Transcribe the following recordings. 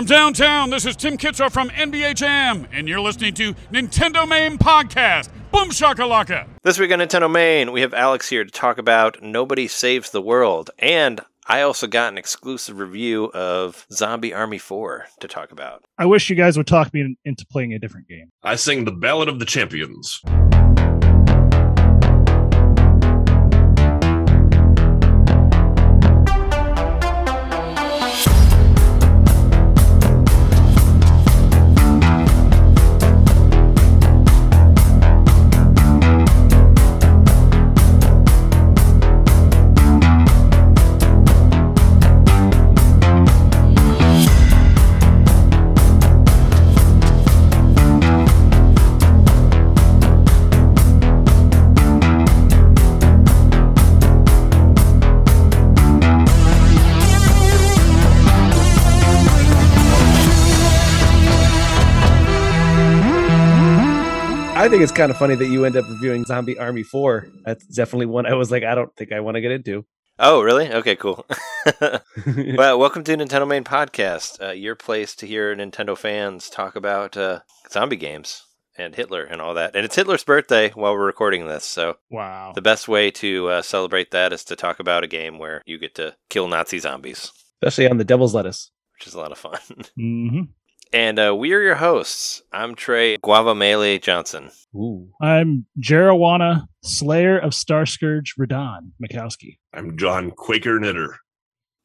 From downtown, this is Tim Kitzrow from NBA Jam, and you're listening to Nintendo Main Podcast. Boom shakalaka! This week on Nintendo Main, we have Alex here to talk about Nobody Saves the World, and I also got an exclusive review of Zombie Army 4 to talk about. I wish you guys would talk me into playing a different game. I sing the Ballad of the Champions. Think it's kind of funny that you end up reviewing Zombie Army 4. That's definitely one I was like, I don't think I want to get into. Oh, really? Okay, cool. well, welcome to Nintendo Main Podcast, uh, your place to hear Nintendo fans talk about uh, zombie games and Hitler and all that. And it's Hitler's birthday while we're recording this, so Wow. the best way to uh, celebrate that is to talk about a game where you get to kill Nazi zombies, Especially on the Devil's Lettuce. which is a lot of fun. hmm and uh, we are your hosts. I'm Trey Guava Melee Johnson. Ooh. I'm Jarawana, Slayer of Starscourge Radahn Mikowski. I'm John Quaker Knitter.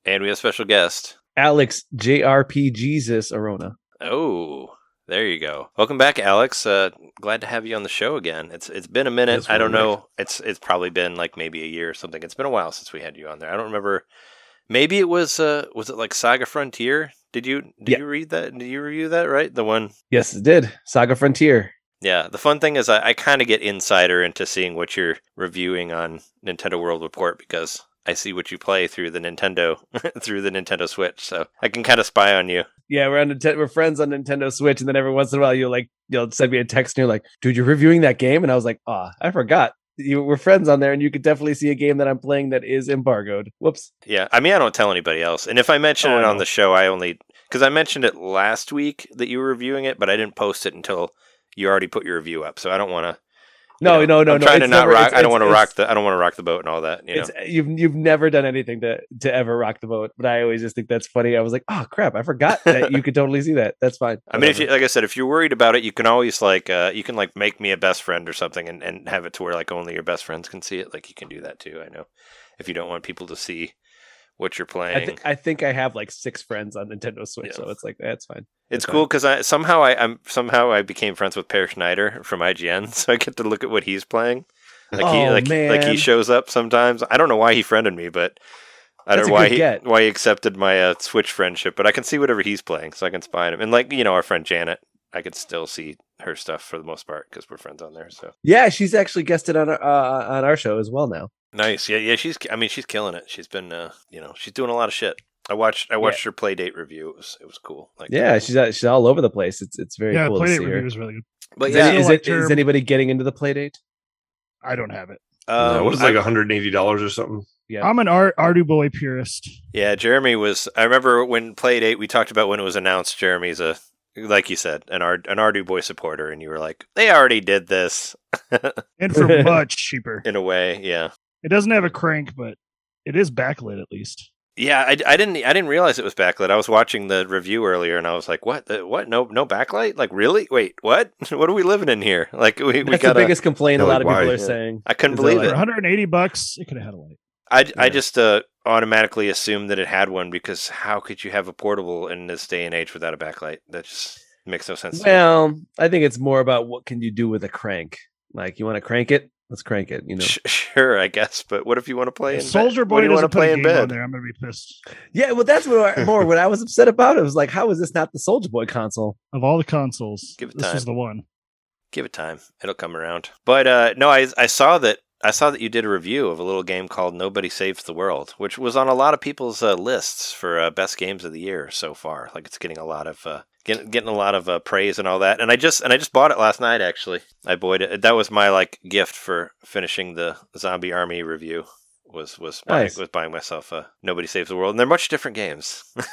And we have a special guest. Alex JRP Jesus Arona. Oh, there you go. Welcome back, Alex. Uh, glad to have you on the show again. It's it's been a minute. Yes, I don't welcome know. It's it's probably been like maybe a year or something. It's been a while since we had you on there. I don't remember. Maybe it was uh was it like Saga Frontier? Did you did Yeah. you read that? Did you review that? Right, the one. Yes, it did. Saga Frontier. Yeah. The fun thing is I, I kind of get insider into seeing what you're reviewing on Nintendo World Report because I see what you play through the Nintendo through the Nintendo Switch, so I can kind of spy on you. Yeah, we're on we're friends on Nintendo Switch, and then every once in a while you'll like you'll send me a text and you're like, dude, you're reviewing that game? And I was like, ah, I forgot. You we're friends on there, and you could definitely see a game that I'm playing that is embargoed. Whoops. Yeah, I mean, I don't tell anybody else. And if I mention Oh, it on the show, I only because I mentioned it last week that you were reviewing it, but I didn't post it until you already put your review up. So I don't want to. No, no, no, I'm no. trying to not never- rock. it's- I don't want to rock the. I don't want to rock the boat and all that. You know. It's you've you've never done anything to to ever rock the boat, but I always just think that's funny. I was like, oh crap, I forgot that you could totally see that. That's fine. I mean, if you, like I said, if you're worried about it, you can always like uh, you can like make me a best friend or something, and, and have it to where like only your best friends can see it. Like you can do that too. I know if you don't want people to see what you're playing. I, thi- I think I have like six friends on Nintendo Switch, Yeah. so it's like that's fine. It's cool because I somehow I, I'm somehow I became friends with Peer Schneider from IGN, so I get to look at what he's playing. Like he Oh, like like he shows up sometimes. I don't know why he friended me, but I That's don't know why he get. why he accepted my uh, Switch friendship. But I can see whatever he's playing, so I can spy on him. And like you know, our friend Janet, I could still see her stuff for the most part because we're friends on there. So Yeah, she's actually guested on our, uh, on our show as well now. Nice. Yeah, yeah. She's I mean she's killing it. She's been uh you know she's doing a lot of shit. I watched I watched her play date review. It was it was cool. Like Yeah, she's uh, she's all over the place. It's it's very yeah, cool to Playdate review her. is really good. but Is, yeah. any- is, it, like her- is anybody getting into the Playdate? I don't have it. Uh, um, what is it, like $180 or something? Yeah. I'm an Ar- Arduboy purist. Yeah, Jeremy was. I remember when Playdate, we talked about when it was announced. Jeremy's a, like you said, an Ard an Arduboy supporter, and you were like, they already did this And for much cheaper. in a way. Yeah, It doesn't have a crank, but it is backlit at least. yeah. I, I didn't I didn't realize it was backlit. I was watching the review earlier, and I was like, what? The, what? No no backlight? Like really? Wait, what? what are we living in here? Like we we got the biggest complaint a lot of like, people are Yeah. saying. I couldn't is believe For it. like- 180 bucks, it could have had a light. I, I just uh, automatically assumed that it had one because how could you have a portable in this day and age without a backlight? That just makes no sense. to me. Well, I think it's more about what can you do with a crank. Like you want to crank it, let's crank it. You know. Sh- sure, I guess. But what if you want to play in If bed? Soulja Boy do you want doesn't to play in bed? there. I'm gonna be pissed. Yeah, well, that's what I, more what I was upset about. It was like, how is this not the Soulja Boy console? Of all the consoles, Give it this time. was the one. Give it time; it'll come around. But uh, no, I I saw that I saw that you did a review of a little game called Nobody Saves the World, which was on a lot of people's uh, lists for uh, best games of the year so far. Like it's getting a lot of uh, getting a lot of uh, praise and all that. And I just and I just bought it last night. Actually, I bought it. That was my like gift for finishing the Zombie Army review. was was buying, Nice. was buying myself a Nobody Saves the World, and they're much different games.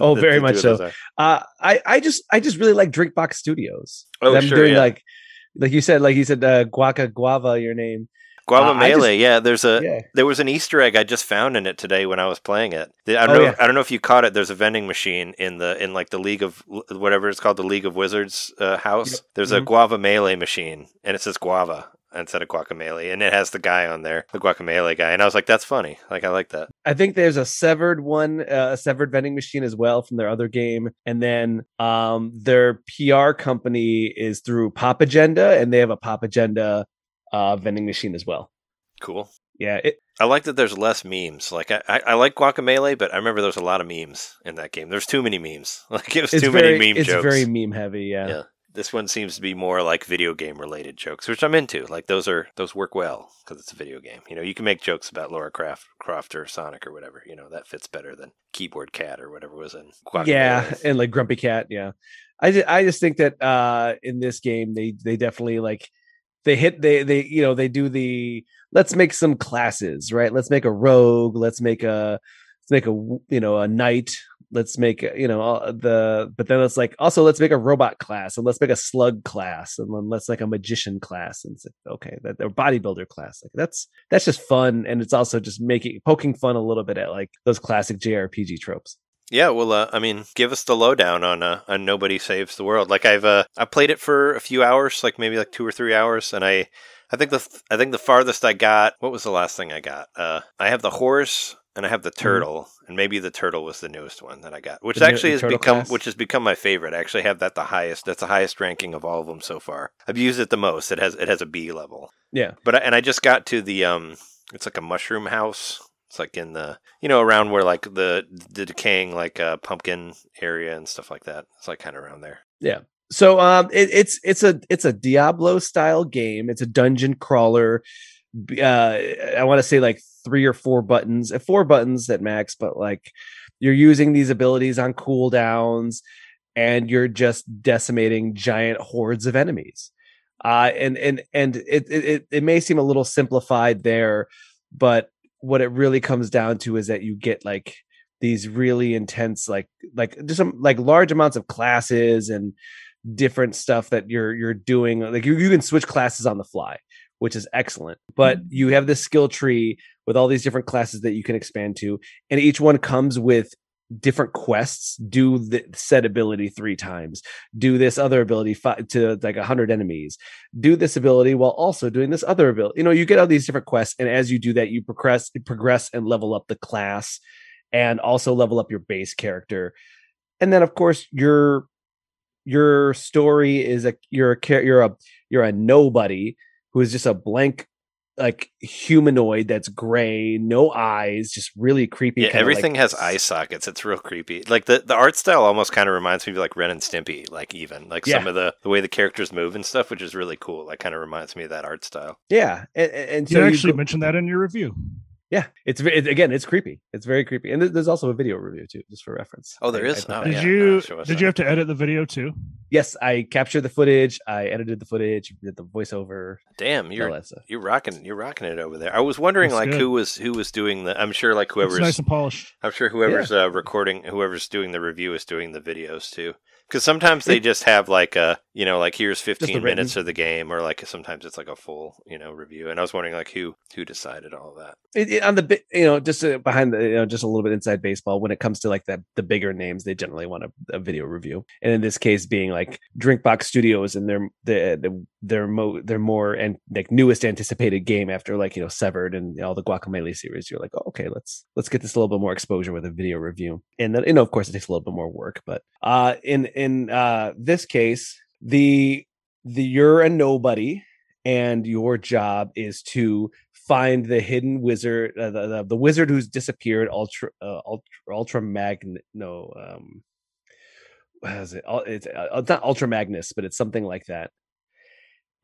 Oh, The- very the much so. Uh, I I just I just really like Drinkbox Studios. Oh, Them sure, doing yeah. like like you said like you said uh, Guaca Guava your name. Guava Uh, I just- yeah. There's a yeah. there was an Easter egg I just found in it today when I was playing it. I don't Oh, know. yeah. I don't know if you caught it. There's a vending machine in the in like the League of whatever it's called, the League of Wizards uh, house. Yep. There's a Mhm. Guava Melee machine, and it says Guava instead of Guacamelee, and it has the guy on there, the Guacamelee guy, and I was like, that's funny. Like I like that. I think there's a severed one, uh, a severed vending machine as well from their other game, and then um, their PR company is through Pop Agenda, and they have a Pop Agenda uh, vending machine as well. Cool. Yeah, it, I like that there's less memes. Like I, I, I like Guacamelee, but I remember there's a lot of memes in that game. There's too many memes. Like it was it's too very many meme it's jokes. very meme heavy. Yeah. Yeah. This one seems to be more like video game related jokes, which I'm into. Like those are those work well because it's a video game. You know, you can make jokes about Lara Croft, Croft or Sonic or whatever. You know, that fits better than Keyboard Cat or whatever was in. Yeah and like grumpy cat yeah i just, I just think that uh in this game they they definitely like they hit they they you know they do the let's make some classes right? Let's make a rogue let's make a let's make a you know a knight let's make you know the but then it's like also let's make a robot class and let's make a slug class and then let's like a magician class. And like, okay that or bodybuilder class like that's that's just fun and it's also just making poking fun a little bit at like those classic jrpg tropes Yeah, well, uh, I mean, give us the lowdown on uh, on Nobody Saves the World. Like I've uh, I played it for a few hours, like maybe like two or three hours, and I I think the I think the farthest I got. What was the last thing I got? Uh, I have the horse and I have the turtle, and maybe the turtle was the newest one that I got, which Mm-hmm. The actually the has become class? which has become my favorite. I actually have that the highest. That's the highest ranking of all of them so far. I've used it the most. It has it has a B level. yeah But I, and I just got to the um, it's like a mushroom house. It's like in the you know around where like the the decaying like uh, pumpkin area and stuff like that. It's like kind of around there. Yeah. So um it, it's it's a it's a Diablo style game. It's a dungeon crawler. Uh I want to say like three or four buttons, uh, four buttons at max, but like you're using these abilities on cooldowns and you're just decimating giant hordes of enemies. Uh and and and it it it, it may seem a little simplified there, but what it really comes down to is that you get like these really intense like like just some like large amounts of classes and different stuff that you're you're doing like you, you can switch classes on the fly which is excellent but mm-hmm. you have this skill tree with all these different classes that you can expand to and each one comes with different quests do the said ability three times do this other ability to like 100 enemies do this ability while also doing this other ability you know you get all these different quests and as you do that you progress progress and level up the class and also level up your base character. And then of course your your story is a you're a you're a you're a nobody who is just a blank like humanoid that's gray no eyes just really creepy Yeah, everything like has eye sockets. It's real creepy. Like the, the art style almost kind of reminds me of like Ren and Stimpy. Like even like some of the the way the characters move and stuff, which is really cool. Like kind of reminds me of that art style. yeah and, and and You so you actually go- mentioned that in your review. Yeah it's, it, again it's creepy it's very creepy and there's also a video review too just for reference Oh, there I- is? I- Oh, did yeah, you no, show did that. you have to edit the video too? yes i captured the footage i edited the footage did the voiceover Damn, you're you're rocking you're rocking it over there. I was wondering Looks like good. who was who was doing the. I'm sure like It's whoever's nice and polished. I'm sure whoever's uh, recording, whoever's doing the review is doing the videos too. Because sometimes they just have like a, you know, like here's 15 minutes of the game, or like sometimes it's like a full, you know, review. And I was wondering like who who decided all that. it, it- on the bit, you know, just uh, behind the, you know, just a little bit inside baseball. When it comes to like the the bigger names, they generally want a, a video review, and in this case, being like Drinkbox Studios and their the, the their mo their more and like newest anticipated game after like you know Severed and all the Guacamelee series. You're like, oh, okay, let's let's get this a little bit more exposure with a video review, and then you know, of course, it takes a little bit more work, but uh, in in uh this case, the the you're a nobody and your job is to find the hidden wizard uh, the, the, the wizard who's disappeared ultra uh, ultra ultra magn no um what is it it's, uh, it's not ultra magnus but it's something like that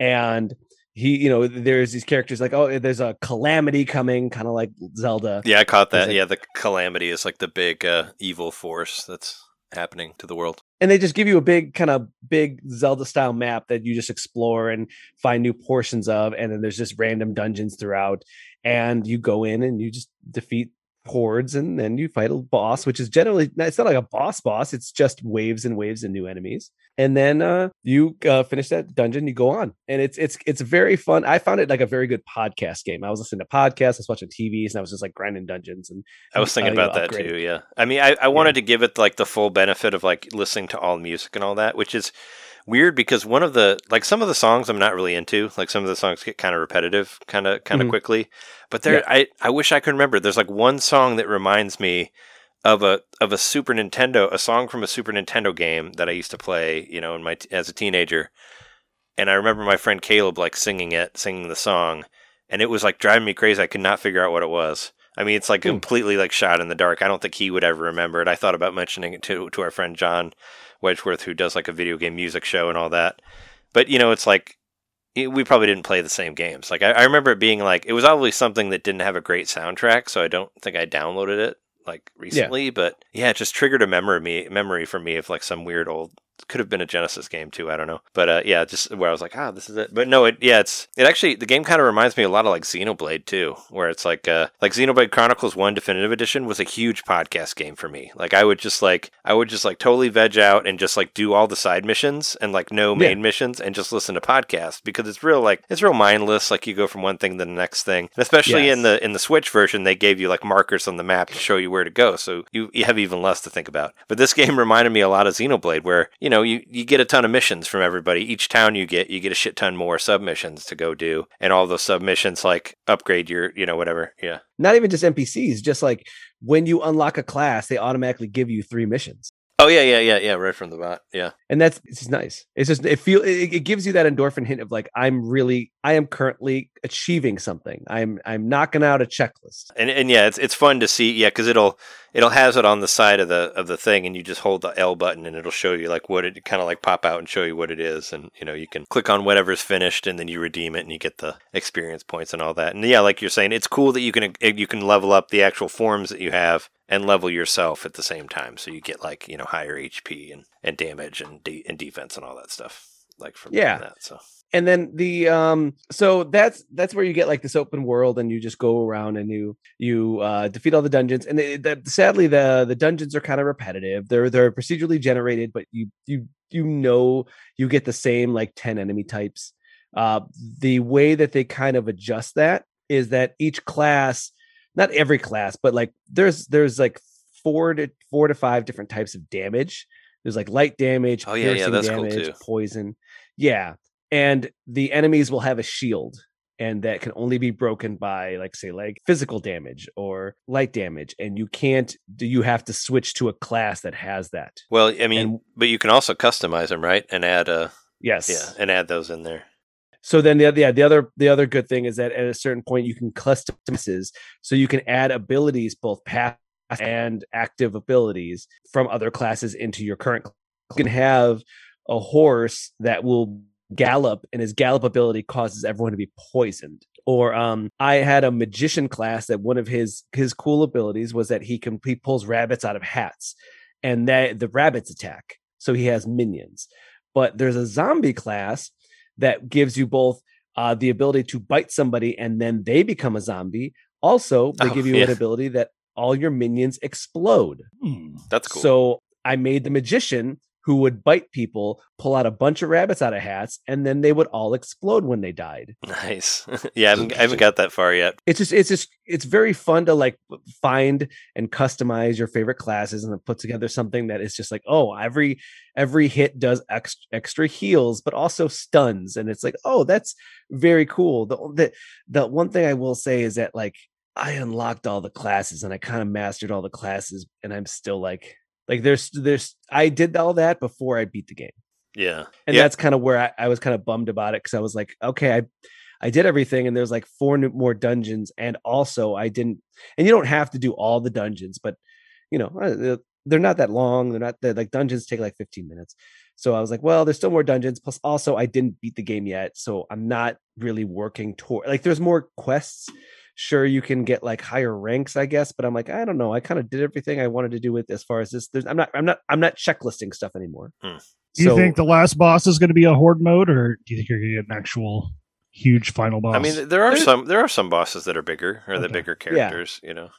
and he you know there's these characters like oh there's a calamity coming kind of like zelda Yeah, I caught that. like- yeah, the calamity is like the big uh, evil force that's happening to the world. and they just give you a big kind of big Zelda style map that you just explore and find new portions of, and then there's just random dungeons throughout, and you go in and you just defeat hordes, and then you fight a boss, which is generally it's not like a boss boss, it's just waves and waves and new enemies, and then uh, you uh, finish that dungeon, you go on, and it's it's it's very fun. I found it like a very good podcast game. I was listening to podcasts, I was watching TVs, and I was just like grinding dungeons and I was thinking know, about that too. Yeah, I mean, I, I wanted to give it like the full benefit of like listening to all music and all that, which is weird because one of the like some of the songs I'm not really into. Like some of the songs get kind of repetitive, kind of kind of Mhm. quickly. But there, Yeah. I I wish I could remember. There's like one song that reminds me of a of a Super Nintendo, a song from a Super Nintendo game that I used to play, you know, in my as a teenager. And I remember my friend Caleb like singing it, singing the song, and it was like driving me crazy. I could not figure out what it was. I mean, it's like Hmm. completely like shot in the dark. I don't think he would ever remember it. I thought about mentioning it to to our friend John Wedgeworth, who does like a video game music show and all that. But you know, it's like we probably didn't play the same games. Like I, I remember it being like it was obviously something that didn't have a great soundtrack, so I don't think I downloaded it like recently. But yeah, it just triggered a memory memory for me of like some weird old could have been a Genesis game too. I don't know, but uh, yeah, just where I was like, ah, this is it. But no, it yeah, it's it actually the game kind of reminds me a lot of like Xenoblade too, where it's like uh like Xenoblade Chronicles One Definitive Edition was a huge podcast game for me. Like I would just like I would just like totally veg out and just like do all the side missions and like no main missions and just listen to podcasts because it's real like it's real mindless. Like you go from one thing to the next thing, and especially in the in the Switch version, they gave you like markers on the map to show you where to go, so you, you have even less to think about. But this game reminded me a lot of Xenoblade, where you know you, you get a ton of missions from everybody. Each town you get, you get a shit ton more submissions to go do, and all those submissions like upgrade your you know whatever. Yeah, not even just NPCs, just like when you unlock a class, they automatically give you three missions. Oh yeah, yeah, yeah, yeah. Right from the bat, Yeah. And that's it's just nice. It's just it feel it, it gives you that endorphin hint of like I'm really I am currently achieving something. I'm I'm knocking out a checklist. And and yeah, it's it's fun to see. Yeah, because it'll it'll has it on the side of the of the thing, and you just hold the L button, and it'll show you like what it kind of like pop out and show you what it is, and you know you can click on whatever's finished, and then you redeem it, and you get the experience points and all that. And yeah, like you're saying, it's cool that you can eh, you can level up the actual forms that you have and level yourself at the same time, so you get like you know higher HP and and damage and de- and defense and all that stuff. Like from Yeah. that. So And then the um so that's that's where you get like this open world and you just go around and you you uh defeat all the dungeons and they, the, sadly the the dungeons are kind of repetitive. They're they're procedurally generated but you you you know you get the same like 10 enemy types. Uh the way that they kind of adjust that is that each class not every class but like there's there's like four to four to five different types of damage. There's like light damage, Oh, yeah, yeah, piercing that's cool, damage, too. poison. Yeah. And the enemies will have a shield and that can only be broken by like say like physical damage or light damage and you can't do you have to switch to a class that has that. well, I mean, And- but you can also customize them, right? And add uh Yes. yeah, and add those in there. So then the yeah, the other the other good thing is that at a certain point you can customize so you can add abilities both past and active abilities from other classes into your current cl- you can have a horse that will gallop and his gallop ability causes everyone to be poisoned. Or um i had a magician class that one of his his cool abilities was that he can he pulls rabbits out of hats and that the rabbits attack so he has minions. But there's a zombie class that gives you both uh, the ability to bite somebody and then they become a zombie. Also, they Oh, give you yeah. an ability that all your minions explode. Hmm. That's cool. So I made the magician who would bite people, pull out a bunch of rabbits out of hats, and then they would all explode when they died. Nice. yeah, I haven't, I haven't got that far yet. It's just, it's just, it's very fun to like find and customize your favorite classes and then put together something that is just like, oh, every every hit does extra extra heals, but also stuns, and it's like, oh, that's very cool. The the the one thing I will say is that like I unlocked all the classes and I kind of mastered all the classes, and I'm still like, like there's there's I did all that before I beat the game Yeah. and Yeah. that's kind of where I, I was kind of bummed about it because I was like, okay, I I did everything, and there's like four new, more dungeons, and also I didn't, and you don't have to do all the dungeons, but you know uh, they're- they're not that long. They're not they're like dungeons take like 15 minutes. So I was like, well, there's still more dungeons. Plus, also I didn't beat the game yet, so I'm not really working toward like there's more quests sure you can get like higher ranks, I guess, but I'm like, I don't know. I kind of did everything I wanted to do with as far as this. There's, I'm not, I'm not, I'm not checklisting stuff anymore. Hmm. Do you So- think the last boss is going to be a horde mode, or do you think you're going to get an actual huge final boss? I mean, there are There's- some there are some bosses that are bigger or the bigger characters. You know.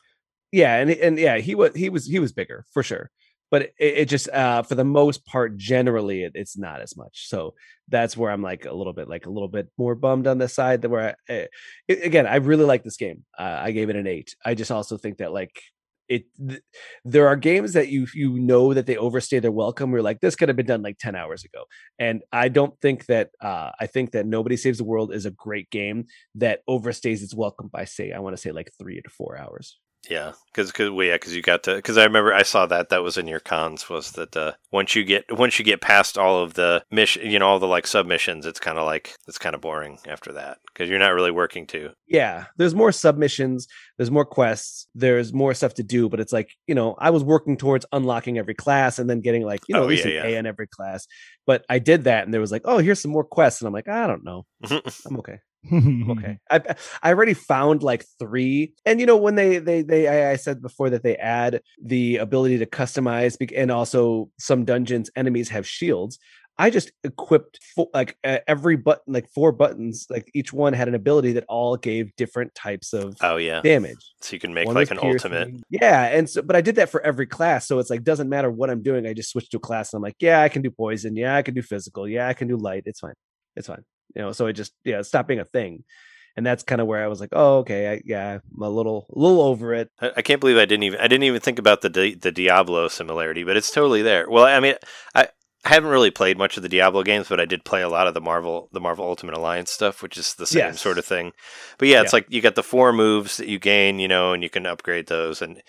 yeah and and yeah he was he was he was bigger for sure but it, it just uh for the most part generally it, it's not as much. So that's where i'm like a little bit like a little bit more bummed on the side that where I, eh, again i really like this game. Uh, i gave it an eight. I just also think that like it th- there are games that you you know that they overstay their welcome. We're like this could have been done like 10 hours ago. And i don't think that uh i think that nobody saves the world is a great game that overstays its welcome by say i want to say like three to four hours Yeah, because cause, well, yeah, because you got to because I remember I saw that that was in your cons was that uh, once you get once you get past all of the mission, you know, all the like submissions, it's kind of like it's kind of boring after that because you're not really working to. yeah there's more submissions there's more quests there's more stuff to do but it's like you know i was working towards unlocking every class and then getting like you know Oh, at least yeah, an yeah. a in every class but i did that and there was like oh here's some more quests and i'm like i don't know i'm okay okay i i already found like three and you know when they they they I, I said before that they add the ability to customize and also some dungeons enemies have shields I just equipped fo- like uh, every button, like four buttons, like each one had an ability that all gave different types of oh yeah, damage. so you can make One like an ultimate. Yeah, and so but I did that for every class, so it's like doesn't matter what I'm doing. I just switch to a class, and I'm like, yeah, I can do poison. Yeah, I can do physical. Yeah, I can do light. It's fine. It's fine. You know, so it just yeah, stopped being a thing. And that's kind of where I was like, oh, okay, I, yeah, I'm a little, a little over it. I, I can't believe I didn't even I didn't even think about the Di- the Diablo similarity, but it's totally there. Well, I mean, I. I haven't really played much of the Diablo games, but I did play a lot of the Marvel, the Marvel Ultimate Alliance stuff, which is the same Yes. sort of thing. But yeah, it's Yeah. like you got the four moves that you gain, you know, and you can upgrade those. And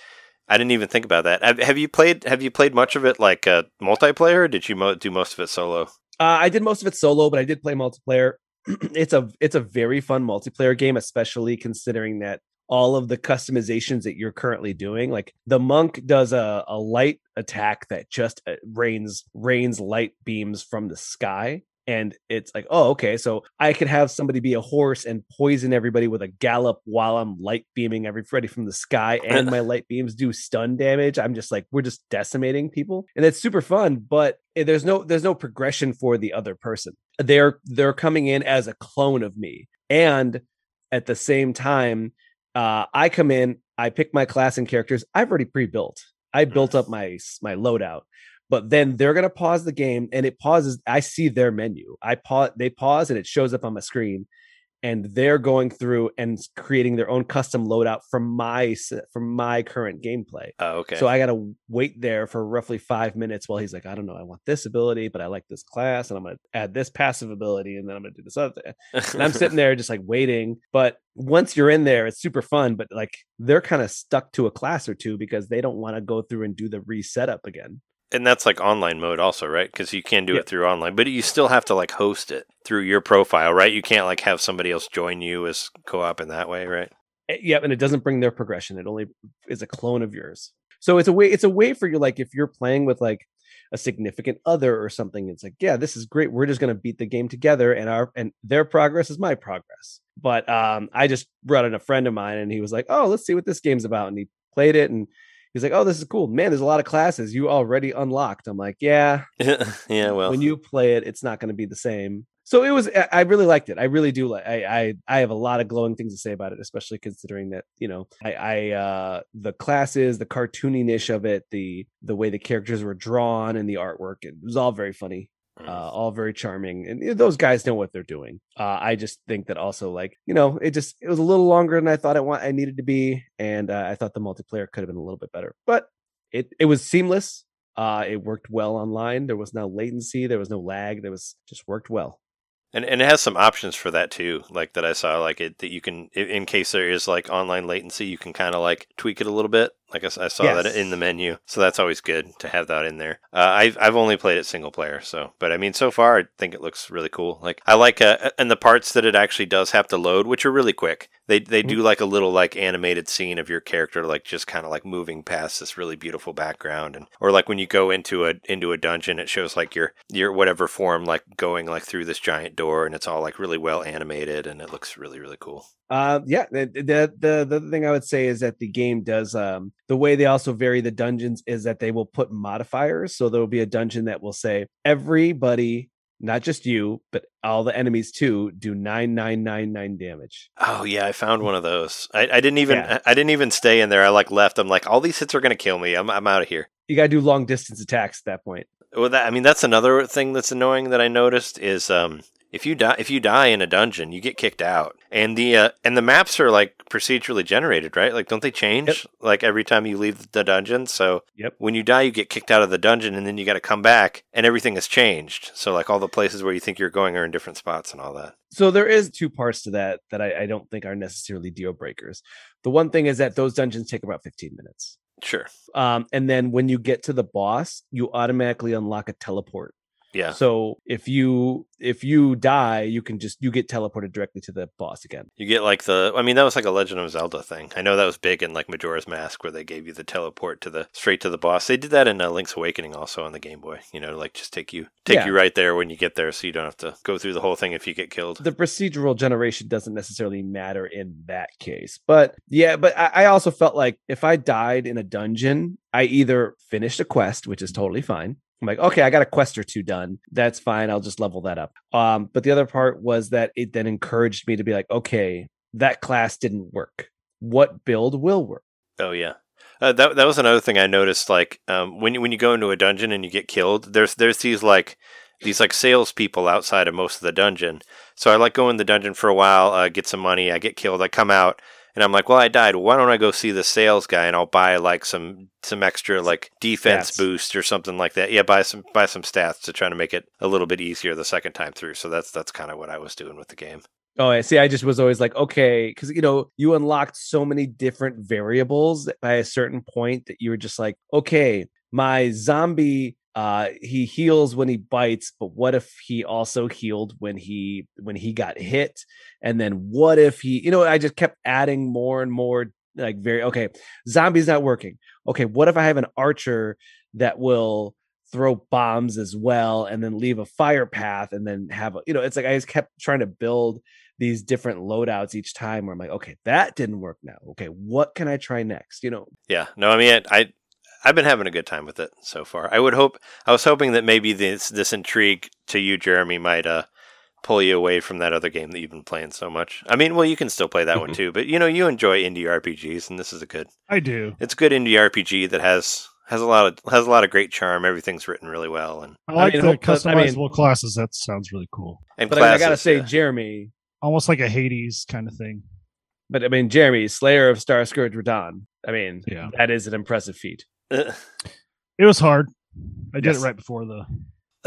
I didn't even think about that. Have, have you played? Have you played much of it like uh, multiplayer? Or did you mo- do most of it solo? Uh, I did most of it solo, but I did play multiplayer. it's a it's a very fun multiplayer game, especially considering that all of the customizations that you're currently doing. Like the monk does a, a light attack that just uh, rains rains light beams from the sky. And it's like, oh, okay. So I could have somebody be a horse and poison everybody with a gallop while I'm light beaming everybody from the sky, and my light beams do stun damage. I'm just like, we're just decimating people, and it's super fun. But eh, there's no there's no progression for the other person. They're they're coming in as a clone of me, and at the same time, uh, I come in, I pick my class and characters. I've already pre-built. I built up my my loadout, but then they're gonna pause the game, and it pauses. I see their menu. I pause. They pause, and it shows up on my screen, and they're going through and creating their own custom loadout from my from my current gameplay. Oh, okay. So I got to wait there for roughly five minutes while he's like, I don't know, I want this ability, but I like this class, and I'm going to add this passive ability, and then I'm going to do this other thing. And I'm sitting there just like waiting. But once you're in there, it's super fun. But like they're kind of stuck to a class or two because they don't want to go through and do the reset up again. And that's like online mode also, right? Because you can do Yeah. it through online, but you still have to like host it through your profile, right? You can't like have somebody else join you as co-op in that way, right? Eh, Yep, and it doesn't bring their progression. It only is a clone of yours. So it's a way. It's a way for you, like if you're playing with like a significant other or something. It's like, yeah, this is great. We're just gonna beat the game together, and our and their progress is my progress. But um, I just brought in a friend of mine, and he was like, oh, let's see what this game's about, and he played it, and he's like, oh, this is cool, man. There's a lot of classes you already unlocked. I'm like, yeah, yeah, well, when you play it, it's not going to be the same. So it was. I really liked it. I really do like. I, I I have a lot of glowing things to say about it, especially considering that you know I I uh the classes, the cartooniness of it, the the way the characters were drawn and the artwork. It was all very funny. Uh, all very charming, and you know, those guys know what they're doing. Uh, I just think that also, like you know, it just it was a little longer than I thought it want I needed to be, and uh, I thought the multiplayer could have been a little bit better, but it it was seamless. Uh, it worked well online. There was no latency. There was no lag. There was just worked well. And and it has some options for that too, like that I saw, like it that you can, in case there is like online latency, you can kind of like tweak it a little bit. Like I saw that in the menu, so that's always good to have that in there. Uh, I've I've only played it single player, so but I mean, so far I think it looks really cool. Like I like uh, and the parts that it actually does have to load, which are really quick. They they do like a little like animated scene of your character like just kind of like moving past this really beautiful background, and or like when you go into a into a dungeon, it shows like your your whatever form like going like through this giant door, and it's all like really well animated, and it looks really really cool. Uh, yeah. The, the the the other thing I would say is that the game does um the way they also vary the dungeons is that they will put modifiers. So there will be a dungeon that will say everybody, not just you, but all the enemies too, do nine nine nine nine damage. Oh yeah, I found one of those. I, I didn't even Yeah. I didn't even stay in there. I like left. I'm like, all these hits are gonna kill me. I'm I'm out of here. You gotta do long distance attacks at that point. Well, that I mean, that's another thing that's annoying that I noticed is um if you die if you die in a dungeon, you get kicked out, and the uh, and the maps are like procedurally generated, right? Like, don't they change like every time you leave the dungeon? So Yep. when you die, you get kicked out of the dungeon, and then you got to come back, and everything has changed. So like all the places where you think you're going are in different spots and all that. So there is two parts to that that I, I don't think are necessarily deal breakers. The one thing is that those dungeons take about 15 minutes. Sure. Um, and then when you get to the boss, you automatically unlock a teleport. Yeah. So if you if you die, you can just you get teleported directly to the boss again. You get like the, I mean, that was like a Legend of Zelda thing. I know that was big in like Majora's Mask, where they gave you the teleport to the straight to the boss. They did that in uh, Link's Awakening also on the Game Boy. You know, like just take you take Yeah. you right there when you get there, so you don't have to go through the whole thing if you get killed. The procedural generation doesn't necessarily matter in that case, but yeah, but I, I also felt like if I died in a dungeon, I either finished a quest, which is totally fine. I'm like, okay, I got a quest or two done. That's fine. I'll just level that up. Um, but the other part was that it then encouraged me to be like, okay, that class didn't work. What build will work? Oh yeah. Uh, that that was another thing I noticed. Like um, when you, when you go into a dungeon and you get killed, there's there's these like these like salespeople outside of most of the dungeon. So I like go in the dungeon for a while, uh, get some money. I get killed. I come out and I'm like, well, I died. Why don't I go see the sales guy and I'll buy like some some extra like defense Stats. boost or something like that. Yeah, buy some buy some stats to try to make it a little bit easier the second time through. So that's that's kind of what I was doing with the game. Oh, I see. I just was always like, okay, because you know, you unlocked so many different variables by a certain point that you were just like, okay, my zombie, uh, he heals when he bites, but what if he also healed when he when he got hit? And then what if he, you know, I just kept adding more and more, like very okay, zombie's not working. Okay, what if I have an archer that will throw bombs as well and then leave a fire path and then have a, you know, it's like I just kept trying to build these different loadouts each time where I'm like, okay, that didn't work now. Okay, what can I try next? You know, Yeah, no, I mean, I, I've been having a good time with it so far. I would hope, I was hoping that maybe this this intrigue to you, Jeremy, might uh pull you away from that other game that you've been playing so much. I mean, well, you can still play that one Mhm. too, but you know, you enjoy indie RPGs, and this is a good, I do. it's a good indie RPG that has has a lot of has a lot of great charm. Everything's written really well, and I like mean, the hope- but, I mean- customizable classes. That sounds really cool. and but I, I gotta say, yeah. Jeremy, Almost like a Hades kind of thing. but I mean, Jeremy, Slayer of Star Scourge Radahn. I mean, Yeah. that is an impressive feat. It was hard. I did Yes. it right before the.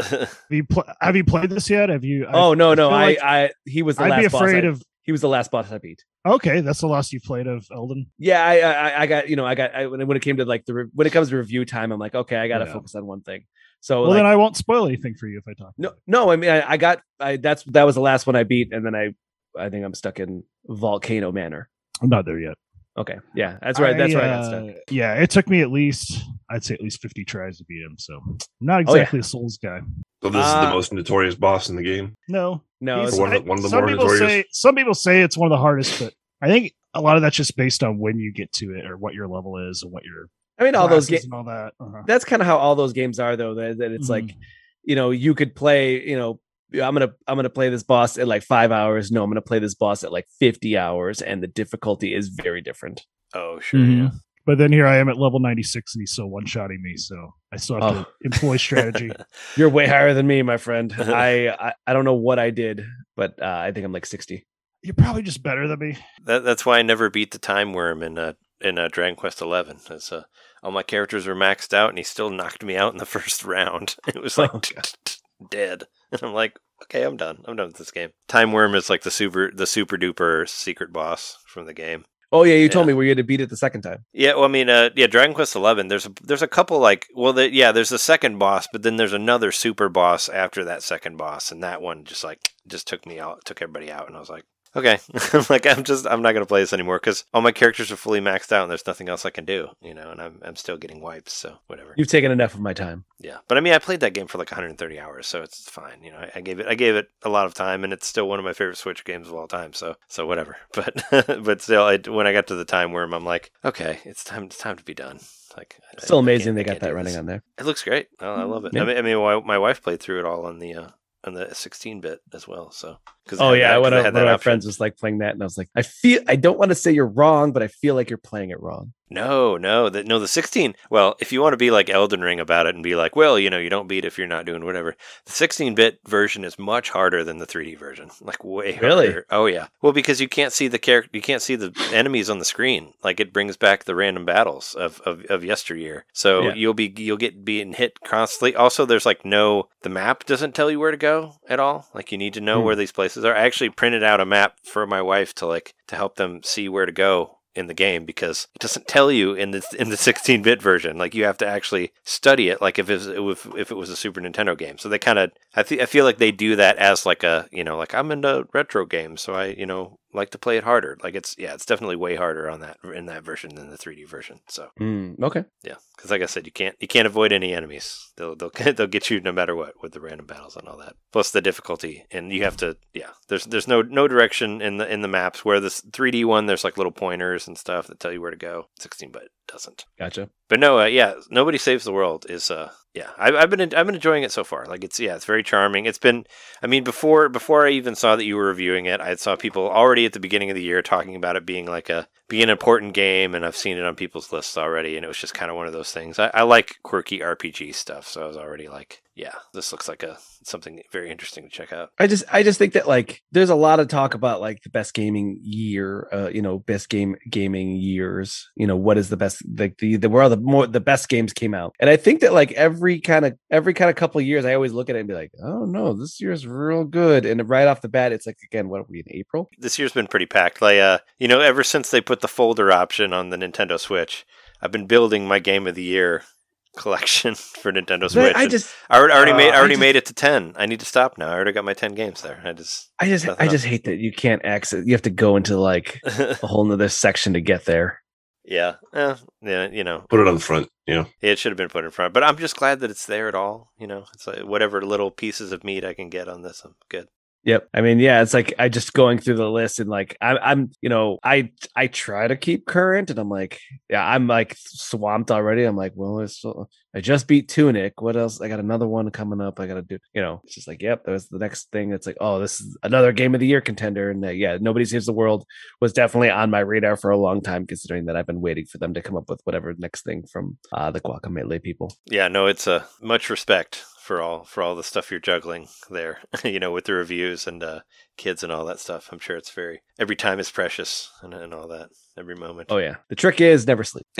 Have you, pl- have you played this yet? Have you? I- oh no, no, feel I, like I, he was the I'd last be boss. afraid I- of. he was the last boss I beat. Okay, that's the last you played of Elden. Yeah, I, I, I got, you know, I got I, when it, when it came to like the re- when it comes to review time, I'm like, okay, I got to Yeah. focus on one thing. So Well, like, then I won't spoil anything for you if I talk. No, no. I mean, I, I got. I that's that was the last one I beat, and then I, I think I'm stuck in Volcano Manor. I'm not there yet. Okay, yeah, that's right. That's I, where I got stuck. uh, Yeah, it took me at least, I'd say at least 50 tries to beat him. So I'm not Oh, yeah. exactly a Souls guy. So this is Uh, the most notorious boss in the game. No, No, it's, One of the- I- one of the some more people notorious. say some people say it's one of the hardest, but I think a lot of that's just based on when you get to it or what your level is and what your I mean, all those games. and all that. Uh-huh. That's kind of how all those games are, though. That, that it's Mhm. like, you know, you could play. You know, I'm gonna I'm gonna play this boss at like five hours. No, I'm gonna play this boss at like 50 hours, and the difficulty is very different. oh sure, Mhm. yeah. But then here I am at level 96 and he's still one shotting me. So I still have Oh. to employ strategy. You're way higher than me, my friend. I I, I don't know what I did, but uh, I think I'm like 60. You're probably just better than me. That, that's why I never beat the time worm in uh, in uh, Dragon Quest Eleven. As uh, all my characters were maxed out, and he still knocked me out in the first round. It was like Oh, dead, and I'm like, okay, I'm done. I'm done with this game. Time worm is like the super the super duper secret boss from the game. Oh yeah, you told me where you had to beat it the second time. Yeah, well, I mean, uh, yeah, Dragon Quest Eleven. There's a there's a couple like well, the, yeah, there's the second boss, but then there's another super boss after that second boss, and that one just like just took me out, took everybody out, and I was like, okay, I'm like I'm just I'm not gonna play this anymore because all my characters are fully maxed out, and there's nothing else I can do, you know, and I'm I'm still getting wipes, so whatever. You've taken enough of my time. Yeah, but I mean, I played that game for like 130 hours, so it's fine. You know, I, I gave it I gave it a lot of time, and it's still one of my favorite Switch games of all time. So so whatever. But but still, I, when I got to the time where I'm like, okay, it's time it's time to be done. Like I- Still I amazing can't- they got that running on there. It looks great. Oh, I love it. Yeah. I mean, I mean, my, my wife played through it all on the uh, on the 16 bit as well. So because Oh yeah, one of, one of my friends was like playing that, and I was like, I feel I don't want to say you're wrong, but I feel like you're playing it wrong. No, no, the, no. The 16. Well, if you want to be like Elden Ring about it and be like, well, you know, you don't beat if you're not doing whatever. The 16-bit version is much harder than the 3D version. Like way Really? harder. Oh yeah. Well, because you can't see the character, you can't see the enemies on the screen. Like it brings back the random battles of of, of yesteryear. So Yeah. you'll be you'll get being hit constantly. Also, there's like no the map doesn't tell you where to go at all. Like you need to know Hmm. where these places are. I actually printed out a map for my wife to like to help them see where to go in the game because it doesn't tell you in the in the 16-bit version. Like you have to actually study it, like if it was, if, if it was a Super Nintendo game. So they kind of, I, th- I feel like they do that as like a, you know, like I'm into retro games, so I, you know, like to play it harder. Like it's, yeah, it's definitely way harder on that in that version than the 3D version. So Mm, okay. yeah, because like I said, you can't you can't avoid any enemies. They'll they'll they'll get you no matter what with the random battles and all that. Plus the difficulty, and you have to yeah. There's there's no no direction in the in the maps. Where this 3D one, there's like little pointers and stuff that tell you where to go. 16 bit doesn't. Gotcha. But no, uh, yeah, nobody saves the world is uh yeah. I, I've been I've been enjoying it so far. Like it's yeah, it's very charming. It's been I mean before before I even saw that you were reviewing it, I saw people already at the beginning of the year talking about it being like a being an important game, and I've seen it on people's lists already, and it was just kind of one of those things. I, I like quirky RPG stuff, so I was already like, yeah, this looks like a something very interesting to check out. I just I just think that like there's a lot of talk about like the best gaming year, uh, you know, best game gaming years. You know, what is the best like the the where all the more the best games came out. And I think that like every kind of every kind of couple of years I always look at it and be like, "Oh no, this year's real good." And right off the bat it's like again, what are we in April? This year's been pretty packed. Like, uh, you know, ever since they put the folder option on the Nintendo Switch, I've been building my Game of the Year collection for Nintendo But Switch. I just I already, I already uh, made I I already just- made it to ten. I need to stop now. I already got my ten games there. I just I just I just hate that you can't access you have to go into like a whole nother section to get there. yeah, eh, yeah, you know, Put it on the front. Yeah, it should have been put in front. But I'm just glad that it's there at all. You know, it's like whatever little pieces of meat I can get on this, I'm good. Yep. I mean, yeah, it's like I just going through the list and like I'm, I'm, you know, I I try to keep current, and I'm like, yeah, I'm like swamped already. I'm like, well, it's, I just beat Tunic. What else? I got another one coming up. I got to do, you know, it's just like, yep, that was the next thing. It's like, oh, this is another game of the year contender, and uh, yeah, nobody saves the world was definitely on my radar for a long time, considering that I've been waiting for them to come up with whatever next thing from uh, the Guacamelee people. Yeah, no, it's a uh, much respect for all for all the stuff you're juggling there. you know, with the reviews and uh, kids and all that stuff. I'm sure it's very every time is precious and, and all that. Every moment. Oh yeah, the trick is never sleep.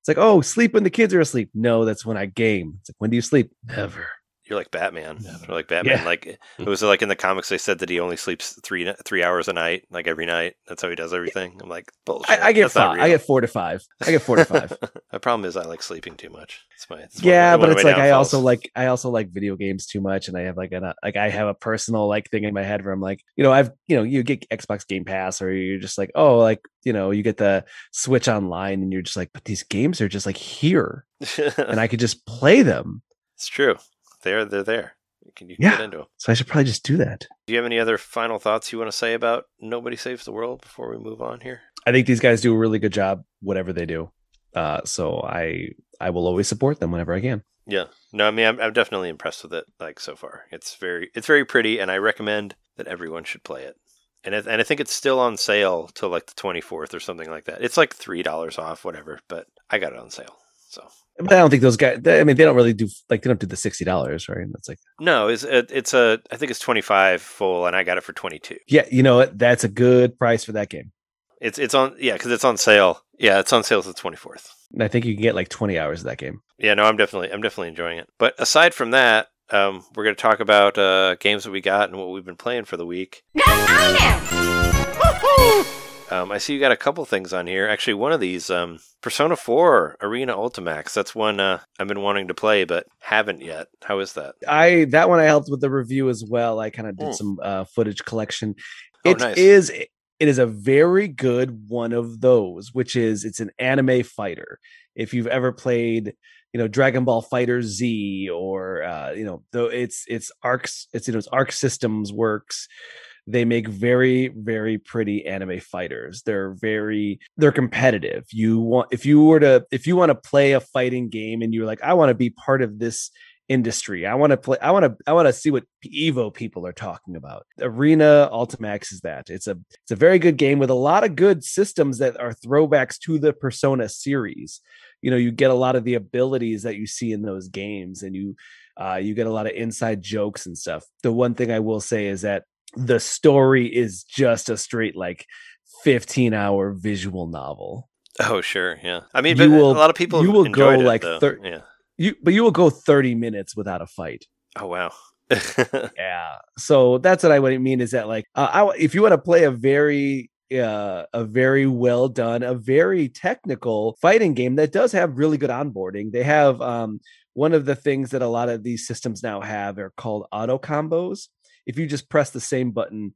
It's like, oh, sleep when the kids are asleep. No, that's when I game. It's like, when do you sleep? Never. You're like Batman. You're like Batman. Yeah. Like it was like in the comics they said that he only sleeps three three hours a night, like every night. That's how he does everything. I'm like bullshit. I, I get five. I get four to five. I get four to five. My problem is I like sleeping too much. It's my it's yeah, my- but it's like I also like I also like video games too much, and I have like a uh, like I have a personal like thing in my head where I'm like, you know, I've you know you get Xbox Game Pass, or you're just like, oh, like you know, you get the Switch Online, and you're just like, but these games are just like here, and I could just play them. it's true. They're they're there. Can you Yeah. get into them. So I should probably just do that. Do you have any other final thoughts you want to say about Nobody Saves the World before we move on here? I think these guys do a really good job, whatever they do. Uh, so I I will always support them whenever I can. Yeah. No, I mean I'm, I'm definitely impressed with it. Like so far, it's very it's very pretty, and I recommend that everyone should play it. And it, and I think it's still on sale till like the 24th or something like that. It's like three dollars off, whatever. But I got it on sale. So But I don't think those guys. they- I mean, they don't really do like they don't do the sixty dollars, right? That's like, no, it's it, it's a I think it's 25 full, and I got it for 22. yeah, you know what? That's a good price for that game. It's it's on yeah because it's on sale. Yeah, it's on sale till the 24th. And I think you can get like twenty hours of that game. Yeah, no, I'm definitely I'm definitely enjoying it. But aside from that, um, we're going to talk about uh, games that we got and what we've been playing for the week. Um, I see you got a couple things on here. Actually, one of these, um, Persona 4 Arena Ultimax. That's one uh, I've been wanting to play, but haven't yet. How is that? I that one I helped with the review as well. I kind of did Hmm. some uh, footage collection. Oh, It nice. is it is a very good one of those, which is it's an anime fighter. If you've ever played, you know, Dragon Ball FighterZ or uh, you know, though it's it's arcs, it's you know, it's Arc Systems works. They make very very pretty anime fighters. They're very they're competitive. You want if you were to if you want to play a fighting game and you're like I want to be part of this industry. I want to play. I want to. I want to see what Evo people are talking about. Arena Ultimax is that. It's a. It's a very good game with a lot of good systems that are throwbacks to the Persona series. You know, you get a lot of the abilities that you see in those games, and you. Uh, you get a lot of inside jokes and stuff. The one thing I will say is that the story is just a straight like 15 hour visual novel. Oh, sure. Yeah. I mean, You but will- a lot of people you will go, it, like, thir- yeah. You but you will go 30 minutes without a fight. Oh, wow. yeah so that's what i would mean is that like uh, I, if you want to play a very uh, a very well done a very technical fighting game that does have really good onboarding they have um one of the things that a lot of these systems now have are called auto combos if you just press the same button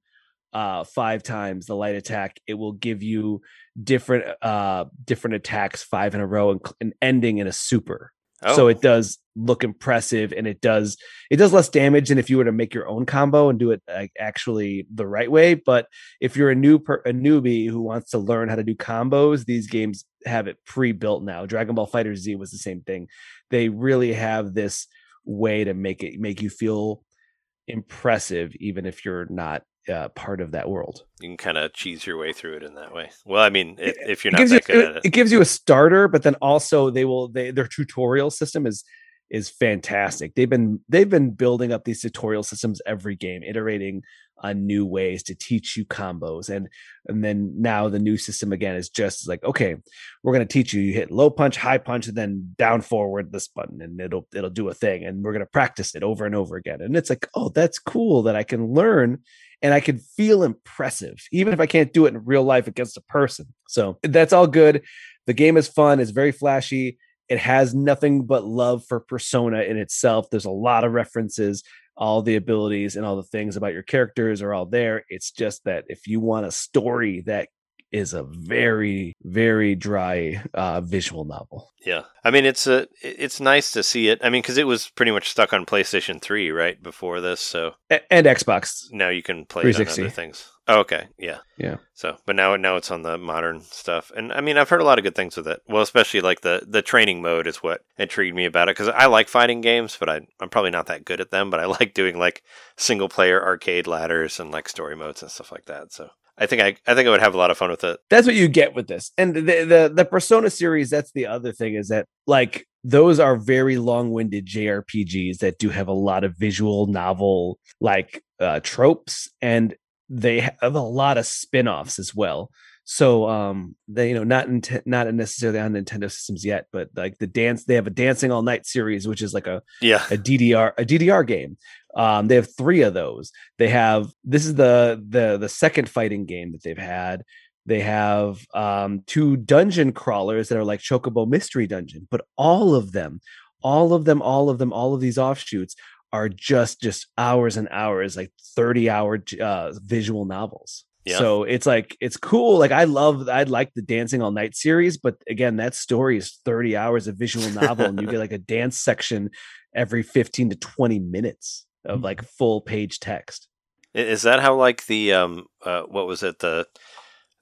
uh five times the light attack it will give you different uh different attacks five in a row and, and ending in a super. Oh, so it does look impressive and it does it does less damage than if you were to make your own combo and do it like actually the right way. But if you're a new per, a newbie who wants to learn how to do combos these games have it pre-built now. Dragon Ball FighterZ was the same thing. They really have this way to make it make you feel impressive even if you're not uh, part of that world you can kind of cheese your way through it in that way. Well, I mean, if, if you're not that you good at it. it gives you a starter but then also they will they their tutorial system is is fantastic they've been they've been building up these tutorial systems every game iterating on new ways to teach you combos and and then now the new system again is just like okay we're going to teach you you hit low punch high punch and then down forward this button and it'll it'll do a thing and we're going to practice it over and over again and it's like oh that's cool that i can learn and I can feel impressive, even if I can't do it in real life against a person. So that's all good. The game is fun, it's very flashy. It has nothing but love for Persona in itself. There's a lot of references, all the abilities and all the things about your characters are all there. It's just that if you want a story that is a very, very dry uh, visual novel. Yeah, I mean, it's a it's nice to see it. I mean, because it was pretty much stuck on PlayStation Three right before this, so A- and Xbox. now you can play it on other things. Oh, okay, yeah, Yeah. So, but now now it's on the modern stuff, and I mean, I've heard a lot of good things with it. Well, especially like the the training mode is what intrigued me about it because I like fighting games, but I I'm probably not that good at them. But I like doing like single player arcade ladders and like story modes and stuff like that. So. I think I, I think I would have a lot of fun with it. that's what you get with this and the, the the persona series that's the other thing is that like those are very long-winded jrpgs that do have a lot of visual novel like uh tropes and they have a lot of spin-offs as well so um they you know not in not necessarily on nintendo systems yet but like the dance they have a dancing all night series which is like a Yeah, a DDR a DDR game. Um, they have three of those. They have this is the the the second fighting game that they've had. They have um, two dungeon crawlers that are like Chocobo Mystery Dungeon, but all of them, all of them, all of them, all of these offshoots are just just hours and hours, like thirty hour uh, visual novels. Yeah. So it's like it's cool. Like I love I like the Dancing All Night series, but again, that story is 30 hours of visual novel, and you get like a dance section every 15 to 20 minutes of like full page text. Is that how like the um uh what was it the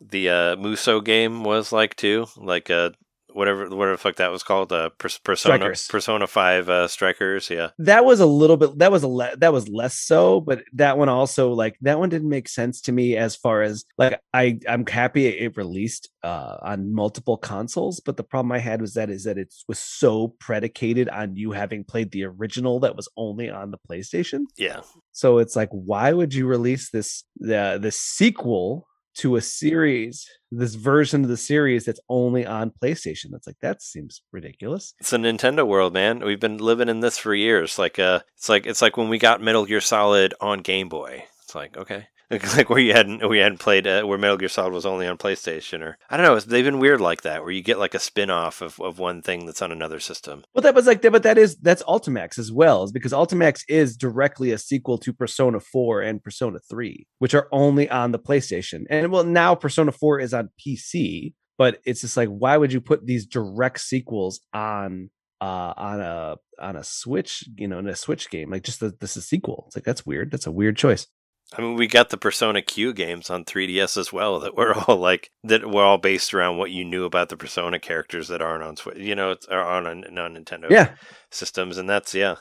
the uh Musou game was like too? Like uh whatever whatever the fuck that was called uh Pers- Persona Strikers. Persona Five uh Strikers. Yeah, That was a little bit that was a le- that was less so, but that one also like that one didn't make sense to me as far as like I I'm happy it released uh on multiple consoles, but the problem I had was that is that it was so predicated on you having played the original that was only on the PlayStation. yeah. So it's like, why would you release this the the sequel to a series, this version of the series that's only on PlayStation? That's like that seems ridiculous. It's a Nintendo world, man. We've been living in this for years. Like uh, it's like it's like when we got Metal Gear Solid on Game Boy. It's like okay, Like, where you hadn't you hadn't played uh, where Metal Gear Solid was only on PlayStation or I don't know. They've been weird like that where you get like a spin off of, of one thing that's on another system. Well, that was like, but that is that's Ultimax as well, is because Ultimax is directly a sequel to Persona 4 and Persona 3, which are only on the PlayStation. And well, now Persona 4 is on PC, but it's just like, why would you put these direct sequels on uh on a on a Switch, you know, in a Switch game? Like just the, this is a sequel. It's like that's weird. That's a weird choice. I mean, we got the Persona Q games on 3DS as well that were all like that were all based around what you knew about the Persona characters that aren't on Switch, you know, it's- are on on non Nintendo Yeah. systems, and that's yeah,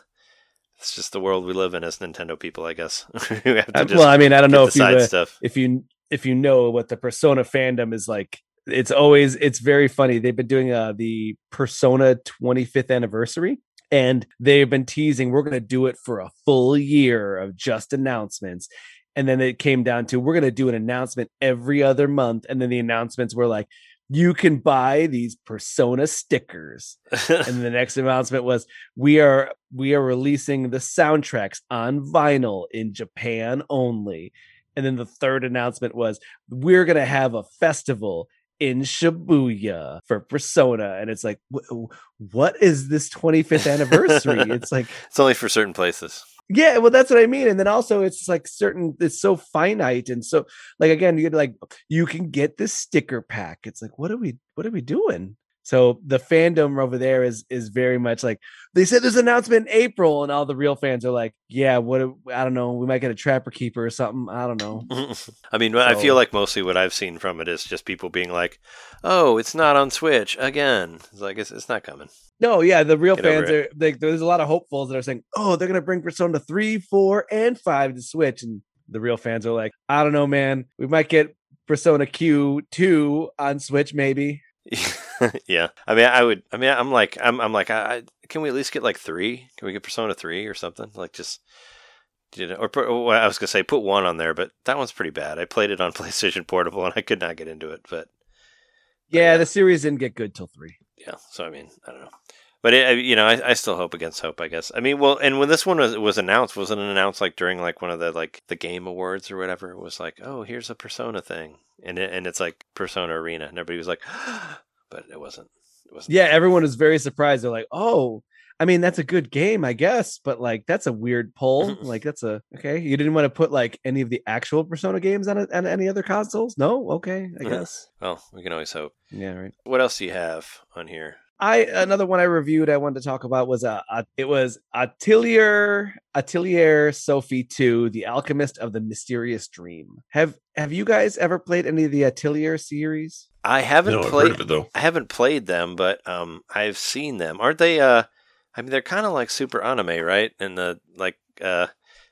it's just the world we live in as Nintendo people, I guess. we Uh, well, I mean, I don't know if you uh, if you if you know what the persona fandom is like it's always it's very funny they've been doing uh the persona 25th anniversary and they've been teasing we're going to do it for a full year of just announcements and then it came down to we're going to do an announcement every other month and then the announcements were like you can buy these persona stickers and the next announcement was we are we are releasing the soundtracks on vinyl in Japan only. And then the third announcement was we're going to have a festival in Shibuya for Persona and it's like wh- what is this 25th anniversary? it's like it's only for certain places. Yeah, well, that's what I mean. And then also, it's like certain, it's so finite, and so like again, you get like you can get this sticker pack. It's like, what are we, what are we doing? So the fandom over there is is very much like they said this announcement in April, and all the real fans are like, yeah, what? I don't know, we might get a Trapper Keeper or something. I don't know. I mean, I feel like mostly what I've seen from it is just people being like, "Oh, it's not on Switch again." It's like it's, it's not coming. No, yeah, the real Get fans are like there's a lot of hopefuls that are saying, "Oh, they're gonna bring Persona three, four, and five to Switch," and the real fans are like, "I don't know, man. We might get Persona Q two on Switch, maybe." yeah, I mean, I would. I mean, I'm like, I'm, I'm like, I, I can we at least get like three? Can we get Persona three or something? Like just, you know, or, put- oh, or I was gonna say put one on there, but that one's pretty bad. I played it on PlayStation Portable and I could not get into it. But Yeah, yeah. the series didn't get good till three. yeah, so I mean, I don't know. But it, you know, I, I still hope against hope. I guess. I mean, well, and when this one was, was announced, wasn't it announced like during like one of the like the Game Awards or whatever? It was like, oh, here's a Persona thing, and it, and it's like Persona Arena, and everybody was like, but it wasn't. It wasn't. Yeah, everyone was very surprised. They're like, "Oh, I mean, that's a good game, I guess, but like that's a weird pull. like that's a okay. You didn't want to put like any of the actual Persona games on, a, on any other consoles? No, okay, I guess. Well, we can always hope. Yeah, right. What else do you have on here? I another one I reviewed I wanted to talk about was uh, uh it was Atelier Atelier Sophie 2 The Alchemist of the Mysterious Dream. Have have you guys ever played any of the Atelier series? I haven't No, I've heard played. of it though. I haven't played them, but um, I've seen them. Aren't they? Uh, I mean, they're kind of like super anime, right? And the like, uh,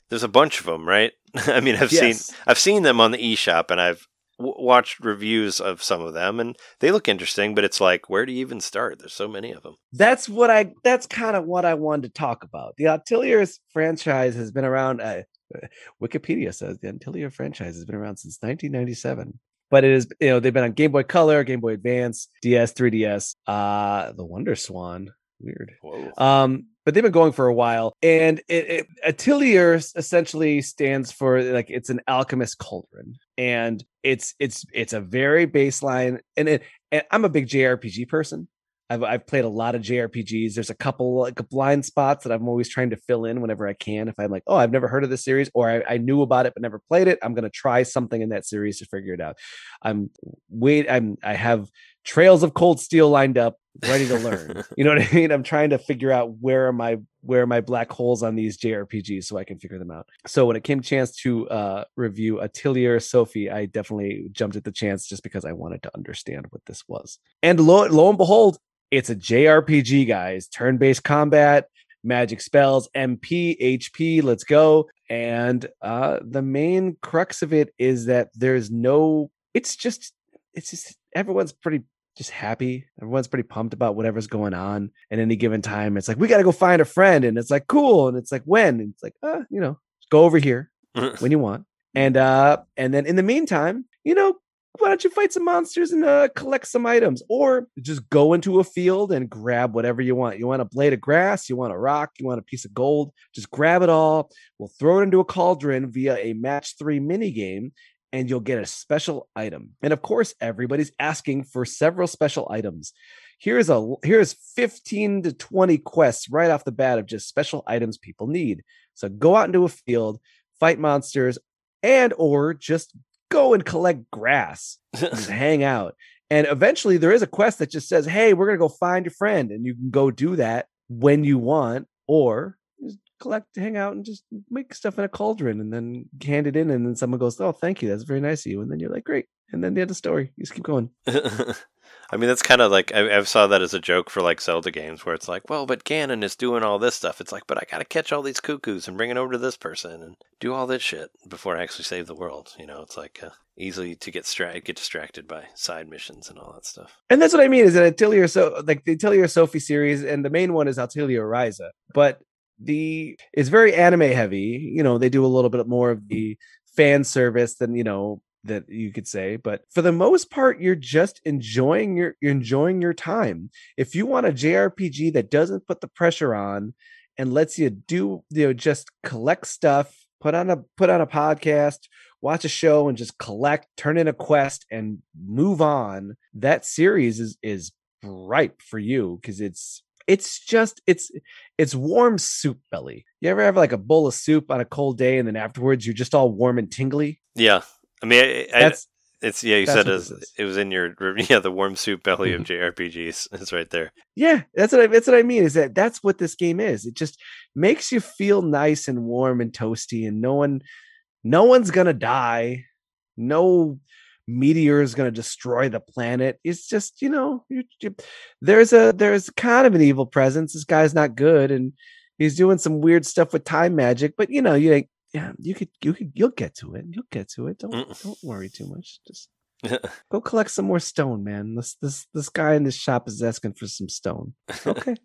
there's a bunch of them, right? I mean, I've seen I've seen them on the eShop, and I've w- watched reviews of some of them, and they look interesting. But it's like, where do you even start? There's so many of them. That's what I that's kind of what I wanted to talk about. The Ateliers franchise has been around uh, Wikipedia says the Atelier franchise has been around since 1997. But it is, you know, they've been on Game Boy Color, Game Boy Advance, DS, 3DS, uh, the Wonder Swan. Weird. Whoa. Um, but they've been going for a while, and it, it Atelier essentially stands for like it's an alchemist cauldron, and it's it's it's a very baseline. And, it, and I'm a big JRPG person. I've I've played a lot of JRPGs. There's a couple like blind spots that I'm always trying to fill in whenever I can. If I'm like, oh, I've never heard of this series, or I, I knew about it but never played it, I'm gonna try something in that series to figure it out. I'm wait, I'm I have trails of cold steel lined up, ready to learn. you know what I mean? I'm trying to figure out where are my where are my black holes on these JRPGs so I can figure them out. So when it came chance to uh review Atelier Sophie, I definitely jumped at the chance just because I wanted to understand what this was. And lo, lo and behold, it's a JRPG, guys. Turn-based combat, magic spells, MP, HP, let's go. And uh the main crux of it is that there's no it's just it's just everyone's pretty just happy. Everyone's pretty pumped about whatever's going on at any given time. It's like we got to go find a friend, and it's like cool, and it's like when, and it's like uh, you know, go over here when you want, and uh, and then in the meantime, you know, why don't you fight some monsters and uh, collect some items or just go into a field and grab whatever you want you want a blade of grass you want a rock you want a piece of gold just grab it all we'll throw it into a cauldron via a match three mini game and you'll get a special item. And of course everybody's asking for several special items. Here's a here's 15 to 20 quests right off the bat of just special items people need. So go out into a field fight monsters and or just go and collect grass just hang out. And eventually there is a quest that just says hey we're going to go find your friend and you can go do that when you want or collect hang out and just make stuff in a cauldron and then hand it in and then someone goes oh thank you that's very nice of you and then you're like great and then the end of story you just keep going I mean, that's kind of like I, I saw that as a joke for like Zelda games, where it's like, well, but Ganon is doing all this stuff. It's like, but I got to catch all these cuckoos and bring it over to this person and do all this shit before I actually save the world. You know, it's like uh, easily to get stra- get distracted by side missions and all that stuff. And that's what I mean is that Atelier so like the Atelier Sophie series, and the main one is Atelier Ryza, but the it's very anime heavy. You know, they do a little bit more of the mm-hmm. fan service than you know that you could say but for the most part you're just enjoying your you're enjoying your time if you want a jrpg that doesn't put the pressure on and lets you do you know just collect stuff put on a put on a podcast watch a show and just collect turn in a quest and move on that series is is ripe for you because it's it's just it's it's warm soup belly you ever have like a bowl of soup on a cold day and then afterwards you're just all warm and tingly Yeah, I mean, I, I, it's yeah. You that's said it was, it was in your yeah the warm soup belly of JRPGs. It's right there. Yeah, that's what I that's what I mean is that that's what this game is. It just makes you feel nice and warm and toasty and no one no one's going to die. No meteor is going to destroy the planet. It's just, you know, you, you, there's a there's kind of an evil presence. This guy's not good and he's doing some weird stuff with time magic, but you know, you like yeah, you could you could you'll get to it. You'll get to it. Don't Mm. don't worry too much. Just go collect some more stone, man. This this this guy in this shop is asking for some stone. Okay.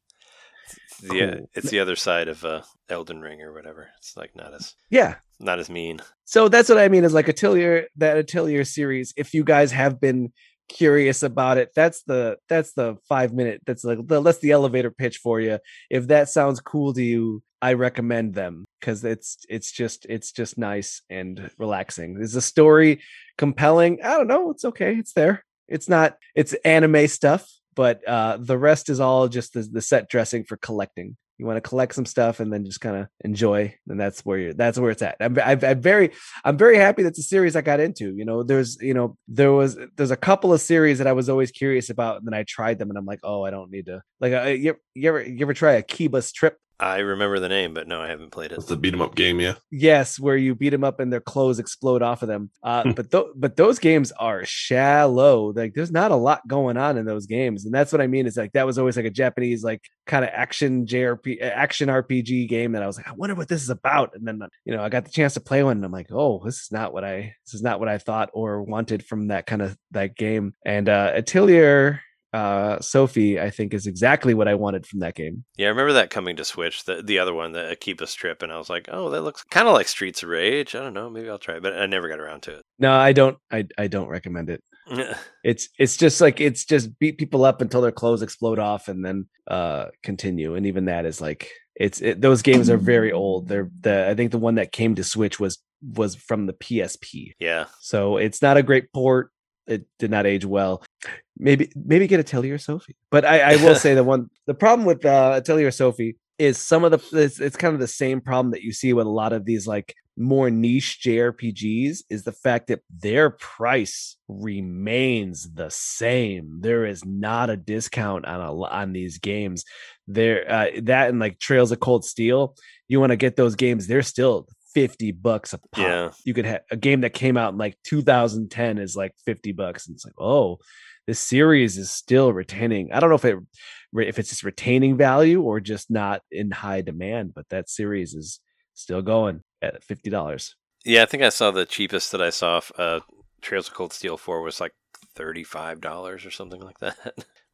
Yeah, Cool. it's the other side of uh, Elden Ring or whatever. It's like not as Yeah. not as mean. So that's what I mean is like Atelier, that Atelier series. If you guys have been curious about it, that's the that's the five minute. That's like the that's the elevator pitch for you. If that sounds cool to you, I recommend them because it's it's just it's just nice and relaxing. Is the story compelling? I don't know. It's okay. It's there. It's not. It's anime stuff, but uh the rest is all just the, the set dressing for collecting. You want to collect some stuff and then just kind of enjoy, and that's where you're. That's where it's at. I'm, I'm, I'm very, I'm very happy that's a series I got into. You know, there's, you know, there was, there's a couple of series that I was always curious about, and then I tried them, and I'm like, oh, I don't need to. Like, uh, you, you ever, you ever try Akiba's Trip? I remember the name, but no, I haven't played it. It's the beat 'em up game, yeah. Yes, where you beat them up and their clothes explode off of them. Uh, but th- but those games are shallow. Like there's not a lot going on in those games, and that's what I mean. Is like that was always like a Japanese like kind of action JRP action RPG game that I was like, I wonder what this is about. And then you know I got the chance to play one, and I'm like, oh, this is not what I this is not what I thought or wanted from that kind of that game. And uh, Atelier. Uh, Sophie, I think, is exactly what I wanted from that game. Yeah, I remember that coming to Switch, the the other one, the Akiba's Trip, and I was like, oh, that looks kind of like Streets of Rage. I don't know, maybe I'll try it, but I never got around to it. No, I don't. I I don't recommend it. it. it's it's just like it's just beat people up until their clothes explode off and then uh continue and even that is like it's it, those games are very old they're the i think the one that came to switch was was from the psp yeah, so it's not a great port it did not age well. Maybe maybe get a atelier sophie. But i i will say the one the problem with uh atelier sophie is some of the it's, it's kind of the same problem that you see with a lot of these like more niche jrpgs is the fact that their price remains the same. There is not a discount on a on these games. There uh, that and like trails of cold steel you want to get those games they're still 50 bucks a pop Yeah. you could have a game that came out in like 2010 is like 50 bucks and it's like oh this series is still retaining i don't know if it if it's just retaining value or just not in high demand but that series is still going at $50 yeah. I think I saw the cheapest that I saw. Uh, Trails of Cold Steel Four was like thirty five dollars or something like that.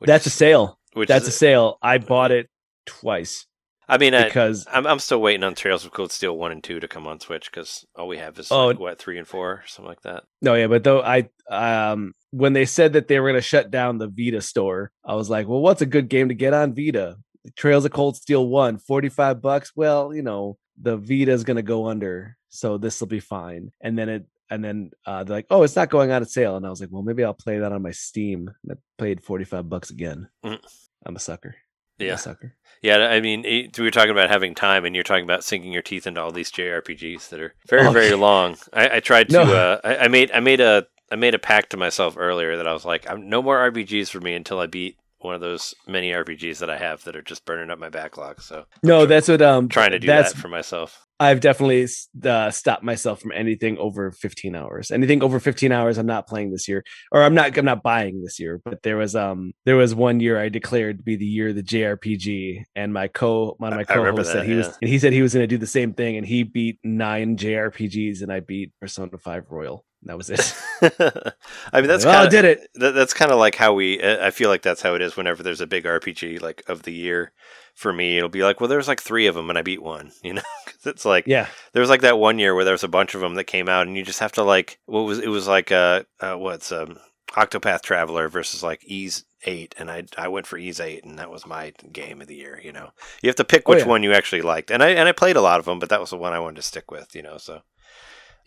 that's a sale Which that's a is, sale i bought it twice I mean, I, because I'm I'm still waiting on Trails of Cold Steel one and two to come on Switch because all we have is Oh, like, what three and four, or something like that. no, yeah, but though I um when they said that they were going to shut down the Vita store, I was like, well, what's a good game to get on Vita? Trails of Cold Steel one, 45 bucks. Well, you know, the Vita is going to go under, so this will be fine. And then it and then uh, they're like, oh, it's not going out on sale, and I was like, well, maybe I'll play that on my Steam. And I played 45 bucks again. Mm. I'm a sucker. Yeah, sucker. yeah. I mean, it, we were talking about having time, and you're talking about sinking your teeth into all these JRPGs that are very, Oh, very long. I, I tried to. No. Uh, I, I made I made a I made a pact to myself earlier that I was like, I'm no more RPGs for me until I beat one of those many RPGs that I have that are just burning up my backlog. So No, that's what um trying to do that's that for myself. I've definitely uh, stopped myself from anything over 15 hours. Anything over 15 hours, I'm not playing this year, or I'm not. I'm not buying this year. But there was um there was one year I declared to be the year of the JRPG, and my co one of my I- I remember co-hosts said that, he was, and he said he was going to do the same thing, and he beat nine JRPGs, and I beat Persona 5 Royal. That was it. I mean, that's Well, kind of did it. That, that's kind of like how we. I feel like that's how it is whenever there's a big RPG like of the year. For me, it'll be like, well, there's like three of them, and I beat one. You know, 'Cause it's like yeah, there was like that one year where there was a bunch of them that came out, and you just have to like what was it was like uh, uh what's um Octopath Traveler versus like Ys Eight, and I I went for Ys Eight, and that was my game of the year. You know, you have to pick Oh, which yeah. one you actually liked, and I and I played a lot of them, but that was the one I wanted to stick with. You know, so.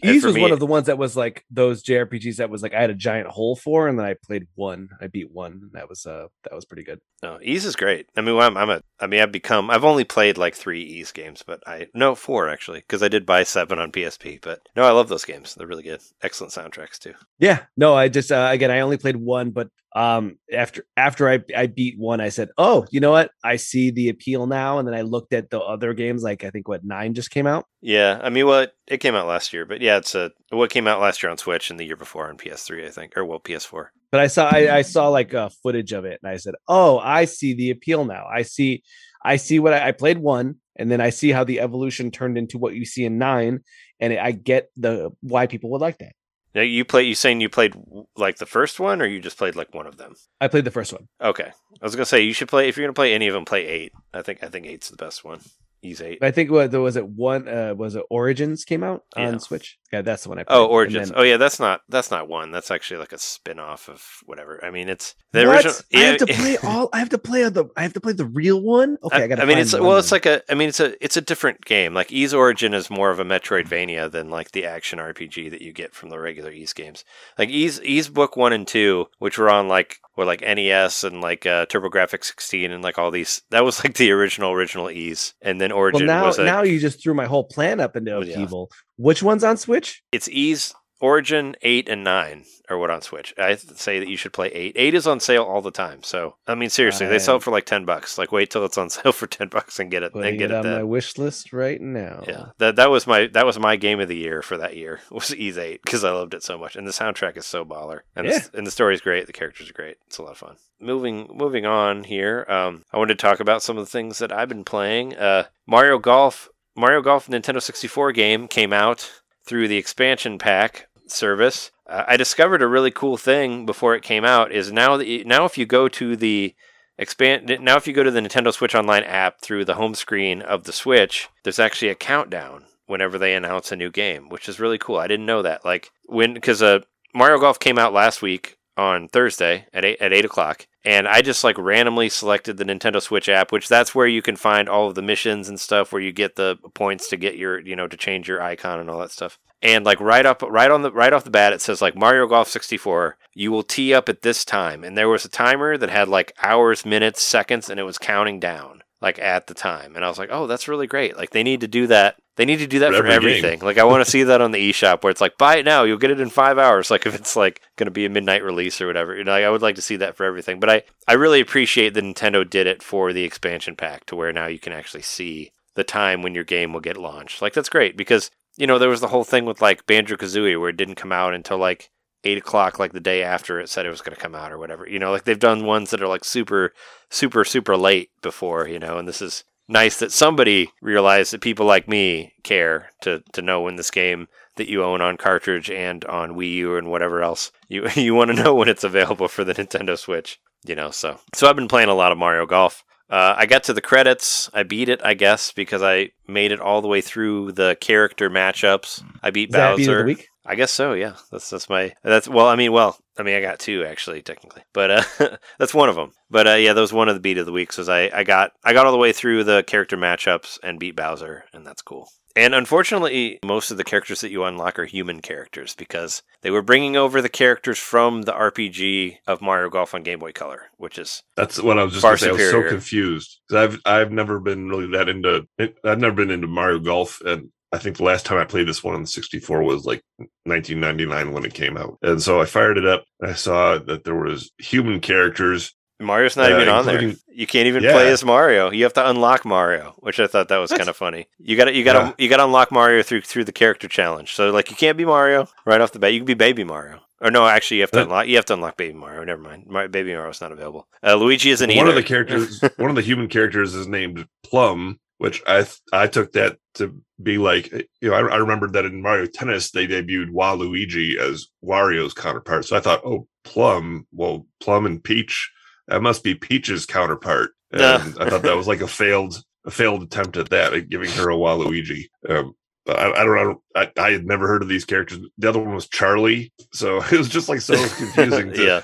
Ys was me- one of the ones that was like those JRPGs that was like I had a giant hole for, and then I played one. I beat one. And that was uh that was pretty good. No, Ys is great. I mean, I'm, I'm a. I mean, I've become. I've only played like three Ys games, but I no four actually because I did buy seven on PSP. But no, I love those games. They're really good. Excellent soundtracks too. Yeah, no, I just uh, again I only played one, but um after after I I beat one, I said, oh, you know what? I see the appeal now, and then I looked at the other games. Like I think what nine just came out. Yeah, I mean, well, it, it came out last year, but yeah, it's a what came out last year on Switch and the year before on PS3, I think, or well, PS4. But I saw I, I saw like uh, footage of it, and I said, oh, I see the appeal now. I see, I see what I, I played one, and then I see how the evolution turned into what you see in nine, and I get the why people would like that. Now, you play. You saying you played like the first one, or you just played like one of them? I played the first one. Okay, I was gonna say you should play if you're gonna play any of them. Play eight. I think I think eight's the best one. He's eight. I think what was it one uh was it Origins came out Yeah. on Switch. Yeah, that's the one I played. Oh, Origins. then- Oh, yeah, that's not that's not one. That's actually like a spin-off of whatever. I mean, it's the What? original. I have to play all. I have to play the. I have to play the real one. Okay, I, gotta. I mean, it's one well, it's like a. I mean, it's a it's a different game. Like Ys Origin is more of a Metroidvania than like the action RPG that you get from the regular Ys games. Like Ys Ys Book One and Two, which were on like or like NES and like uh, TurboGrafx 16 and like all these. That was like the original original Ys, and then Origin. Well, now a. now you just threw my whole plan up into yeah. upheaval. Which one's on Switch? it's Ys Origin eight and nine are what on Switch. I say that you should play eight. Eight is on sale all the time. So I mean, seriously, they sell it for like ten bucks. Like wait till it's on sale for ten bucks and get it. Putting and get it it, on then. my wish list right now. Yeah, that that was my that was my game of the year for that year was Ys Eight because I loved it so much, and the soundtrack is so baller, and Yeah. the, and the story is great, the characters are great, it's a lot of fun. Moving moving on here, um, I wanted to talk about some of the things that I've been playing. Uh, Mario Golf, Mario Golf Nintendo sixty four game came out through the expansion pack service. Uh, I discovered a really cool thing before it came out. Is now that you, now if you go to the expand now if you go to the Nintendo Switch Online app through the home screen of the Switch, there's actually a countdown whenever they announce a new game, which is really cool. I didn't know that. Like when because uh, Mario Golf came out last week on Thursday at eight at eight o'clock, and I just like randomly selected the Nintendo Switch app, which that's where you can find all of the missions and stuff, where you get the points to get your you know to change your icon and all that stuff. And like right up, right on the right off the bat, it says like Mario Golf 64. You will tee up at this time, and there was a timer that had like hours, minutes, seconds, and it was counting down like at the time. And I was like, oh, that's really great. Like they need to do that. They need to do that For for, every game. everything. Like I want to see that on the eShop where it's like buy it now, you'll get it in five hours. Like if it's like going to be a midnight release or whatever. You know, like, I would like to see that for everything. But I I really appreciate that Nintendo did it for the expansion pack to where now you can actually see the time when your game will get launched. Like that's great because you know there was the whole thing with like Banjo Kazooie where it didn't come out until like eight o'clock like the day after it said it was going to come out or whatever. You know, like they've done ones that are like super super super late before. You know, and this is nice that somebody realized that people like me care to to know when this game that you own on cartridge and on Wii U and whatever else you you want to know when it's available for the Nintendo Switch. You know, so so I've been playing a lot of Mario Golf. Uh, I got to the credits. I beat it, I guess, because I made it all the way through the character matchups. I beat Is Bowser. Beat of the week? I guess so. Yeah, that's that's my that's well. I mean, well, I mean, I got two actually, technically, but uh, that's one of them. But uh, yeah, that was one of the beat of the weeks. Was I I got I got all the way through the character matchups and beat Bowser, and that's cool. And unfortunately, most of the characters that you unlock are human characters because they were bringing over the characters from the RPG of Mario Golf on Game Boy Color, which is That's what I was just say. I was so confused. I've I've never been really that into. I've never been into Mario Golf, and I think the last time I played this one on the 64 was like 1999 when it came out. And so I fired it up. I saw that there was human characters. Mario's not Uh, even on there. You can't even Yeah. play as Mario. You have to unlock Mario, which I thought that was kind of funny. You got to you got to Yeah. you got to unlock Mario through through the character challenge. So like you can't be Mario right off the bat. You can be Baby Mario. Or no, actually, you have to Uh, unlock. You have to unlock Baby Mario. Never mind. Mar- Baby Mario's not available. Uh, Luigi isn't one either. of the characters, one of the human characters is named Plum, which I th- I took that to be like you know I, I remembered that in Mario Tennis they debuted Waluigi as Wario's counterpart. So I thought, oh, Plum, well, Plum and Peach, that must be Peach's counterpart. And. I thought that was like a failed a failed attempt at that, at giving her a Waluigi. Um, but I, I don't know. I, I had never heard of these characters. The other one was Charlie, so it was just like so confusing to Yeah.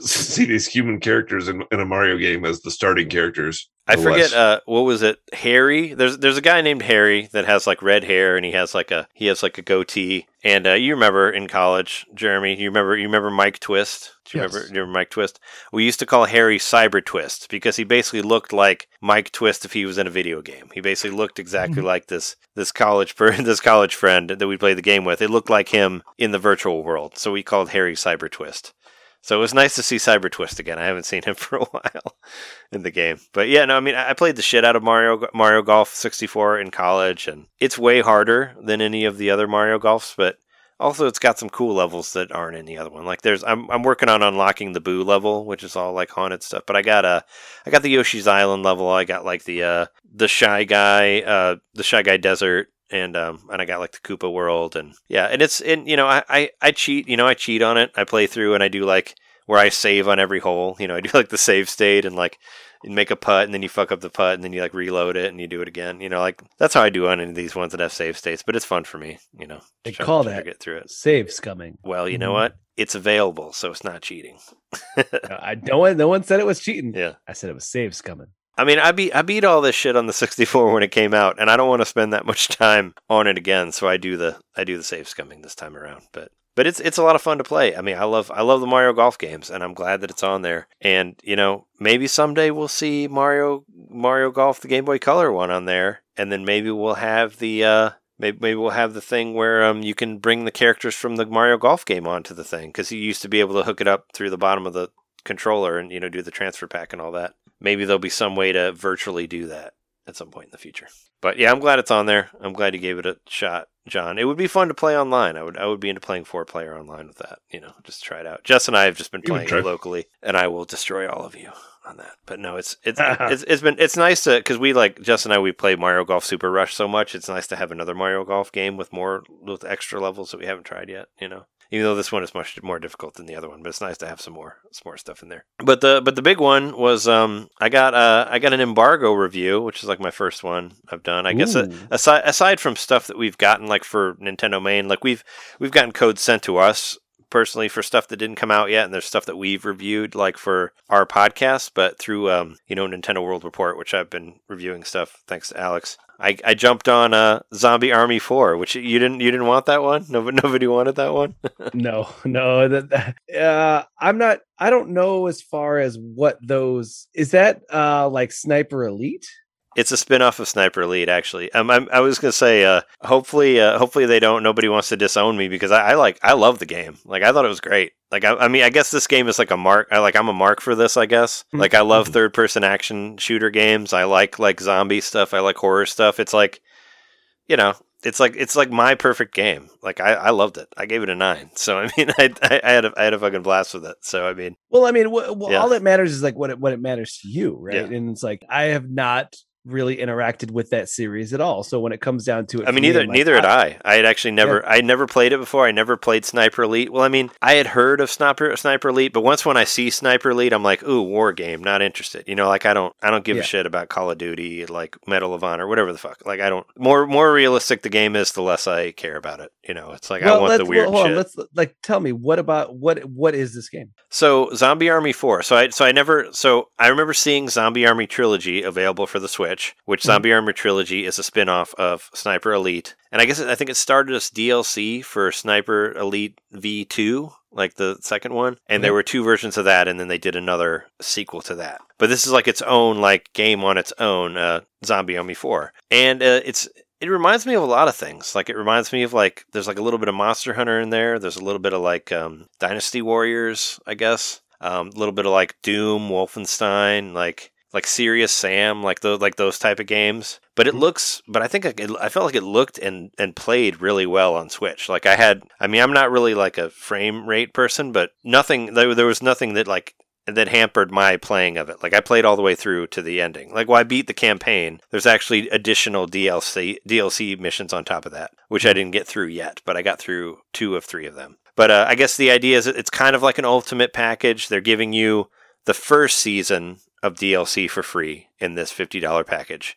see these human characters in, in a Mario game as the starting characters. I forget uh, what was it. Harry. There's there's a guy named Harry that has like red hair and he has like a he has like a goatee. And uh, you remember in college, Jeremy? You remember you remember Mike Twist? Do you Yes. remember? Do you remember Mike Twist? We used to call Harry Cyber Twist because he basically looked like Mike Twist if he was in a video game. He basically looked exactly like this this college per this college friend that we played the game with. It looked like him in the virtual world, so we called Harry Cyber Twist. So it was nice to see Cyber Twist again. I haven't seen him for a while in the game. But yeah, no, I mean, I played the shit out of Mario Mario Golf 64 in college, and it's way harder than any of the other Mario Golfs. But also, it's got some cool levels that aren't in the other one. Like there's, I'm I'm working on unlocking the Boo level, which is all like haunted stuff. But I got a, I got the Yoshi's Island level. I got like the uh the Shy Guy, uh the Shy Guy Desert. And um and I got like the Koopa World and yeah and it's and you know I, I I cheat you know I cheat on it I play through and I do like where I save on every hole. You know, I do like the save state and like you make a putt and then you fuck up the putt and then you like reload it and you do it again. You know, like that's how I do on any of these ones that have save states. But it's fun for me. You know, They try- call try that get through it. save scumming. Well, you know Mhm. what? It's available, so it's not cheating. No, I no one no one said it was cheating. Yeah. I said it was save scumming. I mean, I beat I beat all this shit on the 64 when it came out, and I don't want to spend that much time on it again. So I do the I do the save scumming this time around. But but it's it's a lot of fun to play. I mean, I love I love the Mario Golf games, and I'm glad that it's on there. And you know, maybe someday we'll see Mario Mario Golf the Game Boy Color one on there, and then maybe we'll have the uh, maybe maybe we'll have the thing where um you can bring the characters from the Mario Golf game onto the thing because you used to be able to hook it up through the bottom of the controller and you know do the transfer pack and all that maybe there'll be some way to virtually do that at some point in the future. But yeah, I'm glad it's on there. I'm glad you gave it a shot, John. It would be fun to play online. I would I would be into playing four player online with that. You know, just try it out. Jess and I have just been playing it locally, and I will destroy all of you on that. But no, it's it's it's, it's been it's nice to because we like Jess and I we play Mario Golf Super Rush so much. It's nice to have another Mario Golf game with more with extra levels that we haven't tried yet. You know even though this one is much more difficult than the other one. But it's nice to have some more some more stuff in there. But the but the big one was um I got uh I got an embargo review, which is like my first one I've done. I guess uh, Ooh. aside aside from stuff that we've gotten like for Nintendo Main, like we've we've gotten codes sent to us personally for stuff that didn't come out yet and there's stuff that we've reviewed like for our podcast but through um you know Nintendo World Report which I've been reviewing stuff thanks to Alex I, I jumped on uh Zombie Army 4 which you didn't you didn't want that one nobody nobody wanted that one no, no. That, that- uh, I'm not. I don't know as far as what those is. That uh, like Sniper Elite. It's a spin-off of Sniper Elite, actually. Um, I'm, I was gonna say, uh, hopefully, uh, hopefully they don't. Nobody wants to disown me because I, I like, I love the game. Like, I thought it was great. Like, I, I mean, I guess this game is like a mark. I like, I'm a mark for this. I guess. Mhm. Like, I love third-person action shooter games. I like like zombie stuff. I like horror stuff. It's like, you know, it's like it's like my perfect game. Like, I, I loved it. I gave it a nine. So I mean, I, I, I had a, I had a fucking blast with it. So I mean, Well, I mean, wh- well, Yeah. all that matters is like what it, what it matters to you, right? Yeah. And it's like I have not really interacted with that series at all. So when it comes down to it, I mean, for me, neither like, neither had ah. I. I had actually never I had never played it before. I never played Sniper Elite. Well, I mean, I had heard of Sniper Sniper Elite, but once when I see Sniper Elite, I'm like, ooh, war game, not interested. You know, like I don't I don't give Yeah. a shit about Call of Duty, like Medal of Honor, whatever the fuck. Like I don't more more realistic the game is, the less I care about it. You know, it's like I want the weird hold on, shit. let's like tell me what about what what is this game? So Zombie Army Four. So I so I never so I remember seeing Zombie Army Trilogy available for the Switch, which Mhm. Zombie Army Trilogy is a spin-off of Sniper Elite. And I guess it, I think it started as DLC for Sniper Elite V2, like the second one. And there were two versions of that and then they did another sequel to that. But this is like its own like game on its own, uh, Zombie Army 4. And uh, it's it reminds me of a lot of things. Like it reminds me of like there's like a little bit of Monster Hunter in there. There's a little bit of like um, Dynasty Warriors, I guess. Um, a little bit of like Doom, Wolfenstein, like like Serious Sam, like those like those type of games. But it looks, but I think it, I felt like it looked and and played really well on Switch. Like I had, I mean, I'm not really like a frame rate person, but nothing there, there was nothing that like that hampered my playing of it. Like I played all the way through to the ending. Like while I beat the campaign, there's actually additional DLC DLC missions on top of that, which I didn't get through yet, but I got through two of three of them. But uh, I guess the idea is it's kind of like an ultimate package. They're giving you the first season of DLC for free in this $50 package,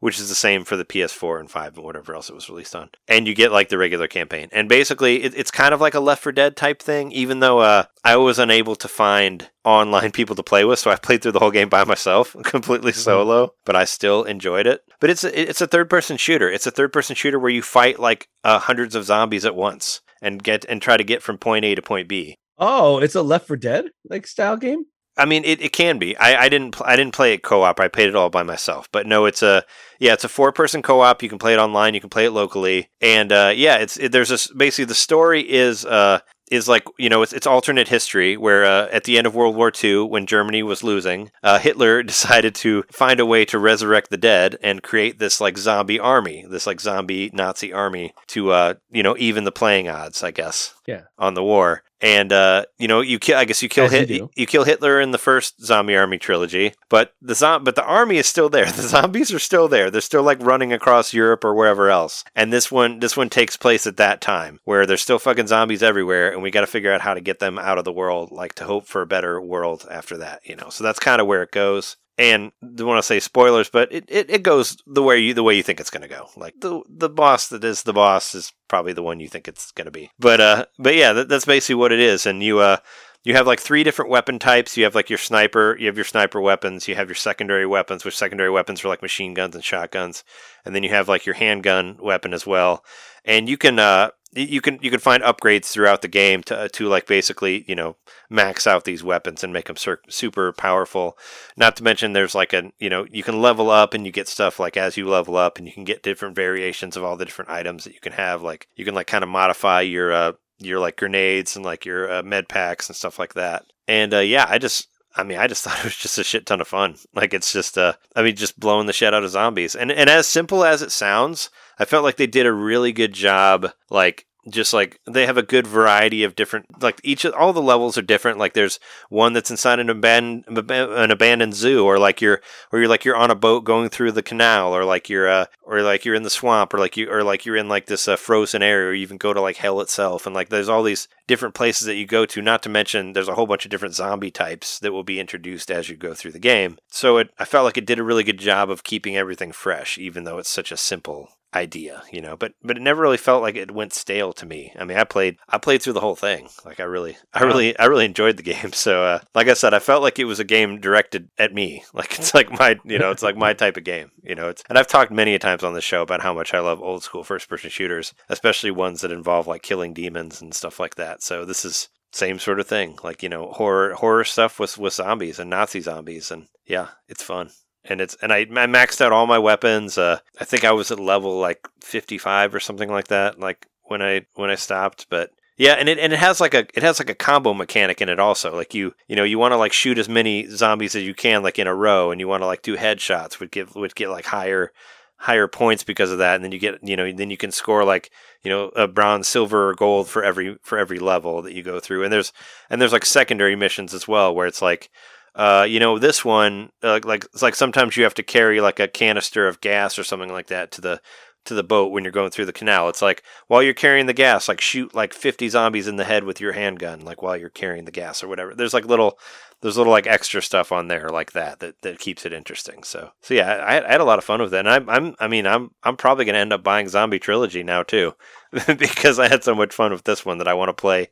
which is the same for the PS4 and 5 and whatever else it was released on. And you get like the regular campaign. And basically, it, it's kind of like a Left 4 Dead type thing, even though uh, I was unable to find online people to play with. So I played through the whole game by myself, completely solo, but I still enjoyed it. But it's a, it's a third person shooter. It's a third person shooter where you fight like uh, hundreds of zombies at once and get and try to get from point A to point B. Oh, it's a Left 4 Dead like style game. I mean, it, it can be. I, I didn't pl- I didn't play it co-op. I played it all by myself. But no, it's a yeah, it's a four person co-op. You can play it online. You can play it locally. And uh, yeah, it's it, there's this basically the story is uh is like you know it's it's alternate history where uh, at the end of World War II when Germany was losing, uh, Hitler decided to find a way to resurrect the dead and create this like zombie army, this like zombie Nazi army to uh you know even the playing odds, I guess. Yeah. On the war. And uh, you know, you kill. I guess you kill As you You, kill Hitler in the first Zombie Army trilogy, but the zom- but the army is still there. The zombies are still there. They're still like running across Europe or wherever else. And this one, this one takes place at that time where there's still fucking zombies everywhere, and we got to figure out how to get them out of the world, like to hope for a better world after that. You know, so that's kind of where it goes. And don't want to say spoilers, but it, it, it goes the way you the way you think it's going to go. Like the the boss that is the boss is probably the one you think it's going to be. But uh, but yeah, that, that's basically what it is. And you uh, you have like three different weapon types. You have like your sniper, you have your sniper weapons, you have your secondary weapons, which secondary weapons are like machine guns and shotguns, and then you have like your handgun weapon as well. And you can uh, you can you can find upgrades throughout the game to to like basically you know max out these weapons and make them super powerful. Not to mention there's like a you know you can level up and you get stuff like as you level up and you can get different variations of all the different items that you can have. Like you can like kind of modify your uh your like grenades and like your uh, med packs and stuff like that. And uh, yeah, I just I mean, I just thought it was just a shit ton of fun. Like it's just uh I mean just blowing the shit out of zombies. And and as simple as it sounds, I felt like they did a really good job like just like they have a good variety of different like each of all the levels are different. Like there's one that's inside an abandoned an abandoned zoo or like you're or you're like you're on a boat going through the canal or like you're uh or like you're in the swamp or like you or like you're in like this uh, frozen area or you even go to like hell itself. And like there's all these different places that you go to not to mention there's a whole bunch of different zombie types that will be introduced as you go through the game. So it i felt like it did a really good job of keeping everything fresh even though it's such a simple idea you know but but it never really felt like it went stale to me. I mean i played i played through the whole thing. Like i really i really i really enjoyed the game. So uh like i said i felt like it was a game directed at me. Like it's like my you know it's like my type of game you know it's and i've talked many a times on the show about how much i love old school first person shooters especially ones that involve like killing demons and stuff like that. So this is same sort of thing like you know horror horror stuff with with zombies and nazi zombies and yeah it's fun and it's and I, I maxed out all my weapons. Uh, I think I was at level like fifty five or something like that. Like when I when I stopped, but yeah, and it and it has like a it has like a combo mechanic in it also. Like you you know you want to like shoot as many zombies as you can like in a row, and you want to like do headshots would give would get like higher higher points because of that, and then you get you know then you can score like you know a bronze, silver, or gold for every for every level that you go through, and there's and there's like secondary missions as well where it's like Uh, you know, this one, uh, like it's like sometimes you have to carry like a canister of gas or something like that to the to the boat when you're going through the canal. It's like while you're carrying the gas, like shoot like 50 zombies in the head with your handgun, like while you're carrying the gas or whatever. There's like little, there's little like extra stuff on there like that that, that keeps it interesting. So, so yeah, I, I had a lot of fun with that. And I'm, I'm, I mean, I'm, I'm probably to end up buying Zombie Trilogy now too, because I had so much fun with this one that I want to play.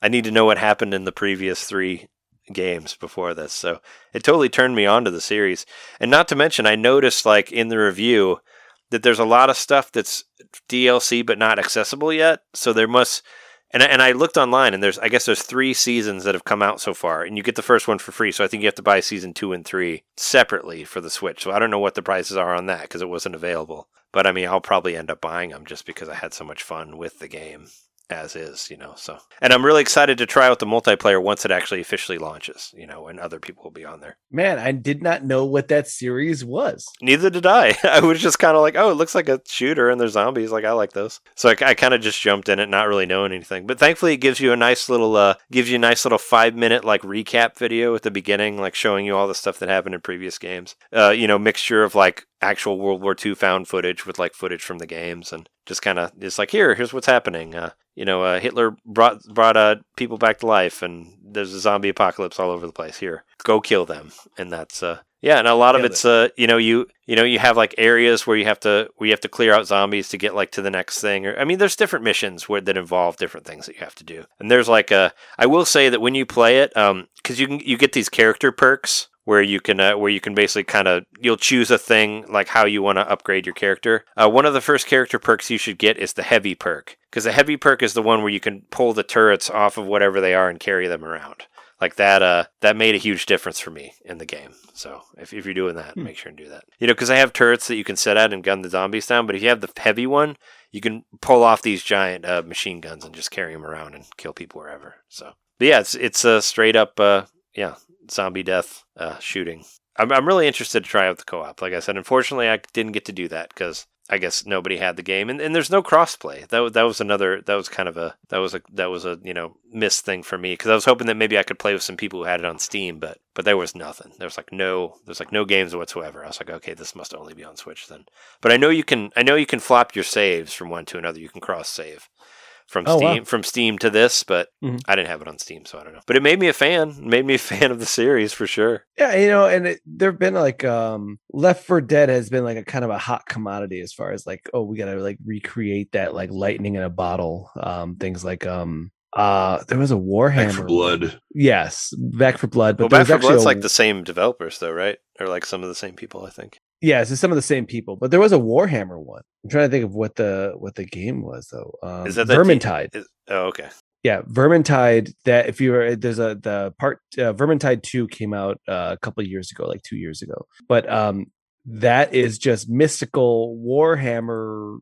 I need to know what happened in the previous three games before this. So it totally turned me on to the series. And not to mention, I noticed like in the review, that there's a lot of stuff that's DLC but not accessible yet. So there must and and I looked online and there's I guess there's three seasons that have come out so far and you get the first one for free. So I think you have to buy season 2 and 3 separately for the Switch. So I don't know what the prices are on that because it wasn't available. But I mean, I'll probably end up buying them just because I had so much fun with the game as is, you know. So, and I'm really excited to try out the multiplayer once it actually officially launches, you know, and other people will be on there. Man, I did not know what that series was. Neither did I. I was just kind of like, oh, it looks like a shooter and there's zombies. Like, I like those. So I, I kind of just jumped in it, not really knowing anything. But thankfully, it gives you a nice little, uh, gives you a nice little five minute like recap video at the beginning, like showing you all the stuff that happened in previous games. Uh, you know, mixture of like actual World War II found footage with like footage from the games and just kind of it's like here here's what's happening uh, you know uh, Hitler brought brought uh, people back to life and there's a zombie apocalypse all over the place. Here go kill them. And that's uh yeah and a lot of Nailed it's uh you know you you know you have like areas where you have to where you have to clear out zombies to get like to the next thing or I mean there's different missions where that involve different things that you have to do. And there's like a I will say that when you play it um cuz you can you get these character perks where you can uh, where you can basically kind of you'll choose a thing like how you want to upgrade your character. Uh, one of the first character perks you should get is the heavy perk because the heavy perk is the one where you can pull the turrets off of whatever they are and carry them around. Like that, uh, that made a huge difference for me in the game. So if, if you're doing that, Hmm. make sure and do that. You know, because I have turrets that you can set at and gun the zombies down. But if you have the heavy one, you can pull off these giant uh, machine guns and just carry them around and kill people wherever. So, but yeah, it's it's a straight up, uh, yeah, zombie death uh, shooting. I'm I'm really interested to try out the co-op. Like I said, unfortunately, I didn't get to do that because I guess nobody had the game, and, and there's no crossplay. That that was another that was kind of a that was a that was a you know missed thing for me because I was hoping that maybe I could play with some people who had it on Steam, but but there was nothing. There was like no there's like no games whatsoever. I was like, okay, this must only be on Switch then. But I know you can I know you can flop your saves from one to another. You can cross save from Oh, wow. Steam from Steam to this, but Mhm. I didn't have it on Steam, so I don't know. But it made me a fan. It made me a fan of the series for sure. Yeah, you know, and it, there've been like um Left 4 Dead has been like a kind of a hot commodity as far as like oh we gotta like recreate that like lightning in a bottle um things like um uh there was a Warhammer Back 4 Blood. yes Back 4 Blood but well, Back 4 Blood's a- like the same developers though, right? Or like some of the same people, I think. Yes it's some of the same people but there was a Warhammer one I'm trying to think of what the what the game was though um, Is that that Vermintide Is, oh, okay. yeah vermintide that if you were there's a the part uh, vermintide 2 came out uh, a couple of years ago like two years ago but um that is just mystical warhammer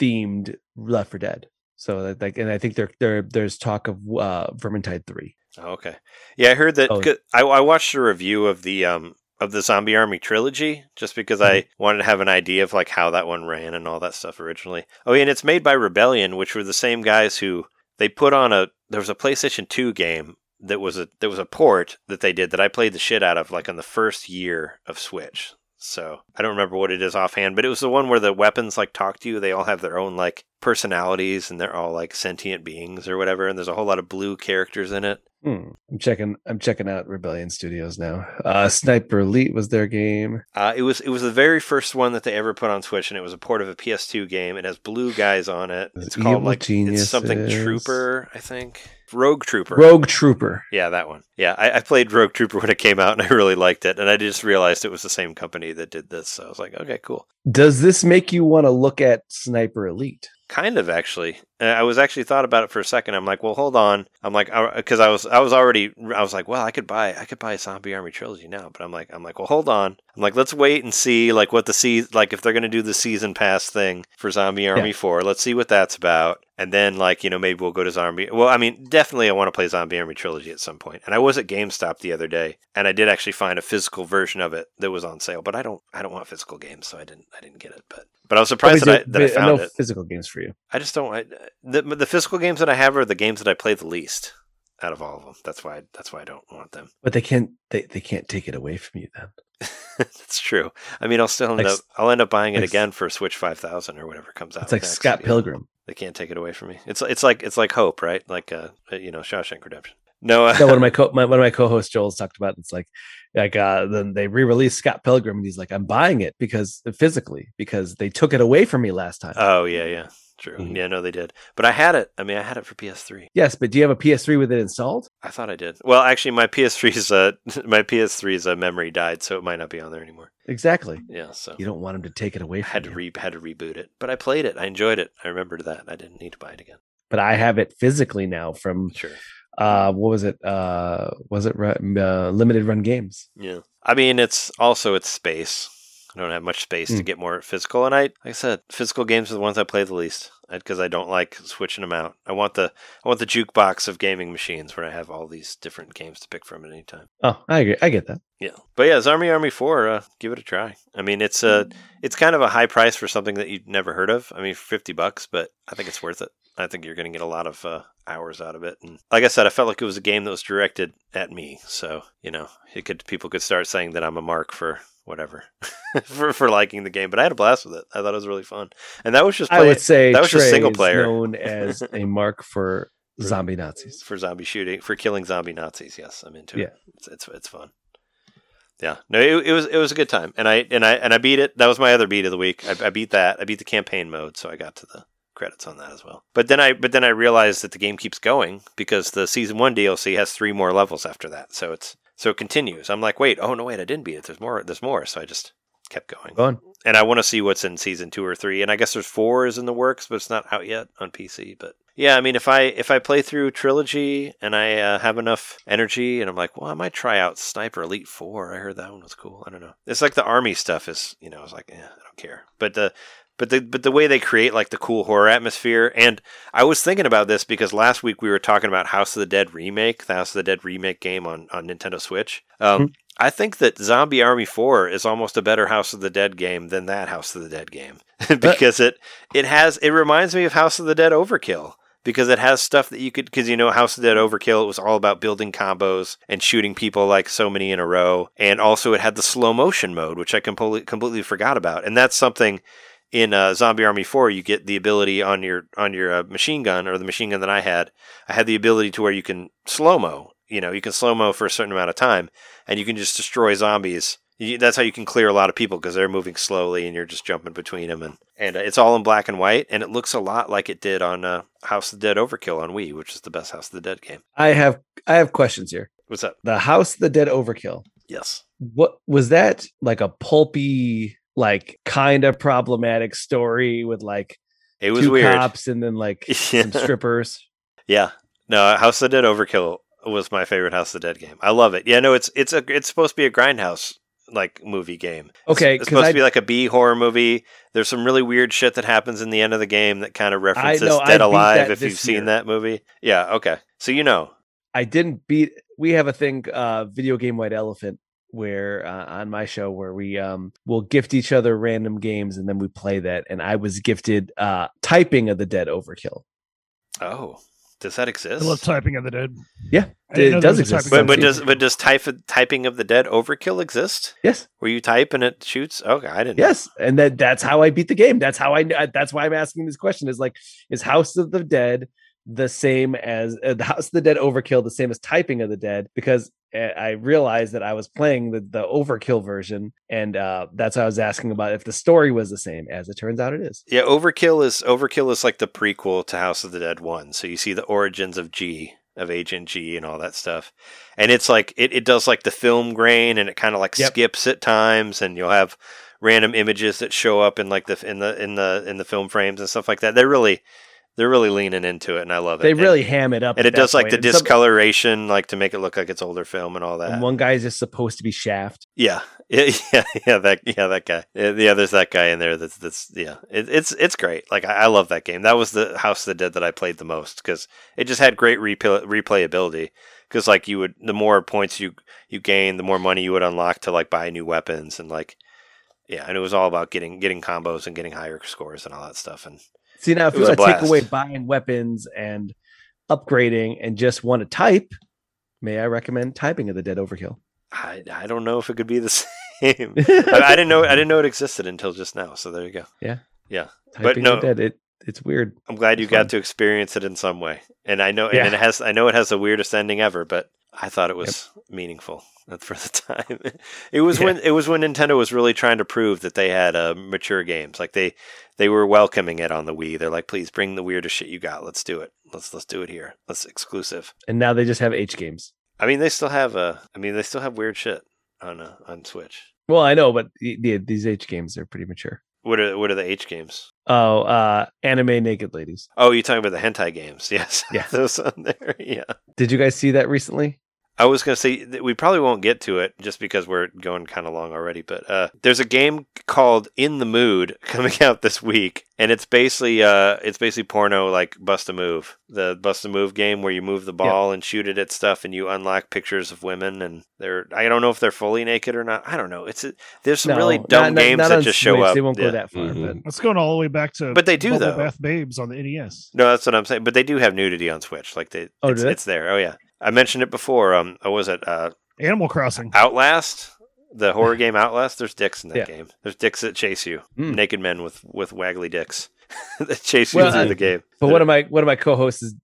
themed Left 4 Dead so like and i think there there there's talk of uh vermintide 3 Oh, okay. Yeah, I heard that. Oh. I, I watched a review of the um of the Zombie Army trilogy just because I Mm-hmm. wanted to have an idea of like how that one ran and all that stuff originally. Oh, yeah, and it's made by Rebellion, which were the same guys who they put on a there was a PlayStation 2 game that was a there was a port that they did that I played the shit out of like on the first year of Switch. So I don't remember what it is offhand, but it was the one where the weapons like talk to you. They all have their own like personalities and they're all like sentient beings or whatever. And there's a whole lot of blue characters in it. Hmm. i'm checking i'm checking out rebellion studios now uh sniper elite was their game Uh, it was it was the very first one that they ever put on Switch, and it was a port of a PS2 game. It has blue guys on it. It's Evil called like it's something Trooper, I think. Rogue Trooper. rogue trooper Yeah, that one. Yeah, I, I played Rogue Trooper when it came out, and I really liked it. And I just realized it was the same company that did this, so I was like, okay, cool. does this make you want to look at sniper elite Kind of actually. I was actually thought about it for a second. I'm like, well, hold on. I'm like, because I was I was already I was like, well, I could buy I could buy a Zombie Army trilogy now, but I'm like I'm like, well, hold on. I'm like, let's wait and see like what the se- like if they're gonna do the season pass thing for Zombie Army Four. Let's see what that's about, and then like you know maybe we'll go to Zombie. Well, I mean, definitely I want to play Zombie Army trilogy at some point. And I was at GameStop the other day, and I did actually find a physical version of it that was on sale, but I don't I don't want physical games, so I didn't I didn't get it, but. But I was surprised that I, that I found no it. physical games for you I just don't. I, the the physical games that I have are the games that I play the least. out of all of them. That's why that's why I don't want them. But they can't they, they can't take it away from you then. That's true. I mean, I'll still end Like up I'll end up buying it like again for Switch Five Thousand or whatever comes out. It's like next, Scott. Pilgrim. They can't take it away from me. It's it's like it's like hope, right? Like uh, you know, Shawshank Redemption. No, uh, one of my, co- my one of my co-hosts Joel's talked about. It's like, like uh, then they re-released Scott Pilgrim, and he's like, I'm buying it because physically because they took it away from me last time. oh yeah, yeah, true. Mhm. Yeah, no, they did. But I had it. I mean, I had it for PS3. yes, but do you have a PS3 with it installed? I thought I did. Well, actually, my PS3's uh, my PS3's uh, memory died, so it might not be on there anymore. Exactly. Yeah, so You don't want him to take it away I from had to you. re had to reboot it. But I played it. I enjoyed it. I remembered that. I didn't need to buy it again. but I have it physically now from Sure. Uh what was it uh was it uh, limited run games Yeah. I mean, it's also it's space. I don't have much space to Mm. get more physical, and I, like I said, physical games are the ones I play the least because I don't like switching them out. I want the I want the jukebox of gaming machines where I have all these different games to pick from at any time. oh i agree i get that Yeah, but yeah, Army Army Four. Uh, give it a try. I mean, it's a it's kind of a high price for something that you've never heard of. I mean, fifty bucks, but I think it's worth it. I think you're going to get a lot of uh, hours out of it. And like I said, I felt like it was a game that was directed at me. So you know, it could people could start saying that I'm a mark for whatever for for liking the game. But I had a blast with it. I thought it was really fun, and that was just i would say that was just single player. known as a mark for For- zombie nazis for zombie shooting for killing zombie Nazis. Yes, I'm into Yeah. it. It's, it's it's fun. Yeah, no, it, it was it was a good time, and I and I and I beat it. That was my other beat of the week. I, I beat that. I beat the campaign mode, so I got to the credits on that as well. But then I but then I realized that the game keeps going because the season one DLC has three more levels after that. So it's so it continues. I'm like, wait, oh no, wait, I didn't beat it. There's more. There's more. So I just kept going go on and I want to see what's in season two or three. And I guess there's four is in the works, but it's not out yet on PC. But yeah, I mean, if I if I play through trilogy and I uh, have enough energy, and I'm like, well, I might try out Sniper Elite Four. I heard that one was cool. I don't know. It's like the army stuff is, you know, I was like, eh, I don't care. But the but the but the way they create like the cool horror atmosphere, and I was thinking about this because last week we were talking about House of the Dead remake, the House of the Dead remake game on on Nintendo Switch. Um, Mhm. I think that Zombie Army 4 is almost a better House of the Dead game than that House of the Dead game because it it has it reminds me of House of the Dead Overkill because it has stuff that you could because you know House of the Dead Overkill it was all about building combos and shooting people like so many in a row and also it had the slow motion mode which I completely completely forgot about and that's something in uh, Zombie Army 4 you get the ability on your on your uh, machine gun or the machine gun that I had I had the ability to where you can slow mo you know you can slow mo for a certain amount of time and you can just destroy zombies. You, that's how you can clear a lot of people because they're moving slowly and you're just jumping between them. And, and uh, it's all in black and white, and it looks a lot like it did on uh, House of the Dead Overkill on Wii, which is the best House of the Dead game. i have i have questions here What's up? the house of the dead overkill Yes. what was that like a pulpy like kind of problematic story with like It was two weird. cops and then like Yeah. some strippers Yeah. No, House of the Dead Overkill was my favorite House of the Dead game. I love it. Yeah, no, it's it's a it's supposed to be a grindhouse like movie game. It's- Okay, it's, 'cause supposed I- to be like a B horror movie. There's some really weird shit that happens in the end of the game that kind of references know, Dead Alive. If you've seen that movie, yeah, okay, so you know, I didn't beat. We have a thing, uh, video game White Elephant, where uh, on my show where we um will gift each other random games and then we play that. And I was gifted uh typing of the Dead Overkill. oh, does that exist I exist? love typing of the dead. Yeah, I it does there exist. but, but does but does type, typing of the Dead Overkill exist? Yes, Where you type and it shoots? Okay, I didn't. know. yes, and that that's how I beat the game. That's how I. kn- That's why I'm asking this question. Is like, is House of the Dead the same as uh, the House of the Dead Overkill the same as typing of the Dead? Because I realized that I was playing the the Overkill version, and uh, that's why I was asking about if the story was the same. As it turns out, it is. Yeah, Overkill is Overkill is like the prequel to House of the Dead one. So you see the origins of G of Agent G and all that stuff, and it's like it, it does like the film grain and it kind of like Yep. skips at times, and you'll have random images that show up in like the in the in the in the film frames and stuff like that. They're really they're really leaning into it, and I love it. They And- really ham it up, and it does like the. And some- discoloration, like to make it look like it's older film and all that. And one guy is just supposed to be Shaft. Yeah, yeah, yeah, yeah. That yeah, that guy. Yeah, yeah, there's that guy in there. That's that's yeah. It, it's it's great. Like I, I love that game. That was the House of the Dead that I played the most because it just had great replay, replayability. Because like you would, the more points you you gain, the more money you would unlock to like buy new weapons and like yeah. And it was all about getting getting combos and getting higher scores and all that stuff. And See now, if you want to take away buying weapons and upgrading, and just want to type, may I recommend Typing of the Dead Overkill? I, I don't know if it could be the same. I, I didn't know I didn't know it existed until just now. So there you go. Yeah, yeah. Typing no- of the Dead, it it's weird. I'm glad you It's got fun. to experience it in some way. And I know Yeah. and it has I know it has the weirdest ending ever, but I thought it was meaningful for the time. It was Yeah. when it was when Nintendo was really trying to prove that they had uh, mature games. Like they they were welcoming it on the Wii. They're like, please bring the weirdest shit you got. Let's do it. Let's let's do it here. Let's exclusive. And now they just have H games. I mean, they still have uh, I mean, they still have weird shit on uh, on Switch. Well, I know, but the, the, these H games are pretty mature. What are what are the H games? Oh, uh, anime naked ladies. Oh, you're talking about the hentai games? Yes, Yeah. those on there. Yeah. Did you guys see that recently? I was going to say that we probably won't get to it just because we're going kind of long already. But uh, there's a game called In the Mood coming out this week, and it's basically uh, it's basically porno like Bust a Move, the Bust a Move game where you move the ball and shoot it at stuff, and you unlock pictures of women, and they're I don't know if they're fully naked or not. I don't know. It's a, there's some really dumb not- not- games not that just show Switch. up. They won't Yeah. go that far, Mhm. but Let's going all the way back to But they do, Bubble though. Bath Babes on the NES. No, that's what I'm saying. But they do have nudity on Switch. Like they, Oh, it's, they? it's there. Oh yeah, I mentioned it before. Um, what was it? Uh, Animal Crossing. Outlast, the horror game Outlast. There's dicks in that Yeah. game. There's dicks that chase you, Mm. naked men with with waggly dicks that chase you Well, through I- the game. but one of my one of my co-hosts is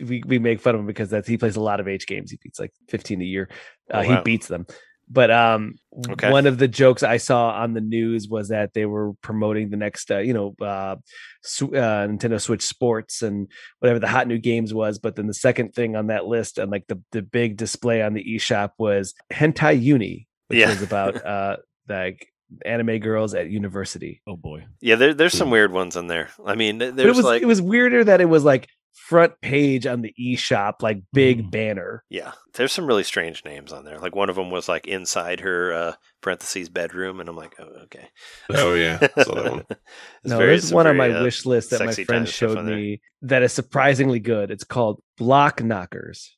we, we make fun of him because that's he plays a lot of H games. He beats like 15 a year. Uh, Oh, He beats them. But um, Okay. one of the jokes I saw on the news was that they were promoting the next, uh, you know, uh, Sw- uh, Nintendo Switch Sports and whatever the hot new games was. But then the second thing on that list and like the the big display on the eShop was Hentai Uni, which Yeah. was about uh like anime girls at university. Oh boy. Yeah, there, there's some weird ones in there. I mean, th- But it there's was like it was weirder that it was like front page on the eShop, like big Mm. banner. yeah, there's some really strange names on there. Like one of them was like inside her uh, parentheses bedroom, and I'm like, oh, okay. Oh yeah, saw that one. No, very- there's it's one on my uh, wish list that my friend kind of stuff showed on there. me that is surprisingly good. It's called Block Knockers.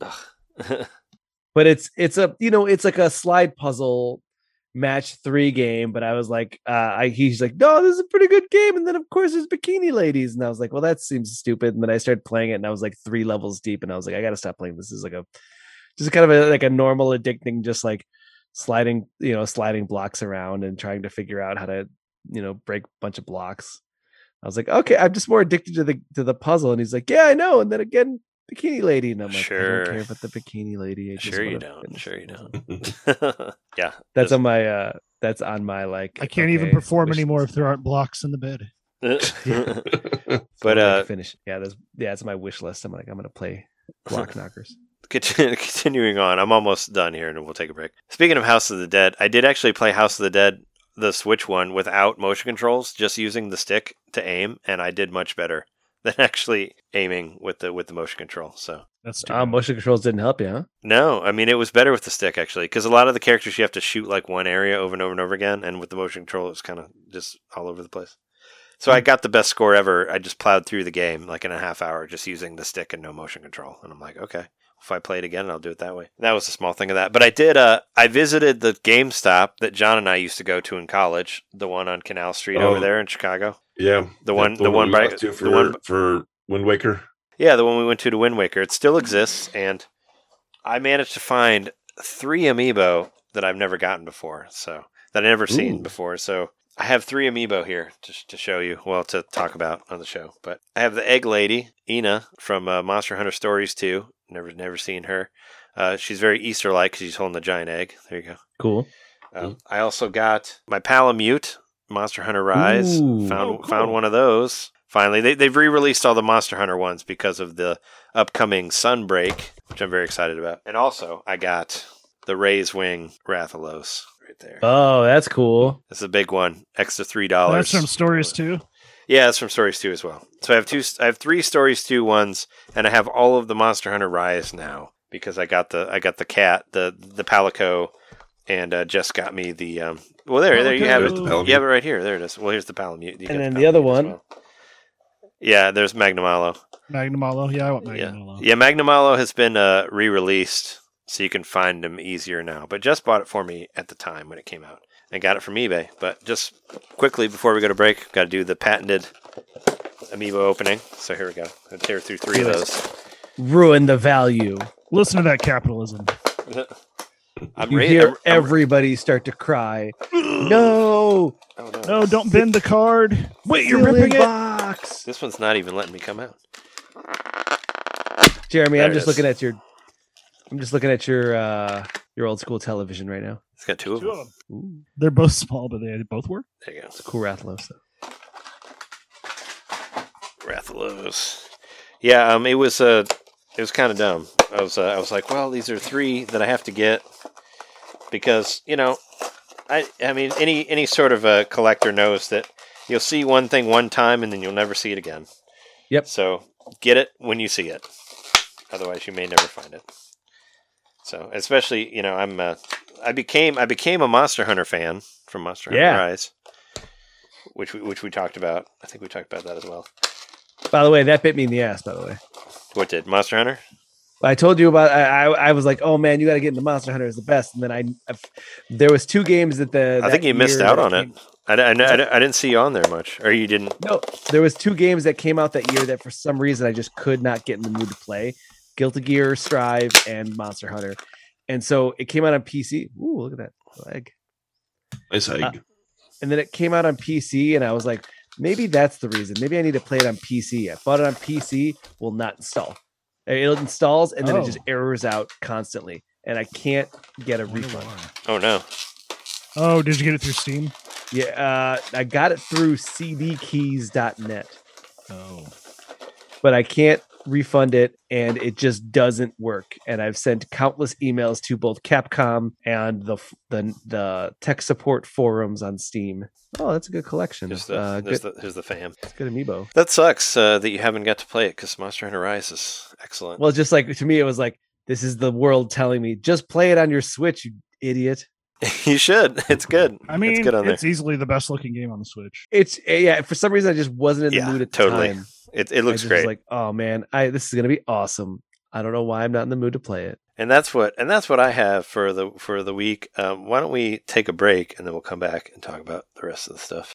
But it's it's a you know, it's like a slide puzzle match three game. But I was like, uh I he's like, no, this is a pretty good game. And then of course there's bikini ladies. And I was like, well, that seems stupid. And then I started playing it and I was like three levels deep, and I was like, I gotta stop playing. This is like a just kind of a like a normal addicting, just like sliding, you know, sliding blocks around and trying to figure out how to, you know, break a bunch of blocks. I was like, okay, I'm just more addicted to the to the puzzle. And he's like, yeah, I know. And then again, bikini lady, and I'm like, I don't care about the bikini lady. I just sure you wanna don't. finish Sure you don't. yeah, That's there's- on my uh that's on my like. I can't even perform wish anymore if there aren't blocks in the bed. but I'd like to uh, finish. Yeah, that's yeah, it's my wish list. I'm like, I'm gonna play block knockers. Continuing on, I'm almost done here, and we'll take a break. Speaking of House of the Dead, I did actually play House of the Dead, the Switch one, without motion controls, just using the stick to aim, and I did much better than actually aiming with the with the motion control. So That's too Uh, motion controls didn't help you, huh? no, I mean it was better with the stick actually, because a lot of the characters you have to shoot like one area over and over and over again, and with the motion control, it's kind of just all over the place. So I got the best score ever. I just plowed through the game like in a half hour, just using the stick and no motion control, and I'm like, okay. If I play it again, I'll do it that way. That was a small thing of that. But I did. Uh, I visited the GameStop that John and I used to go to in college, the one on Canal Street over Oh. there in Chicago. yeah, The one- the one we by- to for the one- for Wind Waker. Yeah, the one we went to to Wind Waker. It still exists, and I managed to find three amiibo that I've never gotten before. So that I never seen before. So I have three amiibo here to, to show you. Well, to talk about on the show. But I have the Egg Lady, Ena from uh, Monster Hunter Stories 2. Never never seen her. Uh, she's very Easter like because she's holding the giant egg. There you go. Cool. Um, I also got my Palamute, Monster Hunter Rise. Ooh. found Oh, cool. found one of those. Finally, they they've re-released all the Monster Hunter ones because of the upcoming Sunbreak, which I'm very excited about. And also, I got the Razewing Rathalos right there. Oh, that's cool. That's a big one, extra three dollars. that's from Stories too. Yeah, it's from Stories 2 as well. So I have two I have three Stories 2 ones and I have all of the Monster Hunter Rise now because I got the I got the cat, the the Palico and uh, Jess got me the um well there there you have it. Palico. You have it right here. There it is. Well, here's the Palamute. And then the other one. well. Yeah, there's Magnamalo. Magnamalo. Yeah, I want Yeah. Magnamalo. Yeah, Magnamalo has been uh, re-released so you can find them easier now. But Jess bought it for me at the time when it came out. And got it from eBay. But just quickly before we go to break, got to do the patented amiibo opening. So here we go. Let's tear through three of those. ruin the value. Listen to that capitalism. I'm You ra- hear I'm- I'm- everybody start to cry. no, oh, no. No, don't bend the card. Wait, you're Sealing ripping it. box. This one's not even letting me come out. Jeremy, There I'm just is. looking at your. I'm just looking at your uh your old school television right now. It's got two of Two them. of them. Ooh, They're both small, but they both work. There you go. it's a cool Rathalos though. Rathalos. Yeah, um, it was uh, it was kind of dumb. I was uh, I was like, well, these are three that I have to get because you know, I I mean, any any sort of a collector knows that you'll see one thing one time and then you'll never see it again. Yep. So get it when you see it. Otherwise, you may never find it. So, especially you know, I'm uh, I became I became a Monster Hunter fan from Monster Hunter Yeah. Rise, which we, which we talked about. I think we talked about that as well. By the way, that bit me in the ass. By the way, What did Monster Hunter? I told you about. I I, I was like, oh man, you got to get into Monster Hunter is the best. And then I, I there was two games that the. I think you missed out on it. I, I, I, I didn't see you on there much, or you didn't. No, there was two games that came out that year that for some reason I just could not get in the mood to play. Guilty Gear, Strive, and Monster Hunter. And so it came out on PC. Ooh, look at that leg. Nice egg. Uh, And then it came out on PC, and I was like, maybe that's the reason. Maybe I need to play it on PC. I bought it on PC, will not install. It installs, and then it just Oh. errors out constantly, and I can't get a refund. Oh no! Oh, did you get it through Steam? Yeah, uh, I got it through cdkeys.net. Oh, but I can't refund it and it just doesn't work. And I've sent countless emails to both Capcom and the the, the tech support forums on Steam. Oh, that's a good collection. Here's the, uh, here's good, the here's the fam. good amiibo. That sucks uh, that you haven't got to play it because Monster Hunter Rise is excellent. Well, just like to me, it was like this is the world telling me just play it on your Switch, you idiot. you should. It's good. I mean, it's it's, good on there. easily the best looking game on the Switch. It's yeah. For some reason, I just wasn't in the Yeah, mood at the totally. time. It, it I looks just great, Was like, oh man, I this is gonna be awesome. I don't know why I'm not in the mood to play it. and that's what and that's what I have for the for the week. Um, why don't we take a break and then we'll come back and talk about the rest of the stuff.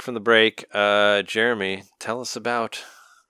Back from the break. Uh, Jeremy, tell us about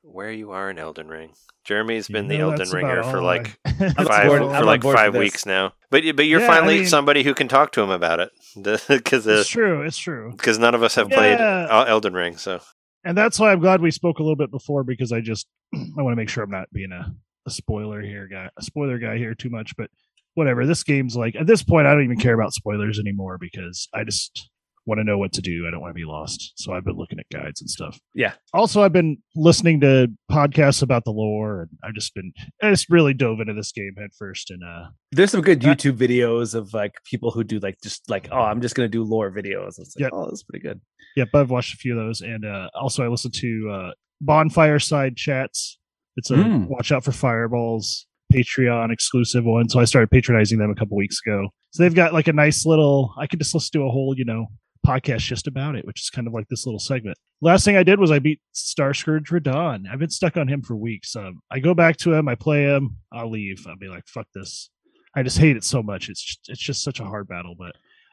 where you are in Elden Ring. Jeremy's been the You know, Elden that's Ringer for like I- five for like five weeks now. But but you're Yeah, I finally mean- somebody who can talk to him about it because it's true. It's true. because none of us have played Yeah. uh, Elden Ring. So and that's why I'm glad we spoke a little bit before because I just I want to make sure I'm not being a, a spoiler here guy, a spoiler guy here too much. But whatever, this game's like at this point I don't even care about spoilers anymore because I just want to know what to do. I don't want to be lost. So I've been looking at guides and stuff. Yeah. Also, I've been listening to podcasts about the lore, and I've just been I just really dove into this game head first. And uh, There's some good YouTube videos of like people who do like just like, oh, I'm just gonna do lore videos. It's like, Yep. oh, that's pretty good. Yep, I've watched a few of those, and uh, also I listened to uh, Bonfire Side Chats. It's a Mm. watch out for fireballs Patreon exclusive one. So I started patronizing them a couple weeks ago. So they've got like a nice little. I could just listen to a whole, you know, podcast just about it, which is kind of like this little segment. Last thing I did was I beat Star Scourge Radahn. I've been stuck on him for weeks. Um, I go back to him, I play him, I'll leave. I'll be like, fuck this. I just hate it so much. It's just, it's just such a hard battle, but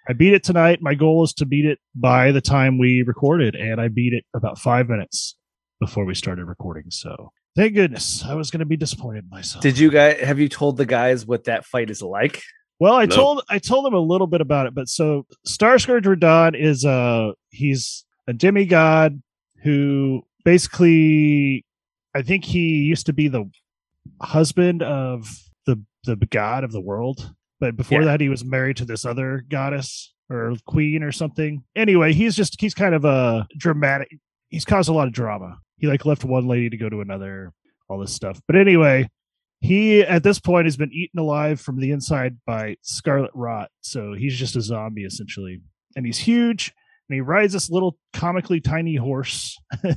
I beat it tonight. My goal is to beat it by the time we recorded, and I beat it about five minutes before we started recording. So thank goodness. I was going to be disappointed myself. Did you guys have you told the guys what that fight is like? Well, I No. told I told them a little bit about it, but so Star Scourge Radahn is uh he's a demigod who basically I think he used to be the husband of the the god of the world, but before Yeah. that he was married to this other goddess or queen or something. Anyway, he's just he's kind of a dramatic. He's caused a lot of drama. He like left one lady to go to another, all this stuff. But anyway, he at this point has been eaten alive from the inside by scarlet rot so he's just a zombie essentially and he's huge and he rides this little comically tiny horse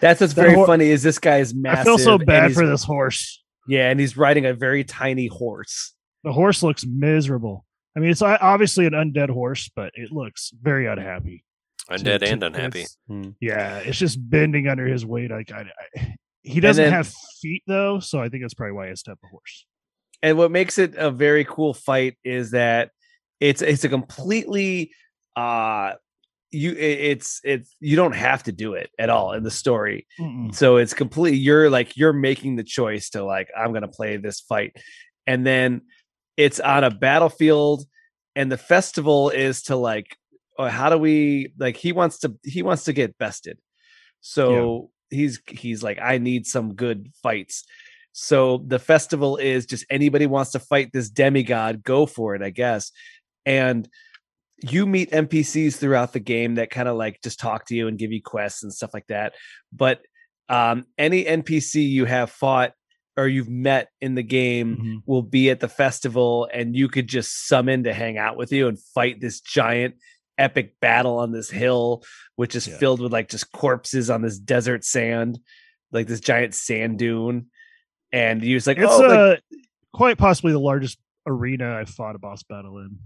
That's what's That very hor- funny. Is this guy is massive? i feel so bad for this horse Yeah, and he's riding a very tiny horse. the horse looks miserable i mean it's obviously an undead horse but it looks very unhappy undead to- and to- unhappy. It's- hmm. yeah it's just bending under his weight like I, I he doesn't then- have feet though so i think that's probably why he has to have a horse And what makes it a very cool fight is that it's it's a completely uh you it's it's you don't have to do it at all in the story. Mm-mm. So it's completely you're like you're making the choice to like I'm gonna play this fight, and then it's on a battlefield, and the festival is to like oh, how do we like he wants to he wants to get bested, so he's he's like I need some good fights. So the festival is just anybody wants to fight this demigod, go for it, I guess. And you meet NPCs throughout the game that kind of like just talk to you and give you quests and stuff like that. But um, any NPC you have fought or you've met in the game Mhm. will be at the festival, and you could just summon to hang out with you and fight this giant epic battle on this hill, which is Yeah. filled with like just corpses on this desert sand, like this giant sand dune. And you just like, it's oh, like, uh quite possibly the largest arena i've fought a boss battle in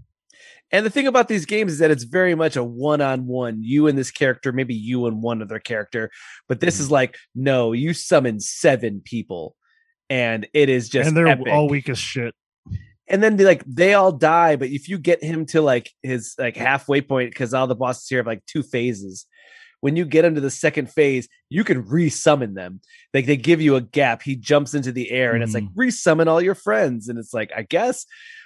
And the thing about these games is that it's very much a one-on-one. You and this character, maybe you and one other character, but this Mm-hmm. is like no, you summon seven people, and it is just and they're epic. all weak as shit And then they, like they all die, but if you get him to like his like halfway point, because all the bosses here have like two phases. When you get him to the second phase, you can resummon them. Like they give you a gap. He jumps into the air, and it's like Mm. resummon all your friends. And it's like, I guess,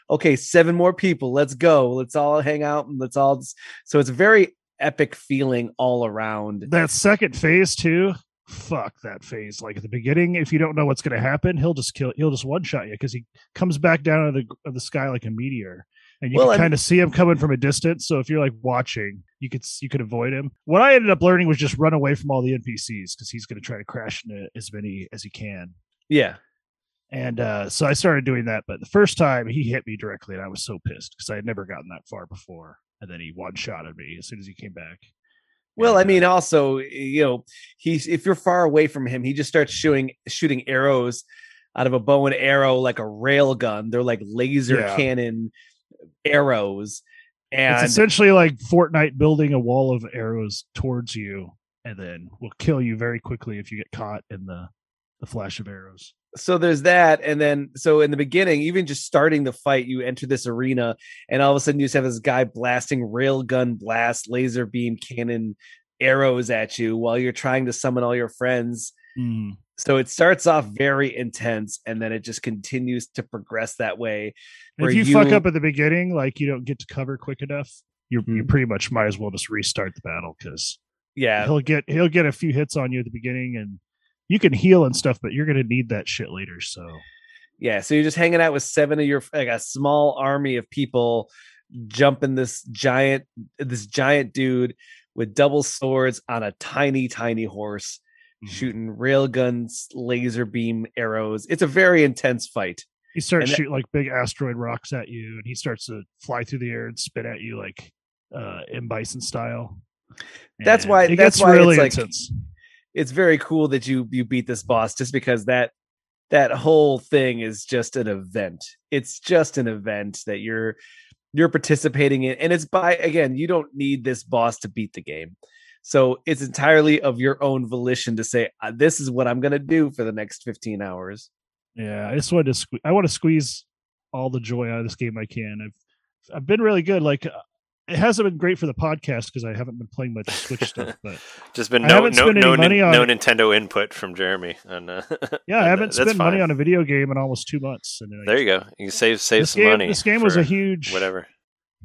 okay, seven more people. Let's go. Let's all hang out and let's all. s- So it's a very epic feeling all around. that second phase too fuck that phase like at the beginning if you don't know what's going to happen he'll just kill he'll just one shot you because he comes back down out of the, of the sky like a meteor and you Well, can kind of see him coming from a distance so if you're like watching you could you could avoid him what i ended up learning was just run away from all the npcs because he's going to try to crash into as many as he can Yeah. and uh, so I started doing that. But the first time he hit me directly, and I was so pissed because I had never gotten that far before. And then he one shot at me as soon as he came back. Well, I mean, also, you know, he's if you're far away from him, he just starts shooting shooting arrows out of a bow and arrow like a rail gun. They're like laser Yeah. cannon arrows. And it's essentially like Fortnite building a wall of arrows towards you, and then will kill you very quickly if you get caught in the the flash of arrows. So there's that and then so in the beginning even just starting the fight you enter this arena and all of a sudden you just have this guy blasting railgun blast laser beam cannon arrows at you while you're trying to summon all your friends Mm. so it starts off very intense and then it just continues to progress that way if you, fuck up at the beginning, like you don't get to cover quick enough, you you Mhm. pretty much might as well just restart the battle because yeah he'll get he'll get a few hits on you at the beginning, and you can heal and stuff, but you're gonna need that shit later. So Yeah, so you're just hanging out with seven of your like a small army of people jumping this giant this giant dude with double swords on a tiny tiny horse Mm-hmm. shooting rail guns, laser beam arrows. It's a very intense fight. he starts And that- shooting like big asteroid rocks at you, and he starts to fly through the air and spit at you like uh in Bison style. That's And why- it that's gets why it's really like- intense. It's very cool that you you beat this boss just because that that whole thing is just an event. It's just an event that you're you're participating in and it's by again, you don't need this boss to beat the game. So it's entirely of your own volition to say "Uh, this is what I'm going to do for the next 15 hours. Yeah, I just wanted to sque- I want to squeeze all the joy out of this game I can. I've I've been really good. Like uh, it hasn't been great for the podcast because I haven't been playing much Switch stuff, but Just been no no no, money on no. Nintendo input from Jeremy. And, uh, yeah, I uh, haven't spent money on a video game in almost two months. And There you go. You can save save some game, money. This game was a huge, whatever.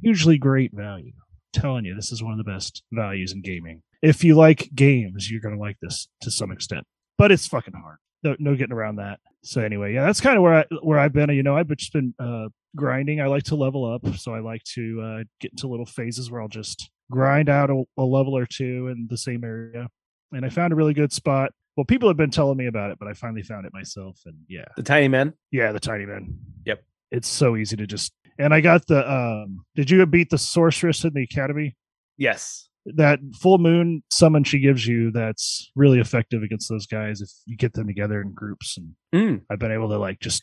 hugely great value. I'm telling you, this is one of the best values in gaming. If you like games, you're gonna like this to some extent. But it's fucking hard. No, no getting around that. So anyway, yeah, that's kind of where I where I've been. You know, I've just been uh, grinding. I like to level up, so I like to uh, get into little phases where I'll just grind out a, a level or two in the same area. And I found a really good spot. Well, people have been telling me about it, but I finally found it myself. And yeah, The tiny men. yeah, the tiny man. Yep. It's so easy to just and I got the um did you beat the sorceress in the academy? Yes. That full moon summon she gives you that's really effective against those guys if you get them together in groups and Mm. I've been able to like just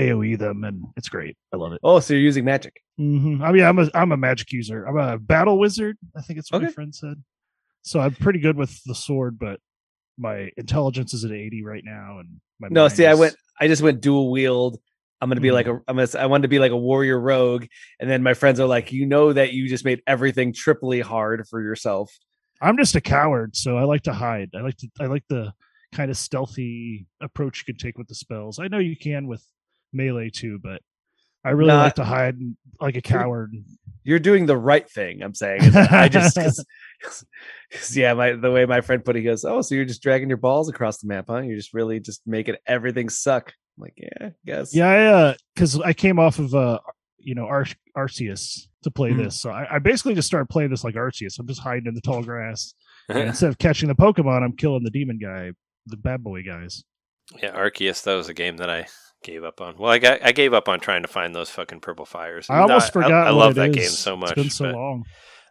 AoE them and it's great. I love it. Oh, so you're using magic. hmm I mean I'm a I'm a magic user. I'm a battle wizard, I think it's what my friend said. So I'm pretty good with the sword, but my intelligence is at 80 right now and my No, see, I went. I just went dual wield. I'm gonna be mm. like a. I'm gonna. I wanted to be like a warrior rogue, and then my friends are like, you know that you just made everything triply hard for yourself. I'm just a coward, so I like to hide. I like to I like the kind of stealthy approach you can take with the spells. I know you can with melee too, but I really Not- like to hide like a coward. You're doing the right thing. I'm saying. I just. Cause, 'cause, yeah, my the way my friend put it, he goes, "Oh, so you're just dragging your balls across the map, huh? You're just really just making everything suck." I'm like, yeah, I guess. Yeah, I, uh, because I came off of uh, you know, Ar- Arceus to play Mhm. this, so I, I basically just started playing this like Arceus. I'm just hiding in the tall grass. and instead of catching the Pokemon, I'm killing the demon guy, the bad boy guys. Yeah, Arceus. That was a game that I gave up on. Well, I got I gave up on trying to find those fucking purple fires. I almost No, forgot. I, what love it that is. game so much. It's been so but- long.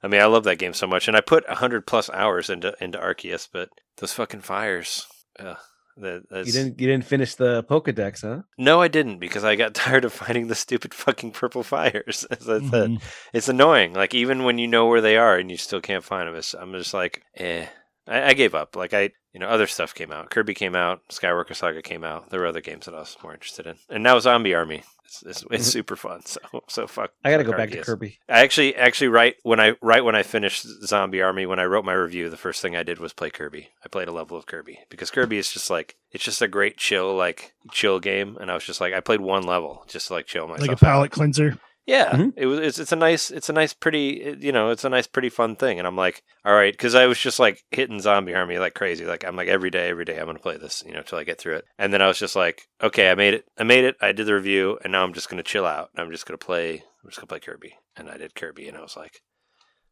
I mean, I love that game so much, and I put hundred plus hours into into Arceus, but those fucking fires. Uh, that, that's... You didn't. You didn't finish the Pokedex, huh? No, I didn't because I got tired of finding the stupid fucking purple fires. As I said, Mhm. it's annoying. Like even when you know where they are and you still can't find them, I'm just like, eh. I, I gave up. Like I, you know, other stuff came out. Kirby came out. Skywalker Saga came out. There were other games that I was more interested in, and now Zombie Army. It's, it's, it's mm-hmm. super fun. So so fuck. I got to fuck go back to Kirby. I actually actually right when I right when I finished Zombie Army when I wrote my review, the first thing I did was play Kirby. I played a level of Kirby because Kirby is just like it's just a great chill like chill game, and I was just like I played one level just to like chill myself. Like a palate out. cleanser. Yeah, Mhm. it was. It's, it's a nice. It's a nice, pretty. You know, it's a nice, pretty fun thing. And I'm like, all right, because I was just like hitting Zombie Army like crazy. Like I'm like every day, every day, I'm gonna play this. You know, till I get through it. And then I was just like, okay, I made it. I made it. I did the review, and now I'm just gonna chill out. I'm just gonna play. I'm just gonna play Kirby. And I did Kirby, and I was like,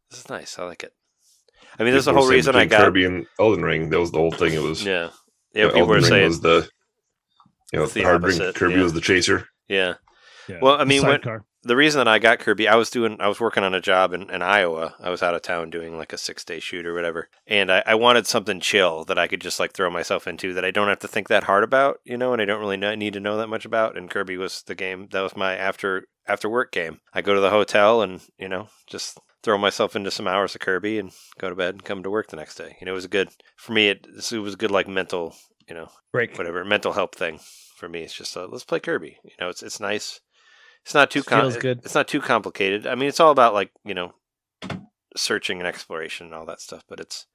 this is nice. I like it. I mean, there's the whole reason I got. Kirby and Elden Ring. That was the whole thing. It was Yeah, yeah. People Elden were Ring saying, was the you know the hard opposite, Kirby yeah. was the chaser. yeah. Yeah. Well, I mean, when- the reason that I got Kirby, I was doing, I was working on a job in, in Iowa. I was out of town doing like a six day shoot or whatever, and I, I wanted something chill that I could just like throw myself into that I don't have to think that hard about, you know, and I don't really know, need to know that much about. And Kirby was the game that was my after after work game. I go to the hotel and you know just throw myself into some hours of Kirby and go to bed and come to work the next day. You know, it was a good for me. It, it was a good like mental, you know, Break. whatever mental help thing for me. It's just uh, let's play Kirby. You know, it's it's nice. It's not too com- Feels good. It's not too complicated. I mean, it's all about like you know, searching and exploration and all that stuff. But it's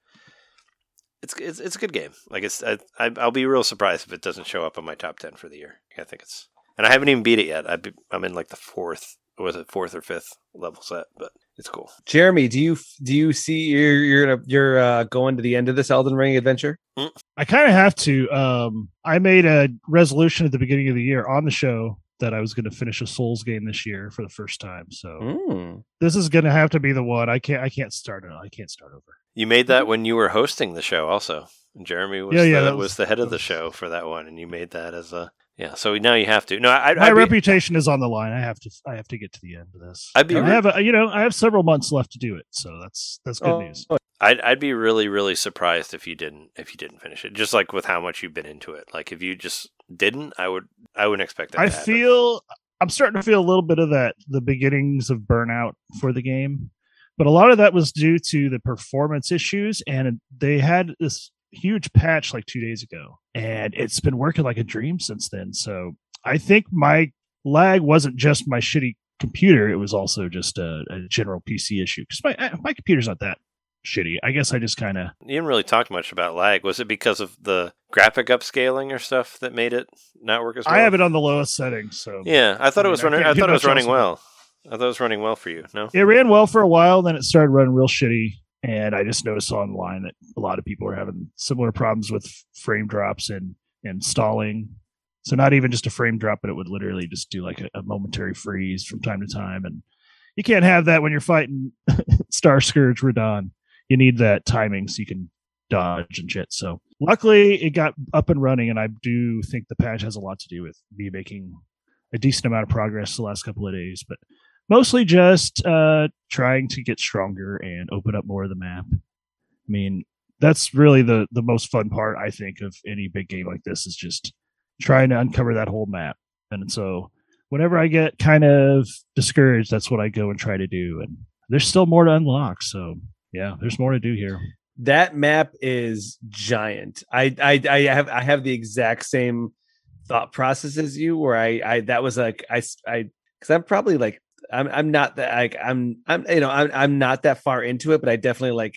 it's it's, it's a good game. Like it's I, I I'll be real surprised if it doesn't show up on my top ten for the year. I think it's and I haven't even beat it yet. I be, I'm in like the fourth was it fourth or fifth level set, but it's cool. Jeremy, do you do you see you're you're you're uh, going to the end of this Elden Ring adventure? I kind of have to. Um, I made a resolution at the beginning of the year on the show that I was going to finish a Souls game this year for the first time. So Mm. this is going to have to be the one. I can't. I can't start it. I can't start over. You made that when you were hosting the show, also. Jeremy was Yeah, yeah, the, was, was- the head of the show for that one, and you made that as a yeah. So now you have to. No, I, My I'd be, reputation is on the line. I have to. I have to get to the end of this. I'd be I have. A, you know, I have several months left to do it. So that's that's good Oh, news. I'd I'd be really really surprised if you didn't if you didn't finish it. Just like with how much you've been into it. Like if you just didn't, I would I wouldn't expect that. I feel I'm starting to feel a little bit of that the beginnings of burnout for the game, but a lot of that was due to the performance issues, and they had this huge patch like two days ago, and it's been working like a dream since then. So I think my lag wasn't just my shitty computer; it was also just a, a general PC issue because my uh, my computer's not that shitty. I guess I just kind of You didn't really talk much about lag. Was it because of the graphic upscaling or stuff that made it not work as well? I have it on the lowest settings, so Yeah, I thought I it was mean, I running. I thought it was running well. I thought it was running well for you. No. it ran well for a while then it started running real shitty and i just noticed online that a lot of people are having similar problems with frame drops and and stalling so not even just a frame drop but it would literally just do like a, a momentary freeze from time to time and you can't have that when you're fighting star scourge Radahn you need that timing so you can dodge and shit. So luckily it got up and running and i do think the patch has a lot to do with me making a decent amount of progress the last couple of days but mostly just uh trying to get stronger and open up more of the map. I mean that's really the the most fun part i think of any big game like this is just trying to uncover that whole map. And so whenever i get kind of discouraged that's what i go and try to do and there's still more to unlock so yeah there's more to do here That map is giant. I I I have I have the exact same thought process as you, where I I that was like I I because I'm probably like I'm I'm not that like I'm I'm you know I'm I'm not that far into it, but I definitely like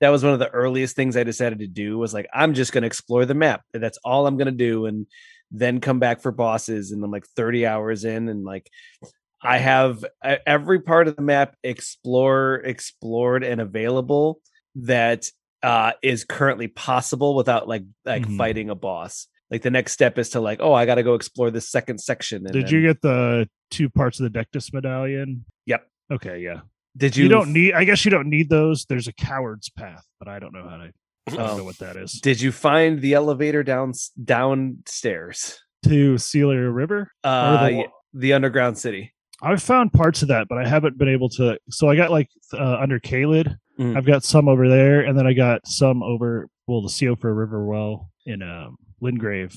that was one of the earliest things I decided to do was like I'm just gonna explore the map. That's all I'm gonna do, and then come back for bosses. And I'm like 30 hours in, and like I have every part of the map explore explored and available that uh is currently possible without like like Mhm. fighting a boss. Like the next step is to like, oh, I got to go explore this second section. And did then- you get the two parts of the dectus medallion Yep. okay yeah Did you, you, don't need i guess you don't need those there's a coward's path but i don't know how to i don't Oh. know what that is Did you find the elevator down downstairs? to Siofra River. Uh, the the underground city. I've found parts of that, but I haven't been able to. So I got like uh, under Caelid. Mm. I've got some over there, and then I got some over well the Siofra River well in um, Limgrave.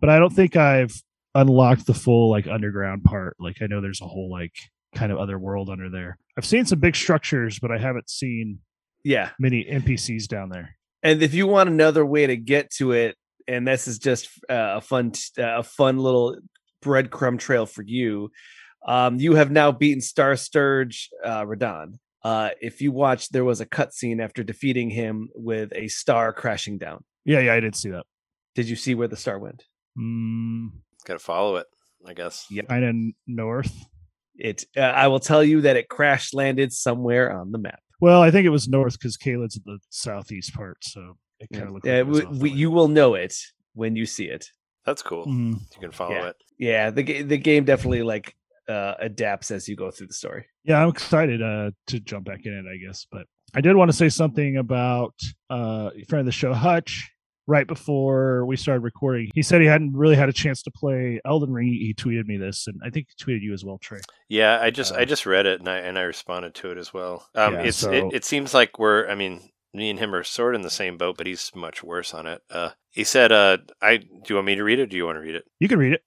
But I don't think I've unlocked the full like underground part. Like I know there's a whole like kind of other world under there. I've seen some big structures, but I haven't seen Yeah, many NPCs down there. and if you want another way to get to it, and this is just uh, a fun uh, a fun little breadcrumb trail for you. Um, you have now beaten Starscourge uh, Radahn. Uh, if you watch, there was a cutscene after defeating him with a star crashing down. Yeah, yeah, I did see that. Did you see where the star went? Mm, Got to follow it, I guess. Yeah, kind of north. It. Uh, I will tell you that it crash landed somewhere on the map. Well, I think it was north because Caelid's at the southeast part, so it kind of looked. Yeah, like it was we, off the you will know it when you see it. That's cool. Mhm. You can follow Yeah. it. Yeah, the ga- the game definitely like uh adapts as you go through the story. Yeah, I'm excited uh, to jump back in it, I guess. But I did want to say something about uh, a friend of the show, Hutch. Right before we started recording, he said he hadn't really had a chance to play Elden Ring. He tweeted me this, and I think he tweeted you as well, Trey. Yeah, I just I Uh, just read it and I and I responded to it as well. Um, Yeah, it's so- it, it seems like we're I mean me and him are sort of in the same boat, but he's much worse on it. Uh, he said, uh, I do you want me to read it? Or do you want to read it? You can read it.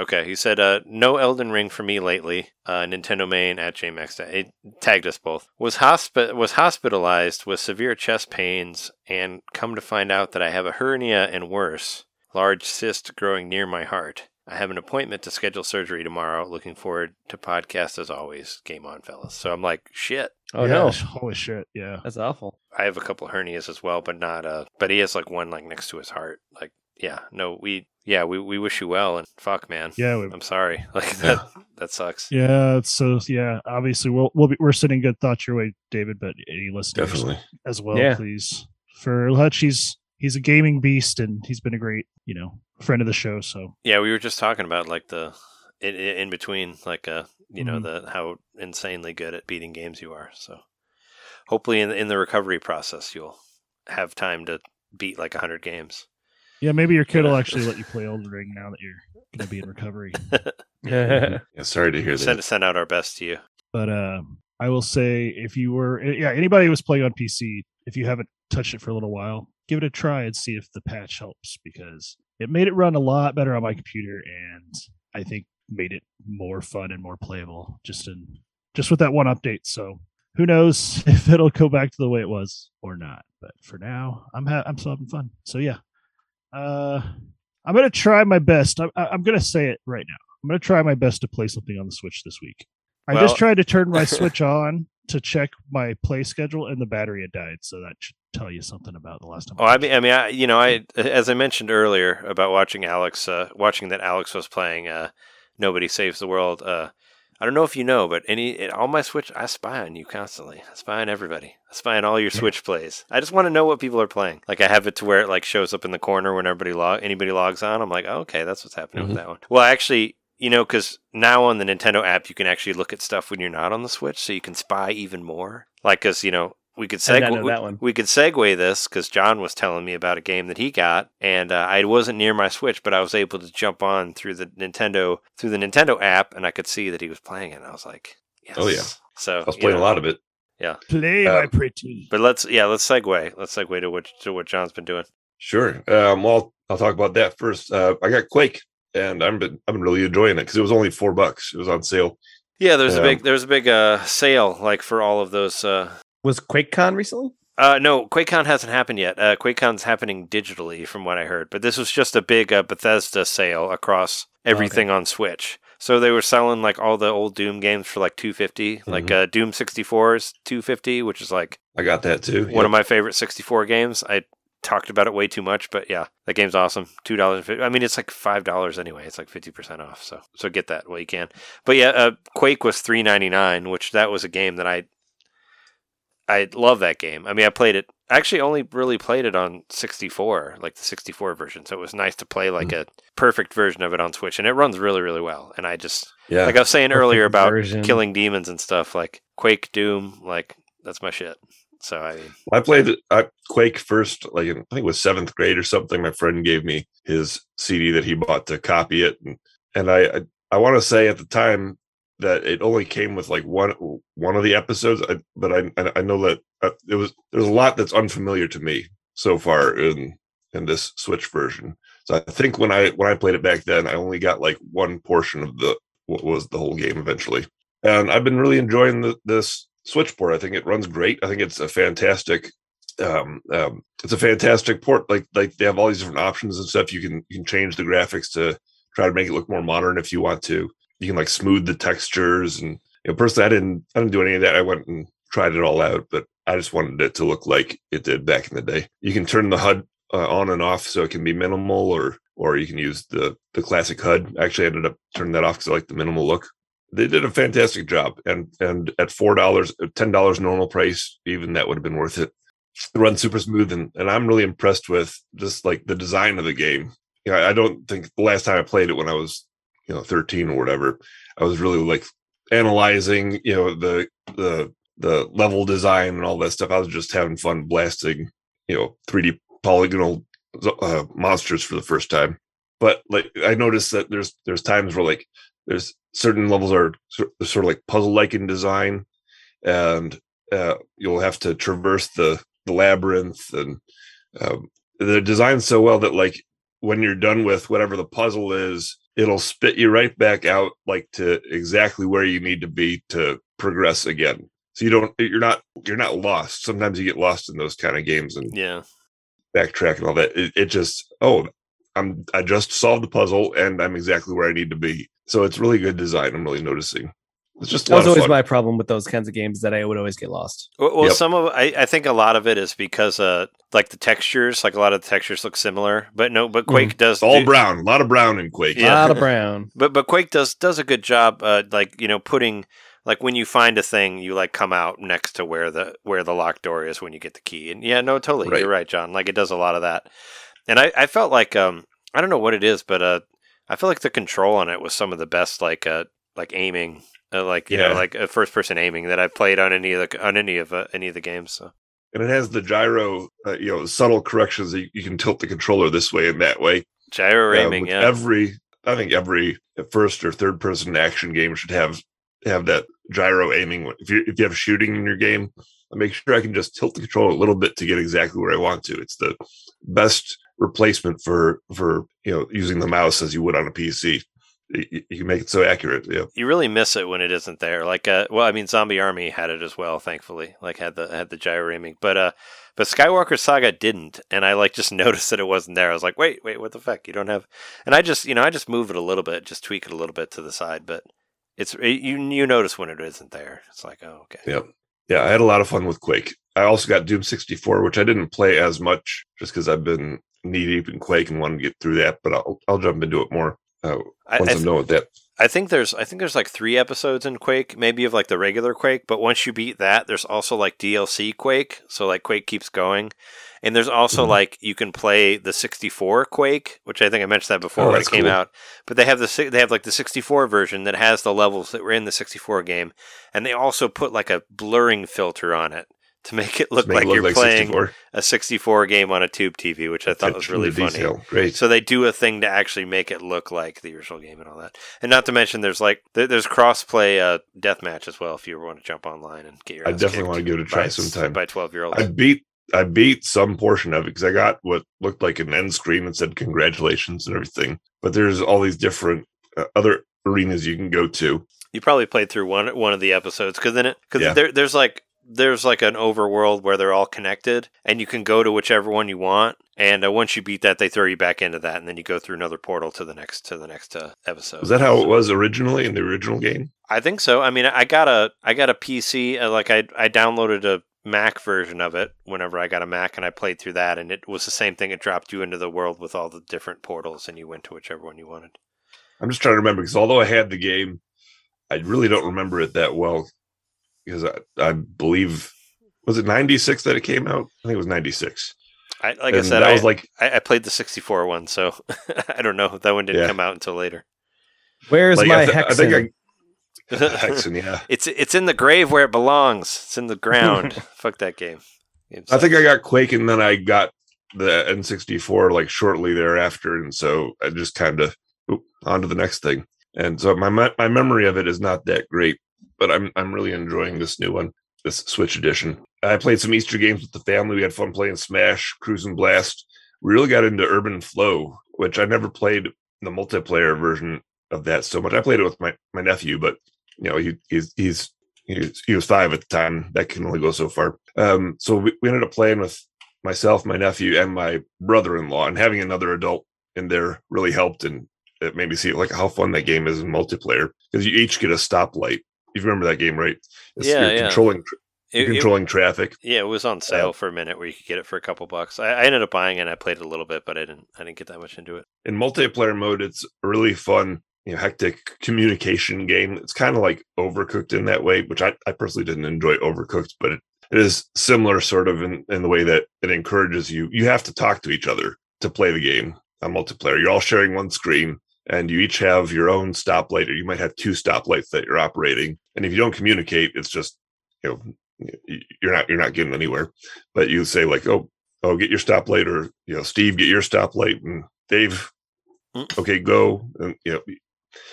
Okay, he said, uh, no Elden Ring for me lately. Uh, Nintendo Main at JMax. It tagged us both. Was hospi- was hospitalized with severe chest pains, and come to find out that I have a hernia and worse, large cyst growing near my heart. I have an appointment to schedule surgery tomorrow. Looking forward to podcast as always. Game on, fellas. So I'm like, shit. Oh Yeah, no, Holy shit. Yeah. that's awful. I have a couple hernias as well, but not uh but he has like one like next to his heart. Like yeah, no, we yeah, we, we wish you well and fuck man. Yeah. We, I'm sorry. Like that that sucks. yeah. So, yeah, obviously, we'll, we'll be, we're sending good thoughts your way, David, but any listeners Definitely. as well, Yeah. please. For Hutch, he's, he's a gaming beast and he's been a great, you know, friend of the show. So, Yeah, we were just talking about like the in, in in between like uh you know Mhm. the how insanely good at beating games you are. So hopefully in in the recovery process you'll have time to beat like 100 games. Yeah, maybe your kid will actually let you play Elden Ring now that you're going to be in recovery. Yeah, sorry to hear that. Send send out our best to you. But um, I will say, if you were, yeah, anybody who was playing on PC, if you haven't touched it for a little while, give it a try and see if the patch helps because it made it run a lot better on my computer, and I think made it more fun and more playable just in just with that one update. So who knows if it'll go back to the way it was or not? But for now, I'm ha- I'm still having fun. So yeah, uh, I'm gonna try my best. I'm, I'm gonna say it right now. I'm gonna try my best to play something on the Switch this week. I Well- just tried to turn my Switch on to check my play schedule, and the battery had died. So that should tell you something about the last time. Oh, I mean, I mean, I, you know, I as I mentioned earlier about watching Alex, uh, watching that Alex was playing. Uh, Nobody saves the world. Uh, I don't know if you know, but any all my Switch, I spy on you constantly. I spy on everybody. I spy on all your Switch plays. I just want to know what people are playing. Like I have it to where it like shows up in the corner when everybody log anybody logs on. I'm like, oh, okay, that's what's happening Mm-hmm. with that one. Well, actually, you know, because now on the Nintendo app, you can actually look at stuff when you're not on the Switch, so you can spy even more. Like, because you know, we could I did not segue we, that one. we could segue this because John was telling me about a game that he got, and uh, I wasn't near my Switch, but I was able to jump on through the Nintendo through the Nintendo app, and I could see that he was playing it. And I was like, yes. Oh, yeah. So I was playing know, a lot of it. Yeah, play Uh, my pretty. But let's yeah, let's segue. Let's segue to what to what John's been doing. Sure. Um, well, I'll talk about that first. Uh, I got Quake, and I've been I've been really enjoying it because it was only four bucks. It was on sale. Yeah, there's a big there's a big uh, sale like for all of those. Uh, Was QuakeCon recently? uh, no, QuakeCon hasn't happened yet. Uh, QuakeCon's happening digitally, from what I heard. But this was just a big uh, Bethesda sale across everything on Switch. So they were selling like all the old Doom games for like two Like Mhm. uh, Doom 64 is two fifty, which is like I got that too. one of my favorite 64 games. I talked about it way too much, but yeah, that game's awesome. Two dollars. I mean, it's like five dollars anyway. It's like fifty percent off. So so get that while you can. But yeah, uh, Quake was three ninety nine, which that was a game that I I love that game. I mean, I played it. I actually only really played it on 64, like the 64 version. So it was nice to play like mm. a perfect version of it on Switch, and it runs really, really well. And I just yeah. like I was saying Perfect earlier about version. killing demons and stuff, like Quake, Doom, like that's my shit. So I mean, I played I, Quake first, like in, I think it was seventh grade or something. My friend gave me his CD that he bought to copy it, and and I I, I want to say at the time that it only came with like one one of the episodes, I, but I I- know that uh, it was there's a lot that's unfamiliar to me so far in in this Switch version. So I think when I when I played it back then, I only got like one portion of the what was the whole game eventually, and I've been really enjoying the, this Switch port. I think it runs great. I think it's a fantastic um, um it's a fantastic port like like they have all these different options and stuff you can you can change the graphics to try to make it look more modern if you want to you can like smooth the textures and you know personally i didn't i didn't do any of that. I went and tried it all out but i just wanted it to look like it did back in the day. You can turn the hud uh, on and off so it can be minimal or or you can use the the classic hud. Actually I ended up turning that off because i like the minimal look. They did a fantastic job and and at four dollars ten dollars normal price even that would have been worth it. It runs super smooth and, and i'm really impressed with just like the design of the game. You know i don't think the last time i played it when i was you know 13 or whatever i was really like analyzing you know the the the level design and all that stuff. I was just having fun blasting you know 3d polygonal uh, monsters for the first time. But like i noticed that there's there's times where like there's certain levels are sort of like puzzle like in design and uh, you'll have to traverse the the labyrinth and um, they're designed so well that like when you're done with whatever the puzzle is it'll spit you right back out like to exactly where you need to be to progress again so you don't you're not you're not lost sometimes you get lost in those kind of games and yeah, backtrack and all that it, it just oh I'm I just solved the puzzle and I'm exactly where I need to be. So it's really good design. I'm really noticing. It's just That was always fun. my problem with those kinds of games that I would always get lost. Well, well Yep. some of I, I think a lot of it is because uh like the textures, like a lot of the textures look similar, but no, but Quake does It's all do- brown, a lot of brown in Quake. A lot of brown. But but Quake does does a good job, uh, like you know, putting like when you find a thing, you like come out next to where the where the locked door is when you get the key. And yeah, no, totally, Right. you're right, John. Like it does a lot of that. And I, I felt like um I don't know what it is, but uh I feel like the control on it was some of the best like uh like aiming, uh, like you know, Yeah. like uh, first person aiming that I've played on any of the on any of uh, any of the games. So And it has the gyro, uh, you know, subtle corrections that you, you can tilt the controller this way and that way. gyro aiming, yeah. Every, I think every first or third person action game should have have that gyro aiming. If you if you have shooting in your game, I make sure I can just tilt the controller a little bit to get exactly where I want to. It's the best replacement for for you know using the mouse as you would on a PC. You, you can make it so accurate. Yeah, you really miss it when it isn't there. Like, uh, well, I mean, Zombie Army had it as well, thankfully. Like, had the had the gyro aiming, but uh, but Skywalker Saga didn't, and I like just noticed that it wasn't there. I was like, wait, wait, what the fuck? You don't have? And I just, you know, I just move it a little bit, just tweak it a little bit to the side, but it's it, you you notice when it isn't there. It's like, oh, okay. yeah, yeah. I had a lot of fun with Quake. I also got Doom sixty four, which I didn't play as much just because I've been knee deep in Quake and wanted to get through that. But I'll I'll jump into it more uh, I, once I I'm th- that. I think there's I think there's like three episodes in Quake, maybe of like the regular Quake, but once you beat that, there's also like DLC Quake, so like Quake keeps going. And there's also Mhm. like you can play the 64 Quake, which I think I mentioned that before Oh, when it came cool. out. But they have the they have like the 64 version that has the levels that were in the 64 game, and they also put like a blurring filter on it to make it look Make it like look you're like playing 64. a 64 game on a tube TV, which I thought was Attention to really funny. detail. Great. So they do a thing to actually make it look like the original game and all that. And not to mention, there's like there- there's cross-play uh, deathmatch as well if you ever want to jump online and get your. I definitely want to give it a try by- sometime. by twelve year old, I beat I beat some portion of it because I got what looked like an end screen that said congratulations and everything. But there's all these different uh, other arenas you can go to. You probably played through one one of the episodes because then it because Yeah. there, there's like there's like an overworld where they're all connected and you can go to whichever one you want. And uh, once you beat that, they throw you back into that, and then you go through another portal to the next to the next uh, episode. Is that how it was originally in the original game? I think so. I mean, I got a I got a PC. Uh, like I I downloaded a Mac version of it whenever I got a Mac, and I played through that, and it was the same thing. It dropped you into the world with all the different portals, and you went to whichever one you wanted. I'm just trying to remember because although I had the game, I really don't remember it that well because I, I believe was it 96 that it came out? I think it was 96. I like I said, that I, was like I, I played the 64 one, so I don't know. That one didn't Yeah. come out until later. Where's like, my I, th- I think Hexen? I Hexen, yeah. it's it's in the grave where it belongs. It's in the ground. Fuck that game. Game I think. I got Quake and then I got the N64 like shortly thereafter, and so I just kind of on to the next thing. And so my my memory of it is not that great, but I'm I'm really enjoying this new one, this Switch edition. I played some Easter games with the family. We had fun playing Smash, Cruis'n Blast. We really got into Urban Flow, which I never played the multiplayer version of that so much. I played it with my my nephew, but you know he he's he's he was, five at the time. That can only go so far. Um, so we, we ended up playing with myself, my nephew, and my brother-in-law, and having another adult in there really helped, and it made me see like how fun that game is in multiplayer because you each get a stoplight. You remember that game, right? It's, Yeah, you're yeah. controlling It- you're it- controlling traffic. yeah, it was on sale for a minute where you could get it for a couple bucks. I, I ended up buying it. and I played it a little bit, but I didn't. I didn't get that much into it. in multiplayer mode, it's a really fun, you know, hectic communication game. It's kind of like Overcooked in that way, which I, I personally didn't enjoy Overcooked, but it, it is similar sort of in, in the way that it encourages you. You have to talk to each other to play the game on multiplayer. You're all sharing one screen and you each have your own stoplight, or you might have two stoplights that you're operating. And if you don't communicate, it's just, you know, you're not you're not getting anywhere. But you say like, oh, oh, get your stoplight, or you know, Steve, get your stoplight, and Dave, Mm. okay, go. And you know,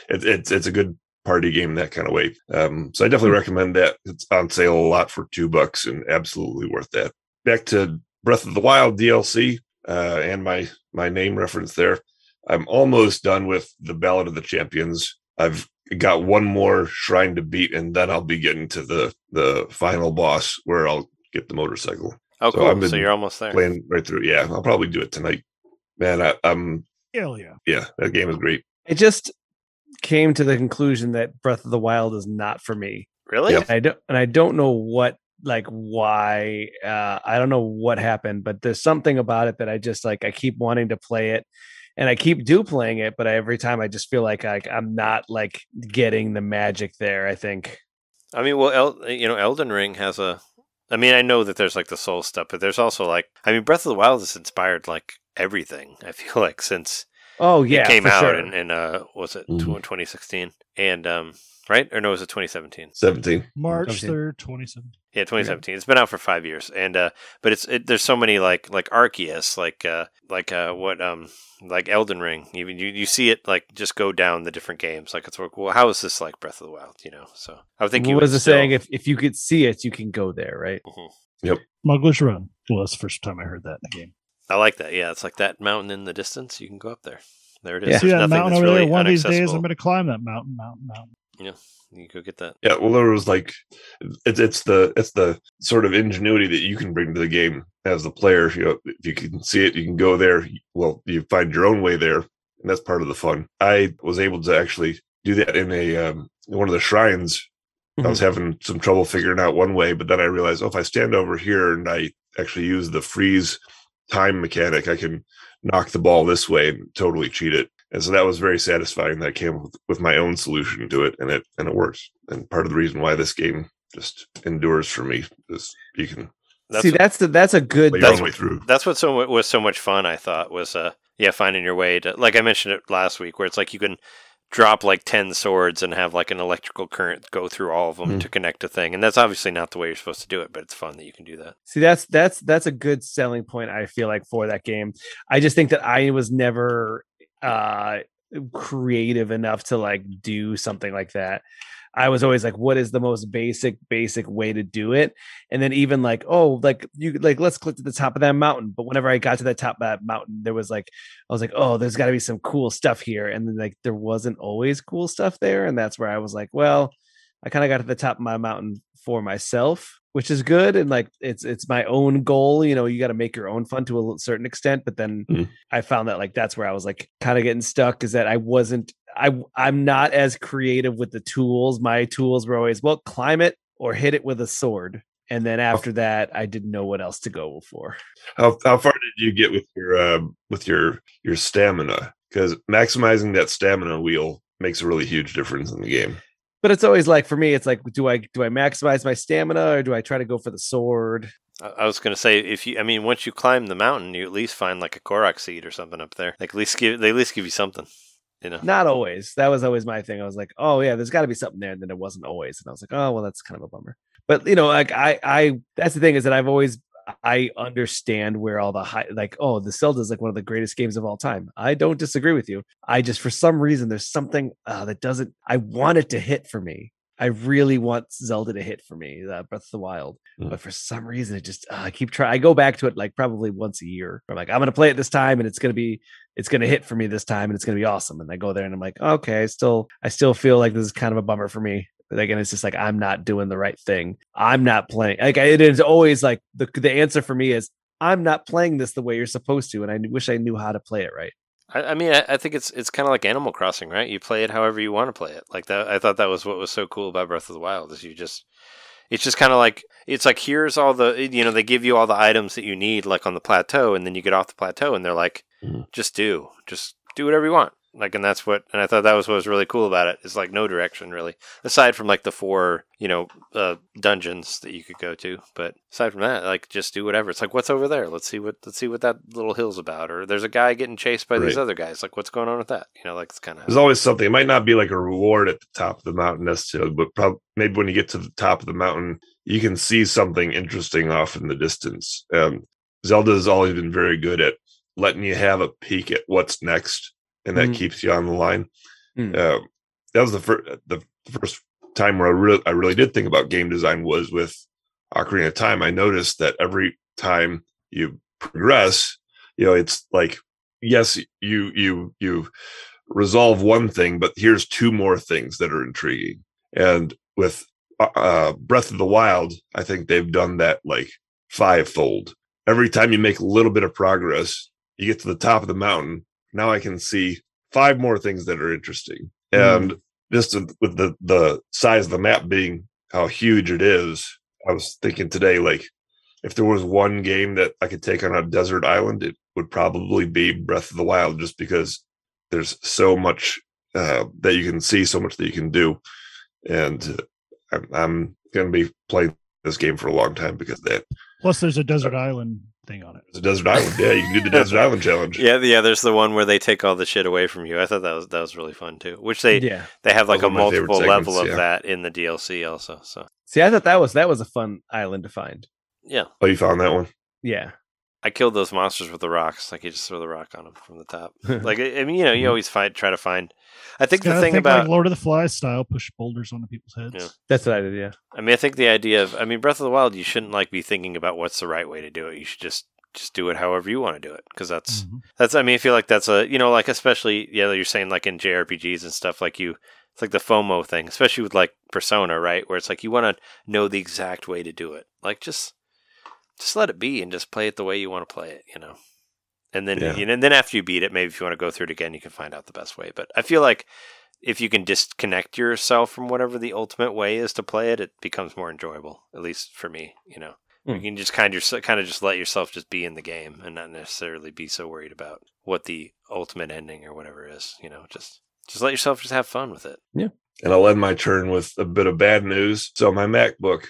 it, it's it's a good party game that kind of way. Um, so I definitely recommend that. It's on sale a lot for two bucks, and absolutely worth that. Back to Breath of the Wild DLC uh, and my my name reference there. I'm almost done with the Ballad of the Champions. I've got one more shrine to beat, and then I'll be getting to the the final boss where I'll get the motorcycle Oh, So cool. So you're almost there. playing right through. Yeah, I'll probably do it tonight. Man, I, I'm Hell yeah. Yeah, that game is great. I just came to the conclusion that Breath of the Wild is not for me. Really? Yep. And I don't and I don't know what like why uh I don't know what happened, but there's something about it that I just like I keep wanting to play it and I keep do playing it, but every time I just feel like I, I'm not like getting the magic there, I think. I mean, well, El- you know, Elden Ring has a. I mean, I know that there's like the soul stuff, but there's also like, I mean, Breath of the Wild has inspired like everything. I feel like since Oh yeah, it came out sure. in, in uh, was it Mhm. 2016? And um, right or no, it was it 2017? 17. March 3rd, 2017. Yeah, 2017. It's been out for five years, and uh, but it's it, there's so many like like Arceus, like uh, like uh, what um like Elden Ring. Even you you see it like just go down the different games. Like it's like, well, how is this like Breath of the Wild? You know, so I think you what was the still- saying? If if you could see it, you can go there, right? Mhm. Muggler's Run. Well, that's the first time I heard that in the game. I like that. Yeah, it's like that mountain in the distance. You can go up there. There it is. Yeah. See that mountain over really there? One of these days. I'm going to climb that mountain, mountain, mountain. Yeah, you go get that. Yeah, well, there was like, it's it's the it's the sort of ingenuity that you can bring to the game as the player. You know, if you can see it, you can go there. Well, you find your own way there, and that's part of the fun. I was able to actually do that in a um, one of the shrines. I was having some trouble figuring out one way, but then I realized, oh, if I stand over here and I actually use the freeze time mechanic, I can knock the ball this way and totally cheat it. And so that was very satisfying. That I came with, with my own solution to it, and it and it works. And part of the reason why this game just endures for me is you can That's See, what- that's the that's a good. That's own way through. That's what so was so much fun. I thought was uh yeah finding your way to like I mentioned it last week where it's like you can drop like 10 swords and have like an electrical current go through all of them Mm. to connect a thing and that's obviously not the way you're supposed to do it but it's fun that you can do that See, that's that's that's a good selling point. I feel like for that game. I just think that I was never uh creative enough to like do something like that. I was always like, what is the most basic, basic way to do it? And then even like, oh, like you like let's click to the top of that mountain. But whenever I got to the top of that mountain, there was like, I was like, oh, there's got to be some cool stuff here. And then like there wasn't always cool stuff there. And that's where I was like, well, I kind of got to the top of my mountain for myself, which is good. And like it's it's my own goal. You know, you got to make your own fun to a certain extent. But then Mhm. I found that like that's where I was like kind of getting stuck is that I wasn't I I'm not as creative with the tools. My tools were always well climb it or hit it with a sword. And then after that, I didn't know what else to go for. How how far did you get with your um, with your your stamina? Because maximizing that stamina wheel makes a really huge difference in the game. But it's always like for me, it's like, do I do I maximize my stamina or do I try to go for the sword? I, was going to say if you I mean once you climb the mountain you at least find like a korok seed or something up there like at least give they at least give you something you know Not always. That was always my thing. I was like, oh yeah, there's got to be something there, and then it wasn't always. And I was like, oh well, that's kind of a bummer. But you know, like I, I that's the thing is that I've always I understand where all the high like oh the Zelda is like one of the greatest games of all time. I don't disagree with you. I just for some reason there's something uh, that doesn't. I want it to hit for me. I really want Zelda to hit for me, uh, Breath of the Wild. Mm. But for some reason, it just uh, I keep trying. I go back to it like probably once a year. I'm like, I'm gonna play it this time, and it's gonna be it's gonna hit for me this time, and it's gonna be awesome. And I go there, and I'm like, okay, I still I still feel like this is kind of a bummer for me. But again, it's just like I'm not doing the right thing. I'm not playing. Like it is always like the the answer for me is I'm not playing this the way you're supposed to, and I wish I knew how to play it right. I, I mean I, I think it's it's kind of like Animal Crossing right you play it however you want to play it like that I thought that was what was so cool about Breath of the Wild is you just it's just kind of like it's like here's all the you know they give you all the items that you need like on the plateau and then you get off the plateau and they're like Mhm. just do just do whatever you want like and that's what and i thought that was what was really cool about it is like no direction really. Aside from like the four you know uh dungeons that you could go to but aside from that like just do whatever. It's like what's over there? Let's see what let's see what that little hill's about or there's a guy getting chased by these other guys. Like what's going on with that? You know like it's kind of, There's always something. It might not be like a reward at the top of the mountain necessarily, but prob- maybe when you get to the top of the mountain, you can see something interesting off in the distance. Um, Zelda has always been very good at letting you have a peek at what's next, and that Mm. keeps you on the line. Mm. Uh, that was the first the first time where I really I really did think about game design was with Ocarina of Time. I noticed that every time you progress, you know, it's like yes, you you you resolve one thing, but here's two more things that are intriguing. And with uh, uh, Breath of the Wild, I think they've done that like fivefold. Every time you make a little bit of progress, you get to the top of the mountain. Now I can see five more things that are interesting. And just with the the size of the map being how huge it is, I was thinking today, like if there was one game that I could take on a desert island, it would probably be Breath of the Wild, just because there's so much uh, that you can see, so much that you can do, and uh, I'm, I'm going to be playing this game for a long time because of that. Plus, there's a desert uh, island thing on it. It's a desert island. Yeah, you can do the desert island challenge. Yeah, yeah. There's the one where they take all the shit away from you. I thought that was that was really fun too. Which they yeah. they have like Those a are my multiple level of yeah. that in the DLC also. So See, I thought that was that was a fun island to find. yeah, Oh, you found that one? Yeah. I killed those monsters with the rocks. Like you just throw the rock on them from the top. like I I mean, you know, you always find try to find. I think the thing think about like Lord of the Flies style, push boulders onto people's heads. Yeah. That's what I did, yeah. I mean, I think the idea of, I mean, Breath of the Wild, you shouldn't like be thinking about what's the right way to do it. You should just just do it however you want to do it because that's Mhm. that's. I mean, I feel like that's a you know like especially yeah you're saying like in JRPGs and stuff like you. It's like the FOMO thing, especially with like Persona, right? Where it's like you want to know the exact way to do it. Like just just let it be and just play it the way you want to play it, you know. And then Yeah. and then after you beat it, maybe if you want to go through it again, you can find out the best way. But I feel like if you can disconnect yourself from whatever the ultimate way is to play it, it becomes more enjoyable. At least for me, you know. You Hmm. can just kind of kind of just let yourself just be in the game and not necessarily be so worried about what the ultimate ending or whatever is. You know, just just let yourself just have fun with it. Yeah. And I'll end my turn with a bit of bad news. So my MacBook,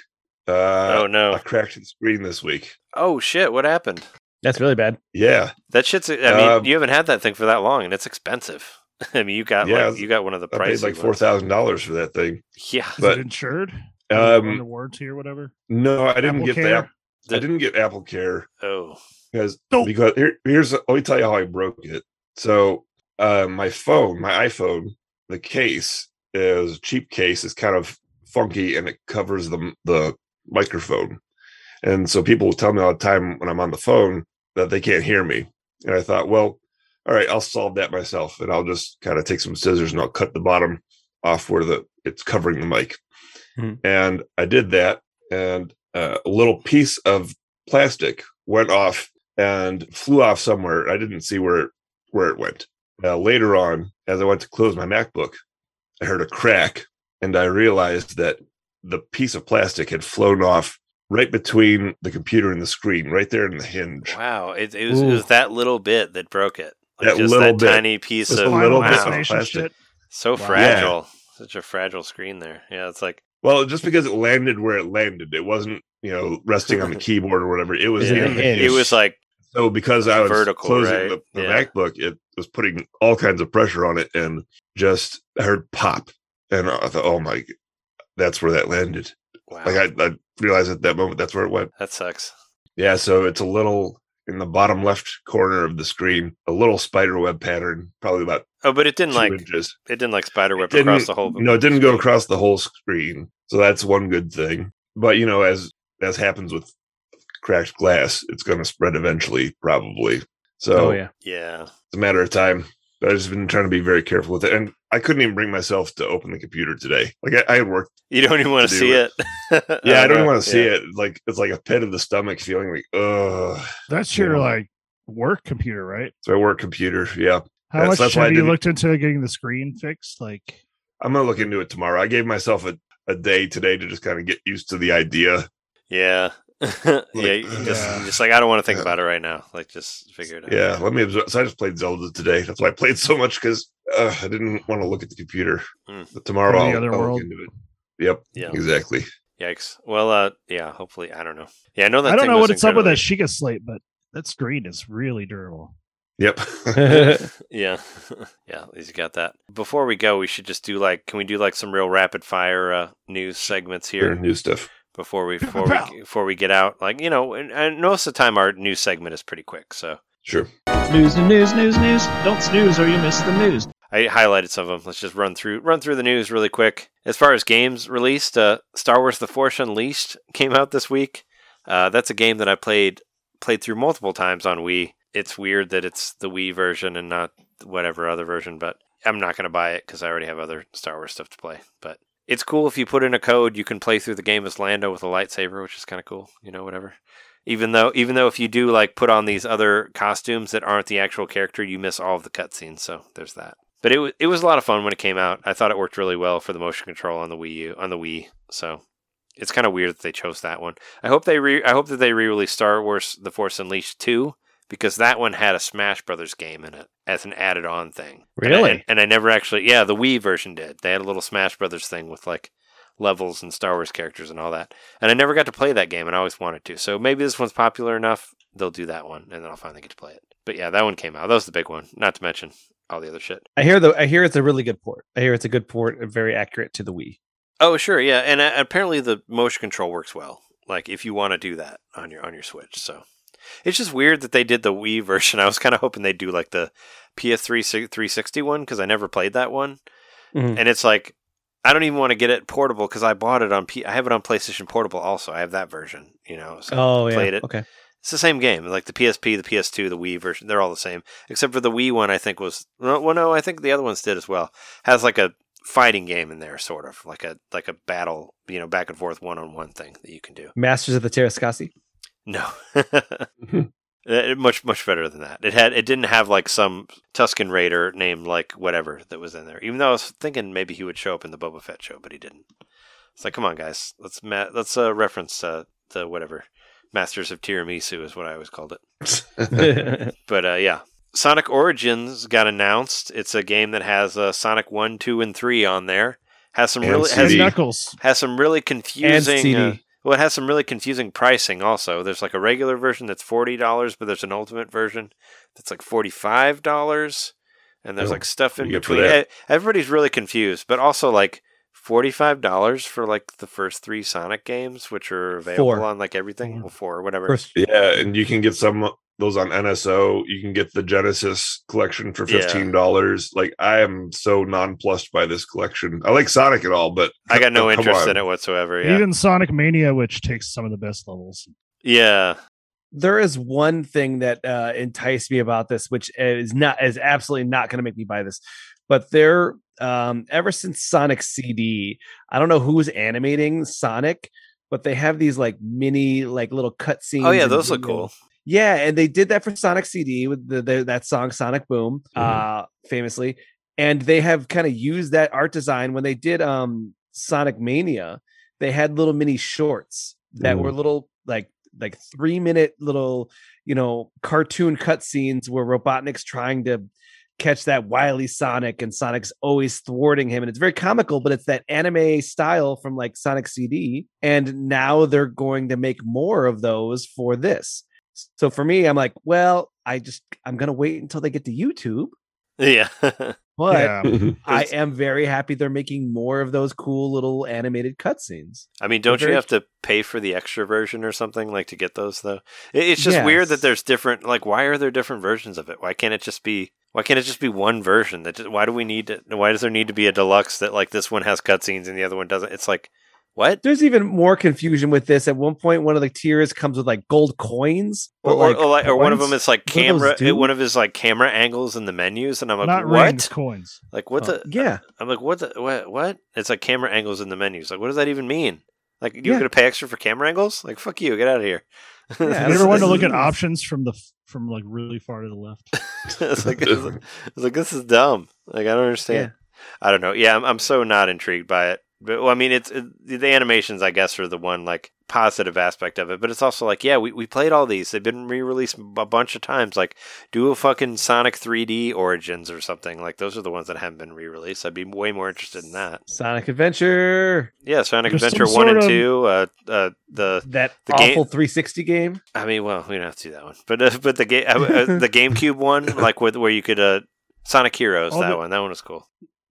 uh, oh no! I cracked the screen this week. Oh shit! What happened? That's really bad. Yeah, That shit's. I mean, Um, you haven't had that thing for that long, and it's expensive. I mean, you got Yeah, like you got one of the I paid prices. like four thousand dollars for that thing. Yeah. Is But- it insured? under Um, warranty or whatever? no, I didn't Apple get Care? that. I didn't get AppleCare Oh. because Nope. because here, here's let me tell you how I broke it. So uh, my phone, my iPhone, the case is a cheap case. It's kind of funky and it covers the the microphone. And so people will tell me all the time when I'm on the phone that they can't hear me. And I thought, well, all right, I'll solve that myself, and I'll just kind of take some scissors and I'll cut the bottom off where the it's covering the mic. Mhm. And I did that, and uh, a little piece of plastic went off and flew off somewhere. I didn't see where it, where it went. Uh, later on, as I went to close my MacBook, I heard a crack, and I realized that the piece of plastic had flown off right between the computer and the screen, right there in the hinge. Wow. It, it was it was that little bit that broke it. Like That just little that bit. tiny piece of little wow. bit of plastic. shit. So Wow. fragile. Such a fragile screen there. Yeah, it's like Well, just because it landed where it landed, it wasn't, you know, resting on the keyboard or whatever. It was Yeah, in the it it was like so because I was vertical, closing right? the, the Yeah. MacBook, it was putting all kinds of pressure on it, and just I heard pop, and I thought, oh my, that's where that landed. wow. Like I, I realized at that moment that's where it went. that sucks. Yeah, so it's a little in the bottom left corner of the screen, a little spider web pattern, probably about Oh, but it didn't like inches. it didn't like spider web across the whole No, it didn't go across the whole screen. So that's one good thing. But you know, as as happens with cracked glass, it's going to spread eventually, probably. So oh yeah. Yeah. it's a matter of time. I've just been trying to be very careful with it, and I couldn't even bring myself to open the computer today. Like I, I had work. You don't even want to to see it. it. Yeah, I don't want to see Yeah. it. Like it's like a pit of the stomach feeling. Like, ugh. That's your Yeah. like work computer, right? So I work computer. Yeah, How Yes, much that's why I have you looked into getting the screen fixed? Like, I'm gonna look into it tomorrow. I gave myself a, a day today to just kind of get used to the idea. Yeah. yeah, you just, Yeah. just like I don't want to think Yeah. about it right now. Like just figure it out. Yeah, let me. Absorb. So I just played Zelda today. That's why I played so much because uh, I didn't want to look at the computer. Mm. But tomorrow, Go I'll, the other I'll world. look into it. Yep, Yeah. exactly. Yikes. Well, uh, yeah. Hopefully, I don't know. Yeah, I know that. I don't thing know was what it's up with that Sheikah Slate, but that screen is really durable. Yep. Yeah, yeah. At least you got that. Before we go, we should just do like, can we do like some real rapid fire uh, news segments Here, here new stuff. Before we before we before we get out? Like you know, and, and most of the time our news segment is pretty quick. So Sure. News, news, news, news. Don't snooze or you miss the news. I highlighted some of them. Let's just run through run through the news really quick. As far as games released, uh, Star Wars: The Force Unleashed came out this week. Uh, that's a game that I played played through multiple times on Wii. It's weird that it's the Wii version and not whatever other version, but I'm not going to buy it because I already have other Star Wars stuff to play. But it's cool if you put in a code, you can play through the game as Lando with a lightsaber, which is kind of cool. You know, whatever. Even though even though if you do like put on these other costumes that aren't the actual character, you miss all of the cutscenes. So there's that. But it was it was a lot of fun when it came out. I thought it worked really well for the motion control on the Wii U on the Wii. So it's kind of weird that they chose that one. I hope they re- I hope that they re-release Star Wars: The Force Unleashed 2 because that one had a Smash Brothers game in it as an added-on thing. And I- Really? And, I never actually yeah, the Wii version did. They had a little Smash Brothers thing with like levels and Star Wars characters and all that. And I never got to play that game and I always wanted to. So maybe this one's popular enough, they'll do that one and then I'll finally get to play it. But yeah, that one came out. That was the big one. Not to mention all the other shit. I hear the I hear it's a really good port. I hear it's a good port, very accurate to the Wii. Oh, sure, yeah, and uh, apparently the motion control works well. Like if you want to do that on your on your Switch, so it's just weird that they did the Wii version. I was kind of hoping they'd do like the PS3 360 one because I never played that one, Mhm. and it's like I don't even want to get it portable because I bought it on P- I have it on PlayStation Portable also. I have that version, you know. So Oh yeah. played it. Okay. It's the same game, like the PSP, the PS2, the Wii version. They're all the same, except for the Wii one. I think was no, well, no, I think the other ones did as well. Has like a fighting game in there, sort of like a like a battle, you know, back and forth one on one thing that you can do. Masters of the Teräs Käsi. No, Uh, much much better than that. It had it didn't have like some Tusken Raider named like whatever that was in there. Even though I was thinking maybe he would show up in the Boba Fett show, but he didn't. It's like, come on, guys, let's ma- let's uh, reference uh, the whatever Masters of Tiramisu is what I always called it. But uh, yeah, Sonic Origins got announced. It's a game that has uh, Sonic One, Two, and Three on there. Has some And really And has, Knuckles. has some really confusing. CD. Uh, well, it has some really confusing pricing. Also, there's like a regular version that's forty dollars, but there's an ultimate version that's like forty five dollars, and there's Oh, like stuff in you get for between. Everybody's really confused, but also like. Forty-five dollars for like the first three Sonic games, which are available Four. on like everything. Well, four or whatever. First, Yeah, and you can get some of those on NSO. You can get the Genesis collection for fifteen dollars. Like I am so nonplussed by this collection. I like Sonic at all, but I got no come interest on. in it whatsoever. Yeah, Even Sonic Mania, which takes some of the best levels. yeah. there is one thing that uh, enticed me about this, which is not is absolutely not going to make me buy this. But they're um, ever since Sonic CD, I don't know who's animating Sonic, but they have these like mini like little cutscenes. Oh yeah, and those look cool. Yeah, and they did that for Sonic CD with the, the that song Sonic Boom, uh famously. And they have kind of used that art design when they did um Sonic Mania. They had little mini shorts that were little like like 3 minute little, you know, cartoon cutscenes where Robotnik's trying to catch that wily Sonic and Sonic's always thwarting him and it's very comical but it's that anime style from like Sonic CD and now they're going to make more of those for this. So for me, I'm like, well, I just I'm gonna wait until they get to YouTube. Yeah. But yeah. Mm-hmm. I am very happy they're making more of those cool little animated cutscenes. I mean, don't you have to pay for the extra version or something like to get those though? It's just weird that there's different. Like, why are there different versions of it? Why can't it just be? Why can't it just be one version? That just, why do we need to? Why does there need to be a deluxe that like this one has cutscenes and the other one doesn't? It's like what? There's even more confusion with this. At one point, one of the tiers comes with like gold coins, Or, but, or, or, like, or one of them is like What do those camera. One of his like camera angles in the menus, and I'm like, Not what? rings, coins. Like what Uh, the? yeah. I'm like, what the? What? What? It's like camera angles in the menus. Like, what does that even mean? Like, you're Yeah. gonna pay extra for camera angles? Like, fuck you, get out of here. Yeah, Have this you ever wanted to look at options from the from like really far to the left? it's like, it's like, it's like, this is dumb. Like I don't understand. I don't know. Yeah, I'm, I'm so not intrigued by it. But well, I mean, it's it, the animations. I guess are the one like positive aspect of it. But it's also like, yeah, we, we played all these. They've been re-released a bunch of times. Like, do a fucking Sonic 3D Origins or something. Like those are the ones that haven't been re-released. I'd be way more interested in that. Sonic Adventure, Yeah, Sonic There's Adventure one and two. Uh, uh, the that The game- awful 360 game. I mean, well, we don't have to do that one, but uh, but the game, uh, uh, the GameCube one, like with where you could uh, Sonic Heroes, All that the- one, that one was cool.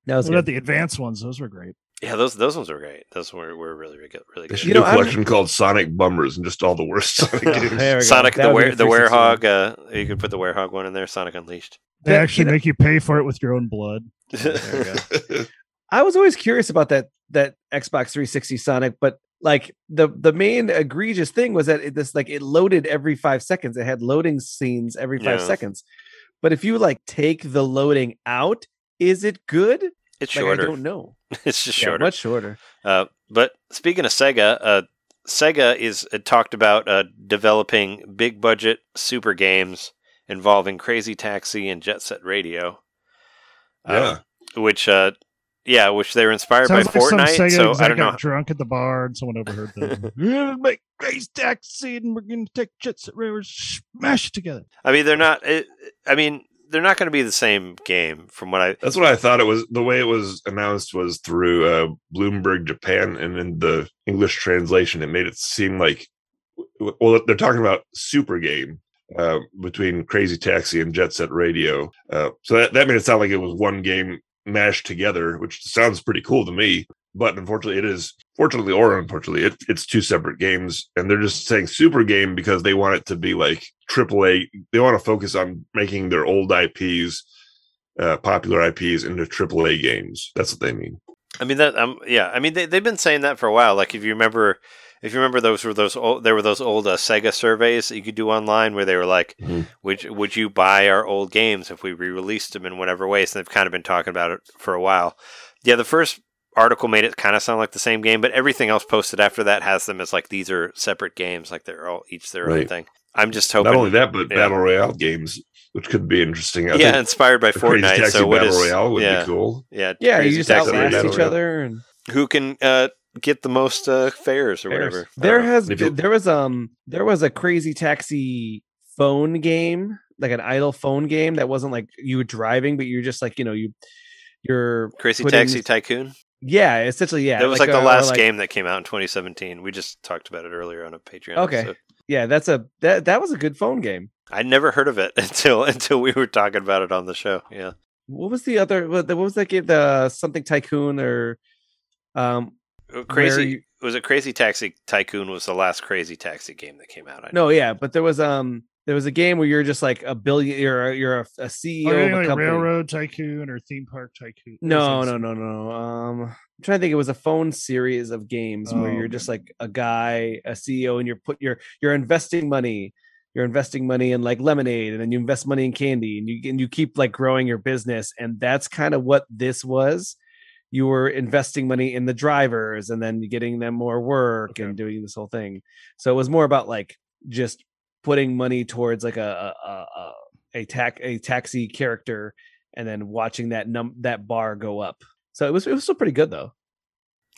That was What about good. the advanced ones? Those were great. Yeah, those those ones were great. Those were were really really good. Really They good. should You do know, a I'm- collection called Sonic Bummers and just all the worst Sonic games. Sonic That the would were the 360 one. Werehog. Uh, you could put the Werehog one in there. Sonic Unleashed. They That- actually you know- make you pay for it with your own blood. There we go. I was always curious about that that Xbox 360 Sonic, but like the the main egregious thing was that it, this like it loaded every five seconds. It had loading scenes every five Yeah. seconds. But if you like take the loading out, is it good? It's Like, shorter. I don't know. it's just Yeah, shorter. much shorter. Uh, but speaking of Sega, uh, Sega is uh, talked about uh, developing big budget super games involving Crazy Taxi and Jet Set Radio. Yeah. Uh, which, uh, yeah, which they were inspired Sounds by like some Fortnite. Sega So I don't know. got drunk at the bar and someone overheard them. We're gonna make Grace Taxi and we're gonna take Jets at Rivers, smash it together. I mean, they're not. It, I mean, they're not going to be the same game from what I. That's what I thought it was. The way it was announced was through uh, Bloomberg Japan, and in the English translation, it made it seem like, well, they're talking about super game uh, between Crazy Taxi and Jet Set Radio. Uh, so that, that made it sound like it was one game mashed together, which sounds pretty cool to me. But unfortunately, it is fortunately or unfortunately, it, it's two separate games, and they're just saying super game because they want it to be like AAA. They want to focus on making their old IPs, uh, popular IPs, into AAA games. That's what they mean. I mean that. Um, yeah. I mean they they've been saying that for a while. Like if you remember, if you remember those were those old, there were those old uh, Sega surveys that you could do online where they were like, Mhm. would would you buy our old games if we re-released them in whatever ways? And they've kind of been talking about it for a while. Yeah, the first article made it kind of sound like the same game, but everything else posted after that has them as like these are separate games, like they're all each their own thing. I'm just hoping. Not only that, but yeah. battle royale games, which could be interesting. I yeah, think inspired by the Crazy Fortnite. Taxi So what battle is royale would yeah, be cool. yeah, Yeah, you just Taxi outlast each Royale. other and Who can uh, get the most uh, fares or There's- whatever? There has If you- there was um there was a crazy taxi phone game, like an idle phone game that wasn't like you were driving, but you're just like you know you you're Crazy putting- Taxi Tycoon. Yeah, essentially yeah. that was like, uh, the last like- game that came out in 2017. We just talked about it earlier on a Patreon. Okay. episode. Yeah, that's a that that was a good phone game. I never heard of it until until we were talking about it on the show. Yeah, What was the other? What, was that game? The something tycoon or um Uh, Crazy you- was it Crazy Taxi Tycoon was the last Crazy Taxi game that came out. I no yeah, but there was um there was a game where you're just like a billion you're a, you're a, a CEO Or of a like company. railroad tycoon or theme park tycoon. No, no, no, no. Um, I'm trying to think. It was a phone series of games where Oh, you're okay. just like a guy, a CEO, and you're put you're you're investing money. You're investing money in like lemonade, and then you invest money in candy, and you and you keep like growing your business. And that's kind of what this was. You were investing money in the drivers, and then getting them more work Okay. and doing this whole thing. So it was more about like just putting money towards like a a a, a, a tac a taxi character and then watching that num that bar go up. So it was it was still pretty good though.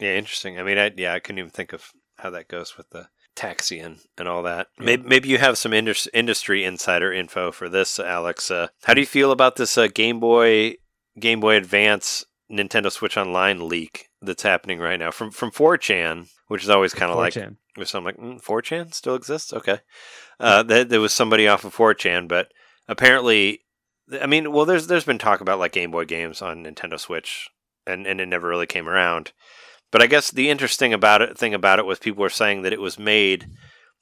Yeah, interesting. I mean, I, yeah, I couldn't even think of how that goes with the taxi and, and all that. Maybe, maybe you have some indus- industry insider info for this, Alex. Uh, how do you feel about this uh, Game Boy Game Boy Advance Nintendo Switch Online leak that's happening right now from from 4chan, which is always kind of like 4chan. so I'm like, mm, 4chan still exists? Okay. Uh, that there was somebody off of 4chan, but apparently, I mean, well, there's there's been talk about like Game Boy games on Nintendo Switch, and and it never really came around. But I guess the interesting about it thing about it was people were saying that it was made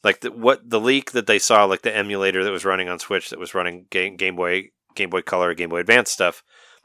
like the, what the leak that they saw, like the emulator that was running on Switch that was running Game, Game Boy, Game Boy Color, Game Boy Advance stuff,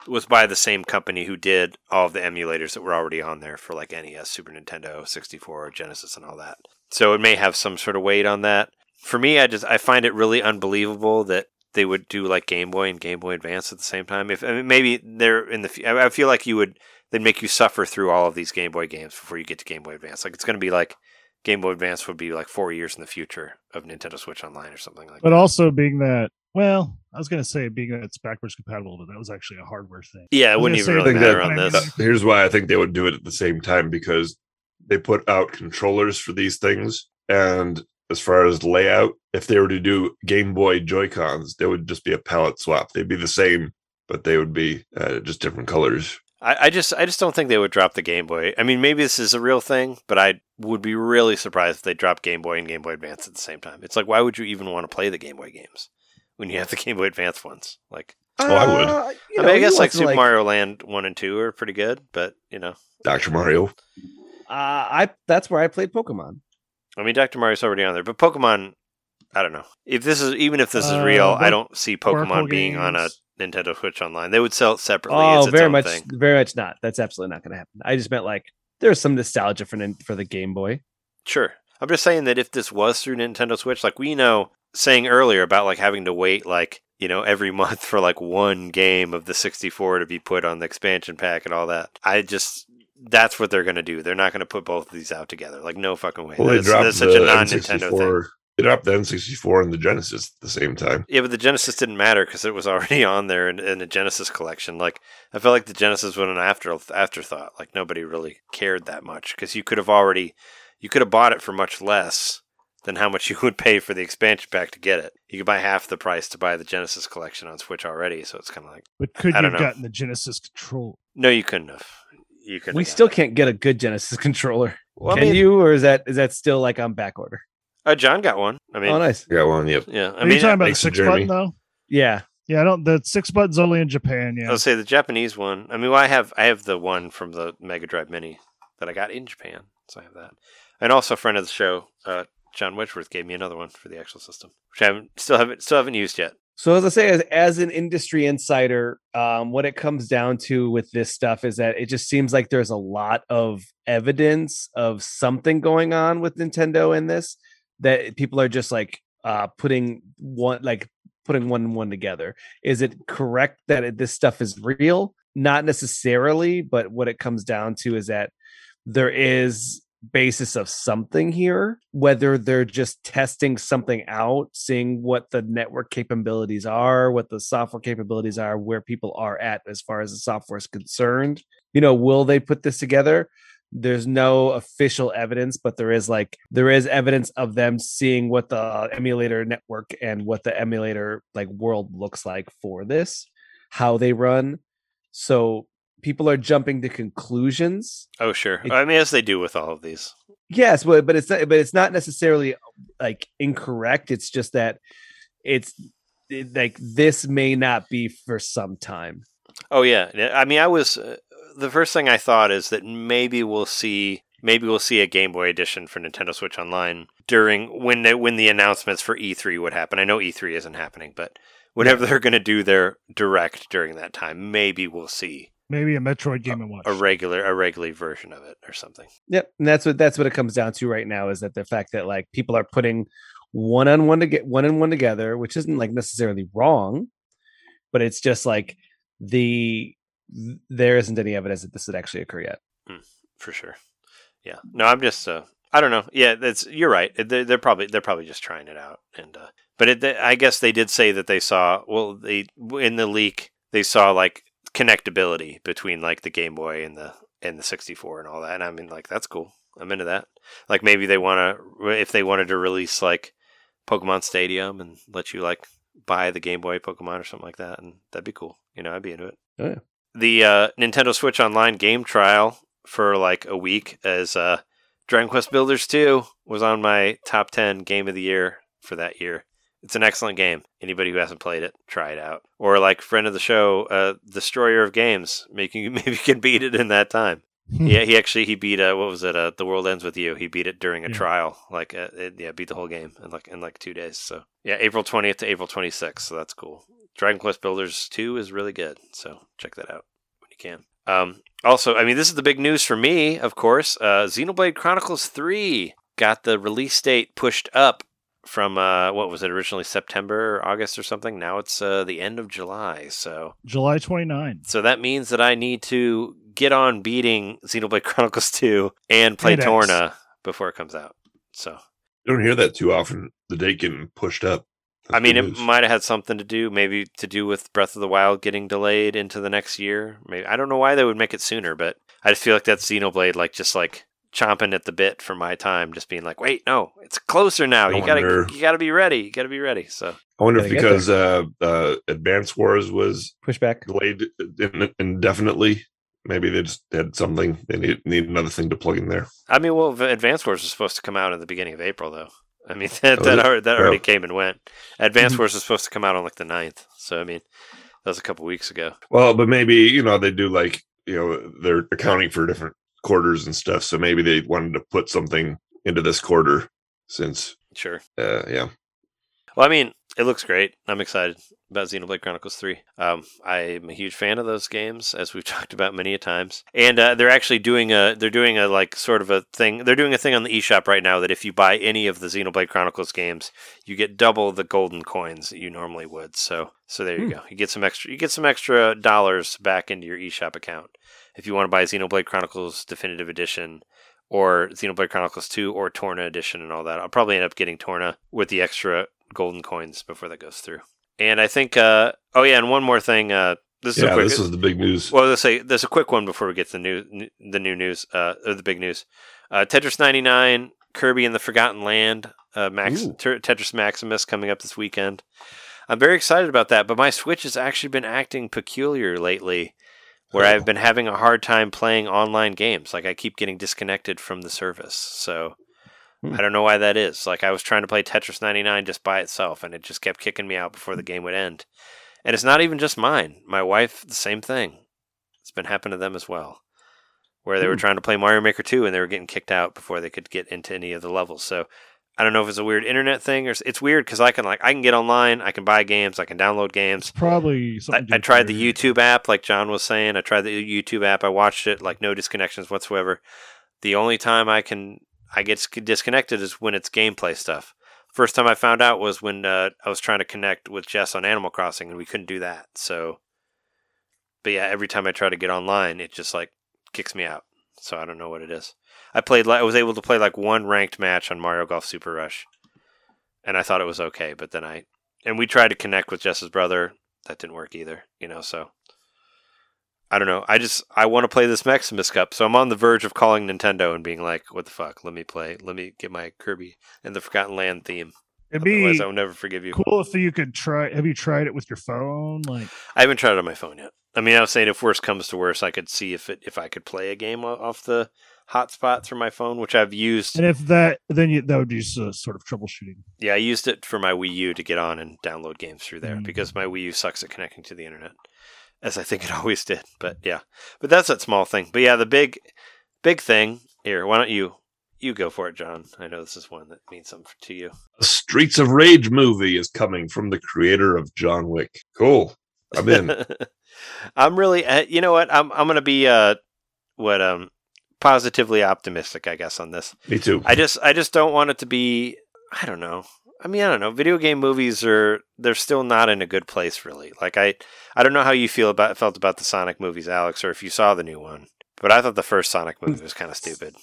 was by the same company who did all of the emulators that were already on there for like NES, Super Nintendo, 64, Genesis, and all that. So it may have some sort of weight on that. For me, I just I find it really unbelievable that they would do like Game Boy and Game Boy Advance at the same time. If I mean, maybe they're in the, I feel like you would they'd make you suffer through all of these Game Boy games before you get to Game Boy Advance. Like it's going to be like Game Boy Advance would be like four years in the future of Nintendo Switch Online or something like But that. But also being that, well, I was going to say being that it's backwards compatible, but that was actually a hardware thing. yeah, I it wouldn't even really I think matter that- on this. Uh, Here's why I think they would do it at the same time because they put out controllers for these things, and as far as layout, if they were to do Game Boy Joy Cons, they would just be a palette swap. They'd be the same, but they would be uh, just different colors. I, I just I just don't think they would drop the Game Boy. I mean, maybe this is a real thing, but I would be really surprised if they dropped Game Boy and Game Boy Advance at the same time. It's like why would you even want to play the Game Boy games when you have the Game Boy Advance ones? Like, Oh, I would. Uh, you I know, I guess like want to, Super Mario Land one and two are pretty good, but you know, Dr. Mario. Uh, I that's where I played Pokemon. I mean, Doctor Mario's already on there, but Pokemon. I don't know if this is even if this is Uh, real. I don't see Oracle Pokemon being on a. Nintendo Switch Online. They would sell it separately. Oh, its very own much, thing. very much not. That's absolutely not going to happen. I just meant like there's some nostalgia for for the Game Boy. Sure. I'm just saying that if this was through Nintendo Switch, like we know, saying earlier about like having to wait like, you know, every month for like one game of the 64 to be put on the expansion pack and all that. I just, that's what they're going to do. They're not going to put both of these out together. Like no fucking way. Well, they that's, dropped that's the such a non-Nintendo. N64. They dropped the N64 and the Genesis at the same time. Yeah, but the Genesis didn't matter because it was already on there in, in the Genesis collection. Like I felt like the Genesis was an after afterthought. Like nobody really cared that much because you could have already you could have bought it for much less than how much you would pay for the expansion pack to get it. You could buy half the price to buy the Genesis collection on Switch already. So it's kind of like But could I you have know. gotten the Genesis control? no, you couldn't have. You couldn't. We still gotten can't get a good Genesis controller. Well, I Can mean- you, or is that is that still like on back order? it. Uh, John got one. I mean, oh, nice. Yeah, one. Yep. yeah. I Are mean, you talking about the six Jeremy. button though? Yeah, Yeah, I don't. The six button's only in Japan. Yeah, I'll say the Japanese one. I mean, well, I have I have the one from the Mega Drive Mini that I got in Japan, so I have that. And also, a friend of the show, uh, John Wedgeworth, gave me another one for the actual system, which I haven't still haven't still haven't used yet. So as I say, as, as an industry insider, um, what it comes down to with this stuff is that it just seems like there's a lot of evidence of something going on with Nintendo in this that people are just like uh, putting one like putting one and one together. Is it correct that it, this stuff is real? Not necessarily, but what it comes down to is that there is basis of something here whether they're just testing something out seeing what the network capabilities are what the software capabilities are where people are at as far as the software is concerned. You know will they put this together? There's no official evidence but there is like there is evidence of them seeing what the emulator network and what the emulator like world looks like for this how they run. So people are jumping to conclusions Oh, sure. It- I mean, as they do with all of these. Yes, but but it's not, but it's not necessarily like incorrect. It's just that it's it- like this may not be for some time. Oh yeah, I mean, I was uh, the first thing I thought is that maybe we'll see maybe we'll see a Game Boy edition for Nintendo Switch Online during when they, when the announcements for E3 would happen. I know E3 isn't happening, but whenever they're going to do their direct during that time, maybe we'll see maybe a Metroid Game and Watch. a regular a regular version of it or something. Yep, and that's what that's what it comes down to right now is that the fact that like people are putting one on one to get one and one together, which isn't like necessarily wrong, but it's just like the there isn't any evidence that this would actually occur yet. for sure. Yeah. No, I'm just. Uh, I don't know. Yeah, that's you're right. They're, they're probably they're probably just trying it out, and uh, but it, they, I guess they did say that they saw well they in the leak they saw like connectability between like the Game Boy and the and the 64 and all that. And I mean, like that's cool. I'm into that. Like maybe they want to if they wanted to release like Pokemon Stadium and let you like buy the Game Boy Pokemon or something like that, and that'd be cool. You know, I'd be into it. Oh, yeah. The uh, Nintendo Switch Online game trial for like a week as uh, Dragon Quest Builders 2 was on my top 10 game of the year for that year. It's an excellent game. Anybody who hasn't played it, try it out. Or like friend of the show, uh, Destroyer of Games, making maybe you can beat it in that time. yeah, he actually he beat uh, what was it? Uh, the World Ends with You. He beat it during a Yeah. trial, like uh, it, yeah, beat the whole game in like in like two days. So yeah, April twentieth to April twenty sixth. So that's cool. Dragon Quest Builders two is really good. So check that out when you can. Um, also, I mean, this is the big news for me, of course. Uh, Xenoblade Chronicles three got the release date pushed up from uh, what was it originally September or August or something. Now it's uh, the end of July. So July 29. so that means that I need to get on beating Xenoblade Chronicles 2 and play And X. Torna before it comes out. So, You don't hear that too often. The date getting pushed up. I mean, it news. might have had something to do, maybe to do with Breath of the Wild getting delayed into the next year. Maybe I don't know why they would make it sooner, but I just feel like that Xenoblade, like just like chomping at the bit for my time, just being like, wait, no, it's closer now. I You gotta, wonder- you gotta be ready. You gotta be ready. So, I wonder if because uh, uh, Advance Wars was Pushback. delayed indefinitely, maybe they just had something they need need another thing to plug in there. I mean, well, the Advance Wars was supposed to come out at the beginning of April, though. I mean, that Oh, that, is it? already, that already Oh. came and went. Advance Mhm. Wars was supposed to come out on like the 9th. So, I mean, that was a couple weeks ago. Well, but maybe you know they do like you know they're accounting for different quarters and stuff, so maybe they wanted to put something into this quarter since Sure. uh, yeah. Well, I mean, it looks great. I'm excited about Xenoblade Chronicles 3. Um, I'm a huge fan of those games, as we've talked about many a times. And uh, they're actually doing a they're doing a like sort of a thing. They're doing a thing on the eShop right now that if you buy any of the Xenoblade Chronicles games, you get double the golden coins that you normally would. So so there you Hmm. go. You get some extra you get some extra dollars back into your eShop account. If you want to buy Xenoblade Chronicles Definitive Edition or Xenoblade Chronicles 2 or Torna Edition and all that. I'll probably end up getting Torna with the extra golden coins before that goes through. And I think, uh, oh yeah, and one more thing. Uh, this is a Yeah, quick, this is the big news. well, let's say there's a quick one before we get to the new, the new news, uh, or the big news. Uh, Tetris 99, Kirby and the Forgotten Land, uh, Max Ter- Tetris Maximus coming up this weekend. I'm very excited about that, but my Switch has actually been acting peculiar lately, where. I've been having a hard time playing online games. Like I keep getting disconnected from the service, so Hmm. I don't know why that is. Like I was trying to play Tetris 99 just by itself, and it just kept kicking me out before the game would end. And it's not even just mine. My wife, the same thing. It's been happening to them as well. Where they were Hmm. trying to play Mario Maker 2 and they were getting kicked out before they could get into any of the levels. So I don't know if it's a weird internet thing or it's weird because I can like I can get online, I can buy games, I can download games. It's probably I, I tried the YouTube app, like John was saying. I tried the YouTube app. I watched it, like no disconnections whatsoever. The only time I can I get disconnected is when it's gameplay stuff. First time I found out was when uh, I was trying to connect with Jess on Animal Crossing, and we couldn't do that. So, but yeah, every time I try to get online, it just like kicks me out. So I don't know what it is. I played. I was able to play like one ranked match on Mario Golf Super Rush, and I thought it was okay. But then I and we tried to connect with Jess's brother. That didn't work either. You know, so I don't know. I just I want to play this Maximus Cup, so I'm on the verge of calling Nintendo and being like, "What the fuck? Let me play. Let me get my Kirby and the Forgotten Land theme. It'd Otherwise, be I will never forgive you." cool if you could try. Have you tried it with your phone? Like, I haven't tried it on my phone yet. I mean, I was saying if worse comes to worse, I could see if it if I could play a game off the hotspot through my phone, which I've used. and if that, then you that would be just a sort of troubleshooting. Yeah, I used it for my Wii U to get on and download games through there Mm. because my Wii U sucks at connecting to the internet, as I think it always did. But yeah, but that's that small thing. But yeah, the big, big thing here. Why don't you you go for it, John? I know this is one that means something to you. A Streets of Rage movie is coming from the creator of John Wick. Cool. I'm in. I'm really, uh, you know what? I'm I'm gonna be uh, what um, positively optimistic, I guess, on this. Me too. I just I just don't want it to be I don't know. I mean, I don't know. Video game movies are they're still not in a good place really. Like I I don't know how you feel about felt about the Sonic movies, Alex, or if you saw the new one. But I thought the first Sonic movie was kind of stupid.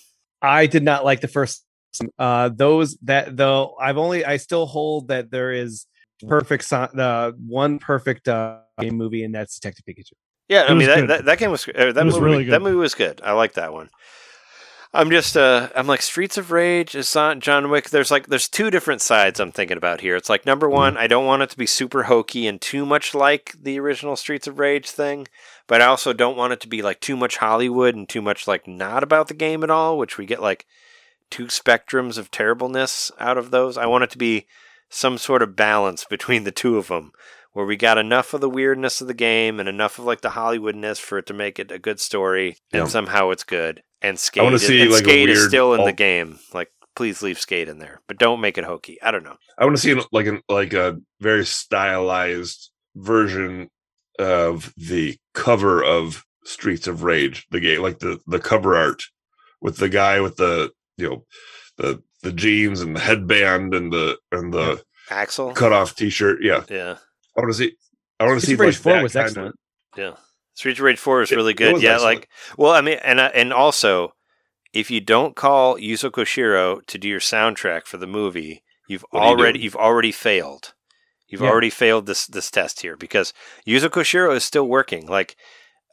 I did not like the first. Uh, those that though I've only I still hold that there is perfect son- uh, one perfect uh, game movie and that's Detective Pikachu. Yeah, I mean that, that that game was uh, that was movie really that movie was good. I like that one. I'm just uh I'm like Streets of Rage is not John Wick. There's like there's two different sides I'm thinking about here. It's like number Mm-hmm. one, I don't want it to be super hokey and too much like the original Streets of Rage thing, but I also don't want it to be like too much Hollywood and too much like not about the game at all, which we get like two spectrums of terribleness out of those. I want it to be some sort of balance between the two of them where we got enough of the weirdness of the game and enough of like the Hollywoodness for it to make it a good story, Yeah. and somehow it's good. And skate, is- see, and like, skate is still in the game. Like, please leave skate in there, but don't make it hokey. I don't know. I want to see like an like a very stylized version of the cover of Streets of Rage, the game, like the the cover art with the guy with the you know the the jeans and the headband and the and the Axel, cut off t shirt. Yeah, yeah, I want to see. I want to see Streets Rage like, Four was kinda- excellent. yeah. Streets of Rage Four is It- really good. yeah, excellent. like, well, I mean, and uh, and also, if you don't call Yuzo Koshiro to do your soundtrack for the movie, you've What are you already you've already failed. You've Yeah. already failed this this test here because Yuzo Koshiro is still working. Like,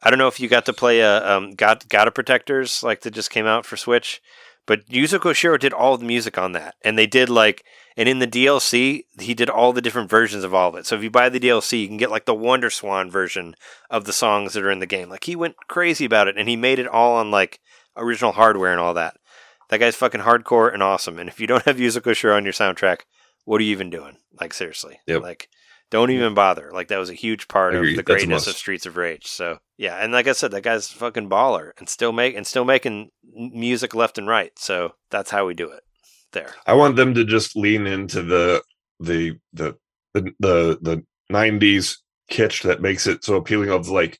I don't know if you got to play a um, got Gotta Protectors like that just came out for Switch, but Yuzo Koshiro did all the music on that, and they did like, and in the DLC he did all the different versions of all of it. So if you buy the DLC, you can get like the Wonder Swan version of the songs that are in the game. Like he went crazy about it, and he made it all on like original hardware and all that. That guy's fucking hardcore and awesome. And if you don't have Yuzo Koshiro on your soundtrack, what are you even doing? Like seriously, Yep. like don't even bother. Like that was a huge part of the That's greatness of. Streets of Rage. So yeah, and like I said, that guy's fucking baller and still make and still making music left and right. So that's how we do it. There. I want them to just lean into the the the the the, the 90s kitsch that makes it so appealing of like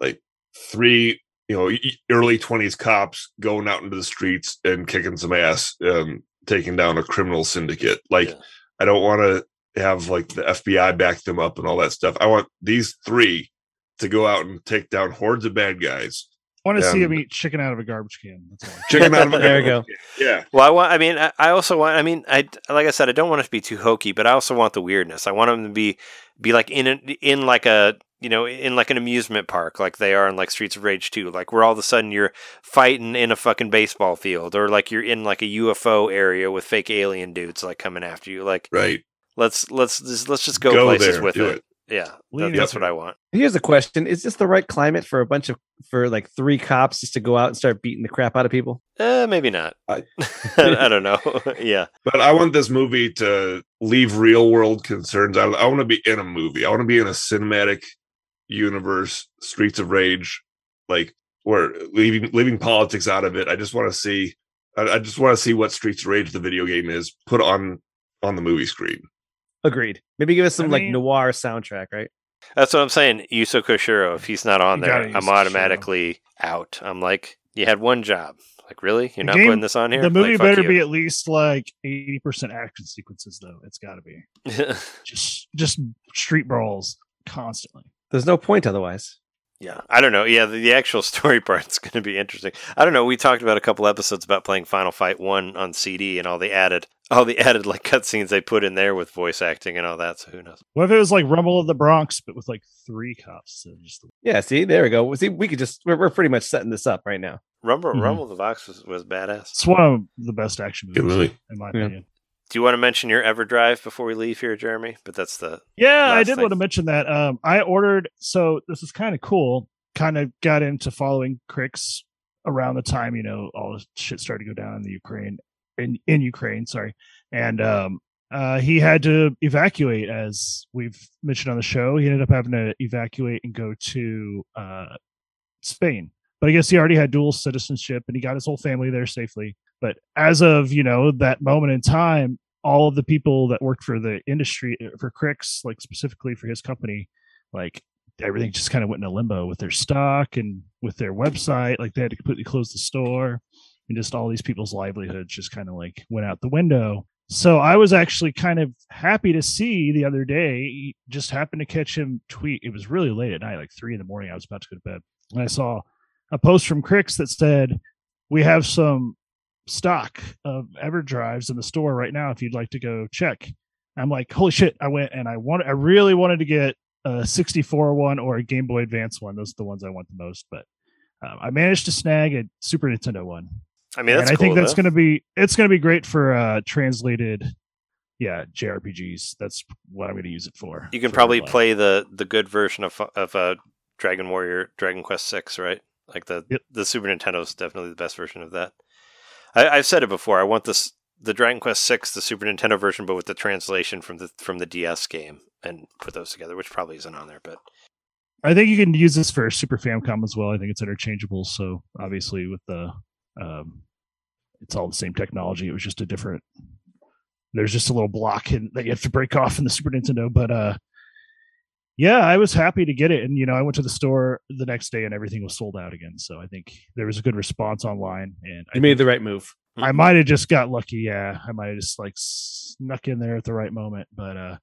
like three you know early 20s cops going out into the streets and kicking some ass um taking down a criminal syndicate like Yeah. i don't want to have like the fbi back them up and all that stuff i want these three to go out and take down hordes of bad guys I want to see him eat chicken out of a garbage can. That's all. Chicken out of a There we go. Yeah. Well, I want. I mean, I, I also want. I mean, I like I said, I don't want it to be too hokey, but I also want the weirdness. I want them to be be like in a, in like a you know in like an amusement park, like they are in like Streets of Rage 2, like where all of a sudden you're fighting in a fucking baseball field, or like you're in like a UFO area with fake alien dudes like coming after you. Like Right. Let's let's just, let's just go, Go places there, with it. it. Yeah, Lean that, that's what. I want. Here's a question: Is this the right climate for a bunch of for like three cops just to go out and start beating the crap out of people? Uh, maybe not. I- I don't know. yeah. But I want this movie to leave real world concerns out. I want to be in a movie. I want to be in a cinematic universe, Streets of Rage, like where leaving leaving politics out of it. I just want to see. I, I just want to see what Streets of Rage the video game is put on on the movie screen. Agreed. Maybe give us some I like mean- noir soundtrack, right? That's what I'm saying. Yuzo Koshiro, if he's not on there, I'm Koshiro. automatically out. I'm like, you had one job. Like, really? You're The not game- putting this on here? The movie Like, better you. be at least like eighty percent action sequences, though. It's got to be just just street brawls constantly. There's no point otherwise. yeah, I don't know. Yeah, the, the actual story part's going to be interesting. I don't know. We talked about a couple episodes about playing Final Fight One on CD and all the added, all the added like cutscenes they put in there with voice acting and all that. So who knows? What if it was like Rumble of the Bronx, but with like three cops? So just Yeah. See, there we go. See, we could just we're, we're pretty much setting this up right now. Rumble, Mhm. Rumble of the Box was, was badass. it's one of the best action Good movies, movie. in my Yeah. opinion. Do you want to mention your EverDrive before we leave here, Jeremy? But that's the Yeah, I did thing. want to mention that. Um, I ordered. So this is kind of cool. Kind of got into following Krikzz around the time you know all this shit started to go down in the Ukraine in in Ukraine. Sorry, and um, uh, he had to evacuate, as we've mentioned on the show. He ended up having to evacuate and go to uh, Spain. But I guess he already had dual citizenship, and he got his whole family there safely. But as of you know that moment in time, all of the people that worked for the industry uh, for Krikzz, like specifically for his company, like everything just kind of went into limbo with their stock and with their website. Like they had to completely close the store, and just all these people's livelihoods just kind of like went out the window. So I was actually kind of happy to see the other day. Just happened to catch him tweet. It was really late at night, like three in the morning. I was about to go to bed, and I saw a post from Krikzz that said, "We have some stock of EverDrives in the store right now. If you'd like to go check." I'm like, "Holy shit!" I went and I wanted. I really wanted to get a 64 one or a Game Boy Advance one. Those are the ones I want the most. But um, I managed to snag a Super Nintendo one. I mean, that's and I cool, think that's though. to be it's going to be great for uh translated yeah JRPGs. That's what I'm going to use it for. You can for, probably like- play the the good version of of uh, Dragon Warrior, Dragon Quest Six, right? Like the Yep. the Super Nintendo is definitely the best version of that. I, I've said it before. I want this the Dragon Quest Six, the Super Nintendo version, but with the translation from the from the DS game, and put those together, which probably isn't on there. But I think you can use this for Super Famicom as well. I think it's interchangeable. So obviously with the um it's all the same technology. It was just a different there's just a little block in, that you have to break off in the Super Nintendo. But uh yeah, I was happy to get it. And you know, I went to the store the next day and everything was sold out again. So I think there was a good response online and I You made the right move. I might have just got lucky. Yeah, I might have just like snuck in there at the right moment. But uh,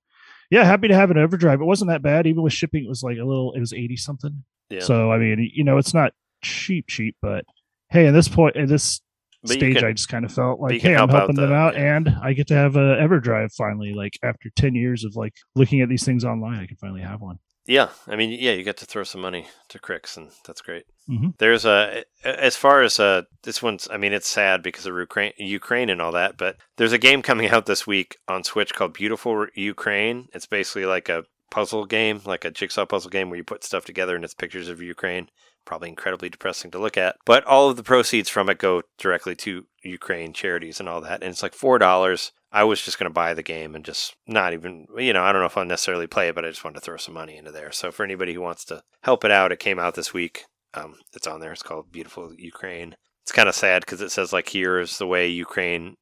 yeah, happy to have an EverDrive. It wasn't that bad. Even with shipping, it was like a little. It was eighty something. yeah, So I mean, you know, it's not cheap, cheap. But hey, at this point, at this But stage, can- I just kind of felt like, hey, I'm help out helping them the- out, yeah. and I get to have a EverDrive finally. Like after ten years of like looking at these things online, I can finally have one. yeah. I mean, yeah, you get to throw some money to Krikzz, and that's great. Mhm. There's a as far as uh this one's. I mean, it's sad because of Ukraine, Ukraine and all that. But there's a game coming out this week on Switch called Beautiful Ukraine. It's basically like a puzzle game, like a jigsaw puzzle game where you put stuff together and it's pictures of Ukraine. Probably incredibly depressing to look at, but all of the proceeds from it go directly to Ukraine charities and all that. And it's like four dollars. I was just going to buy the game and just not even, you know, I don't know if I'll necessarily play it, but I just wanted to throw some money into there. So for anybody who wants to help it out, it came out this week. Um, it's on there. It's called Beautiful Ukraine. It's kind of sad because it says like here's the way Ukraine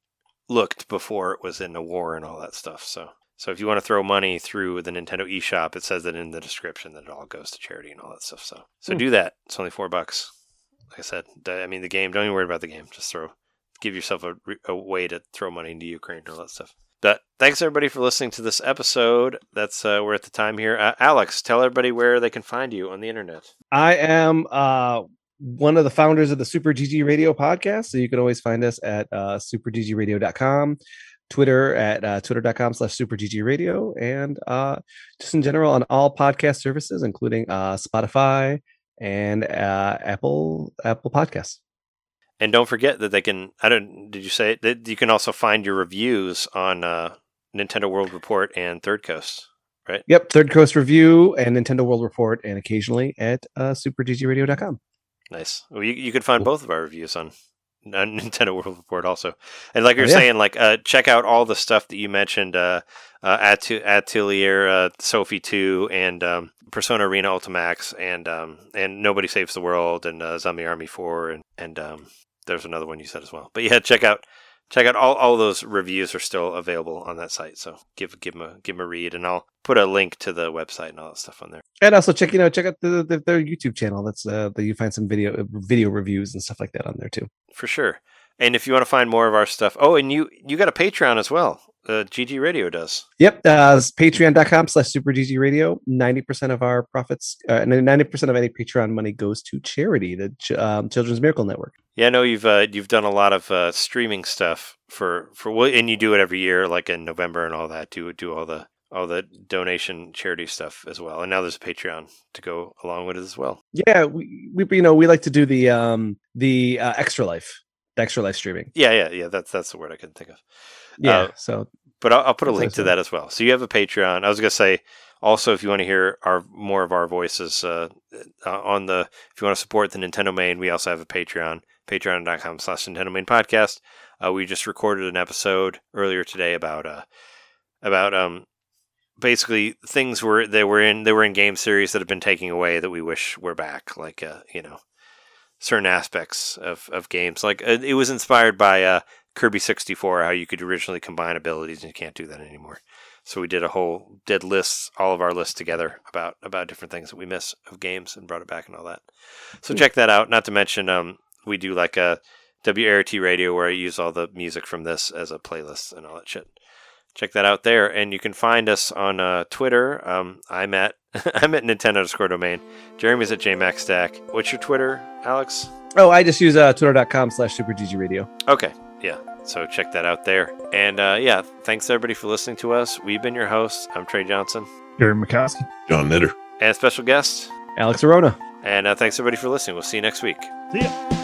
looked before it was in a war and all that stuff. So so if you want to throw money through the Nintendo eShop, it says that in the description that it all goes to charity and all that stuff. So so Hmm. do that. It's only four bucks. Like I said, I mean the game. Don't even worry about the game. Just throw, give yourself a, a way to throw money into Ukraine and all that stuff. But thanks everybody for listening to this episode. That's uh, we're at the time here. Uh, Alex, tell everybody where they can find you on the internet. I am uh one of the founders of the Super GG Radio podcast. So you can always find us at uh, superggradio.com, Twitter at uh, twitter.com slash superggradio, and uh, just in general on all podcast services, including uh, Spotify and uh, Apple Apple Podcasts. And don't forget that they can. I don't. Did you say it? that you can also find your reviews on uh, Nintendo World Report and Third Coast? Right. Yep, Third Coast Review and Nintendo World Report, and occasionally at uh, superggradio.com. Nice. Well, you, you could find both of our reviews on Nintendo World Report also. And like you're Oh, yeah. saying, like uh, check out all the stuff that you mentioned. Uh, uh, Atelier, uh, Sophie Two, and um, Persona Arena Ultimax, and um, and Nobody Saves the World, and uh, Zombie Army Four, and and um, there's another one you said as well. But yeah, check out check out all, all those reviews are still available on that site. So give give them a give 'em a read, and I'll put a link to the website and all that stuff on there. And also check you know check out the, the their YouTube channel. That's uh, that you find some video video reviews and stuff like that on there too. for sure. And if you want to find more of our stuff, oh, and you you got a Patreon as well. Uh, GG Radio does. Yep, uh, patreon.com slash super GG radio. 90% of our profits, uh, 90% of any Patreon money goes to charity, the Ch- um, Children's Miracle Network. Yeah, I know you've uh, you've done a lot of uh, streaming stuff for for and you do it every year, like in November and all that. Do do all the all the donation charity stuff as well. And now there's a Patreon to go along with it as well. Yeah, we, we you know we like to do the um the uh, extra life, the extra life streaming. Yeah, yeah, yeah. That's that's the word I couldn't think of. Yeah, Uh, so But I'll, I'll put a link to that as well. So you have a Patreon. I was gonna say also if you want to hear our more of our voices uh, uh, on the if you want to support the Nintendo Main, we also have a Patreon. Patreon.com slash Nintendo Main Podcast. Uh, we just recorded an episode earlier today about uh about um basically things were they were in they were in game series that have been taking away that we wish were back like uh you know certain aspects of of games like uh, it was inspired by uh Kirby 64 how you could originally combine abilities and you can't do that anymore so we did a whole did lists all of our lists together about about different things that we miss of games and brought it back and all that so check that out not to mention um we do like a WRT radio where I use all the music from this as a playlist and all that shit check that out there. And you can find us on uh, Twitter. Um, I'm at I'm at Nintendo underscore domain. Jeremy's at JMaxStack. What's your Twitter, Alex? oh, I just use uh, twitter.com slash super radio. Okay, yeah. So check that out there. And uh, yeah, thanks everybody for listening to us. We've been your hosts. I'm Trey Johnson Gary McCoskey. John Nitter, and special guest. Alex Arona. And uh, thanks everybody for listening. We'll see you next week. See ya.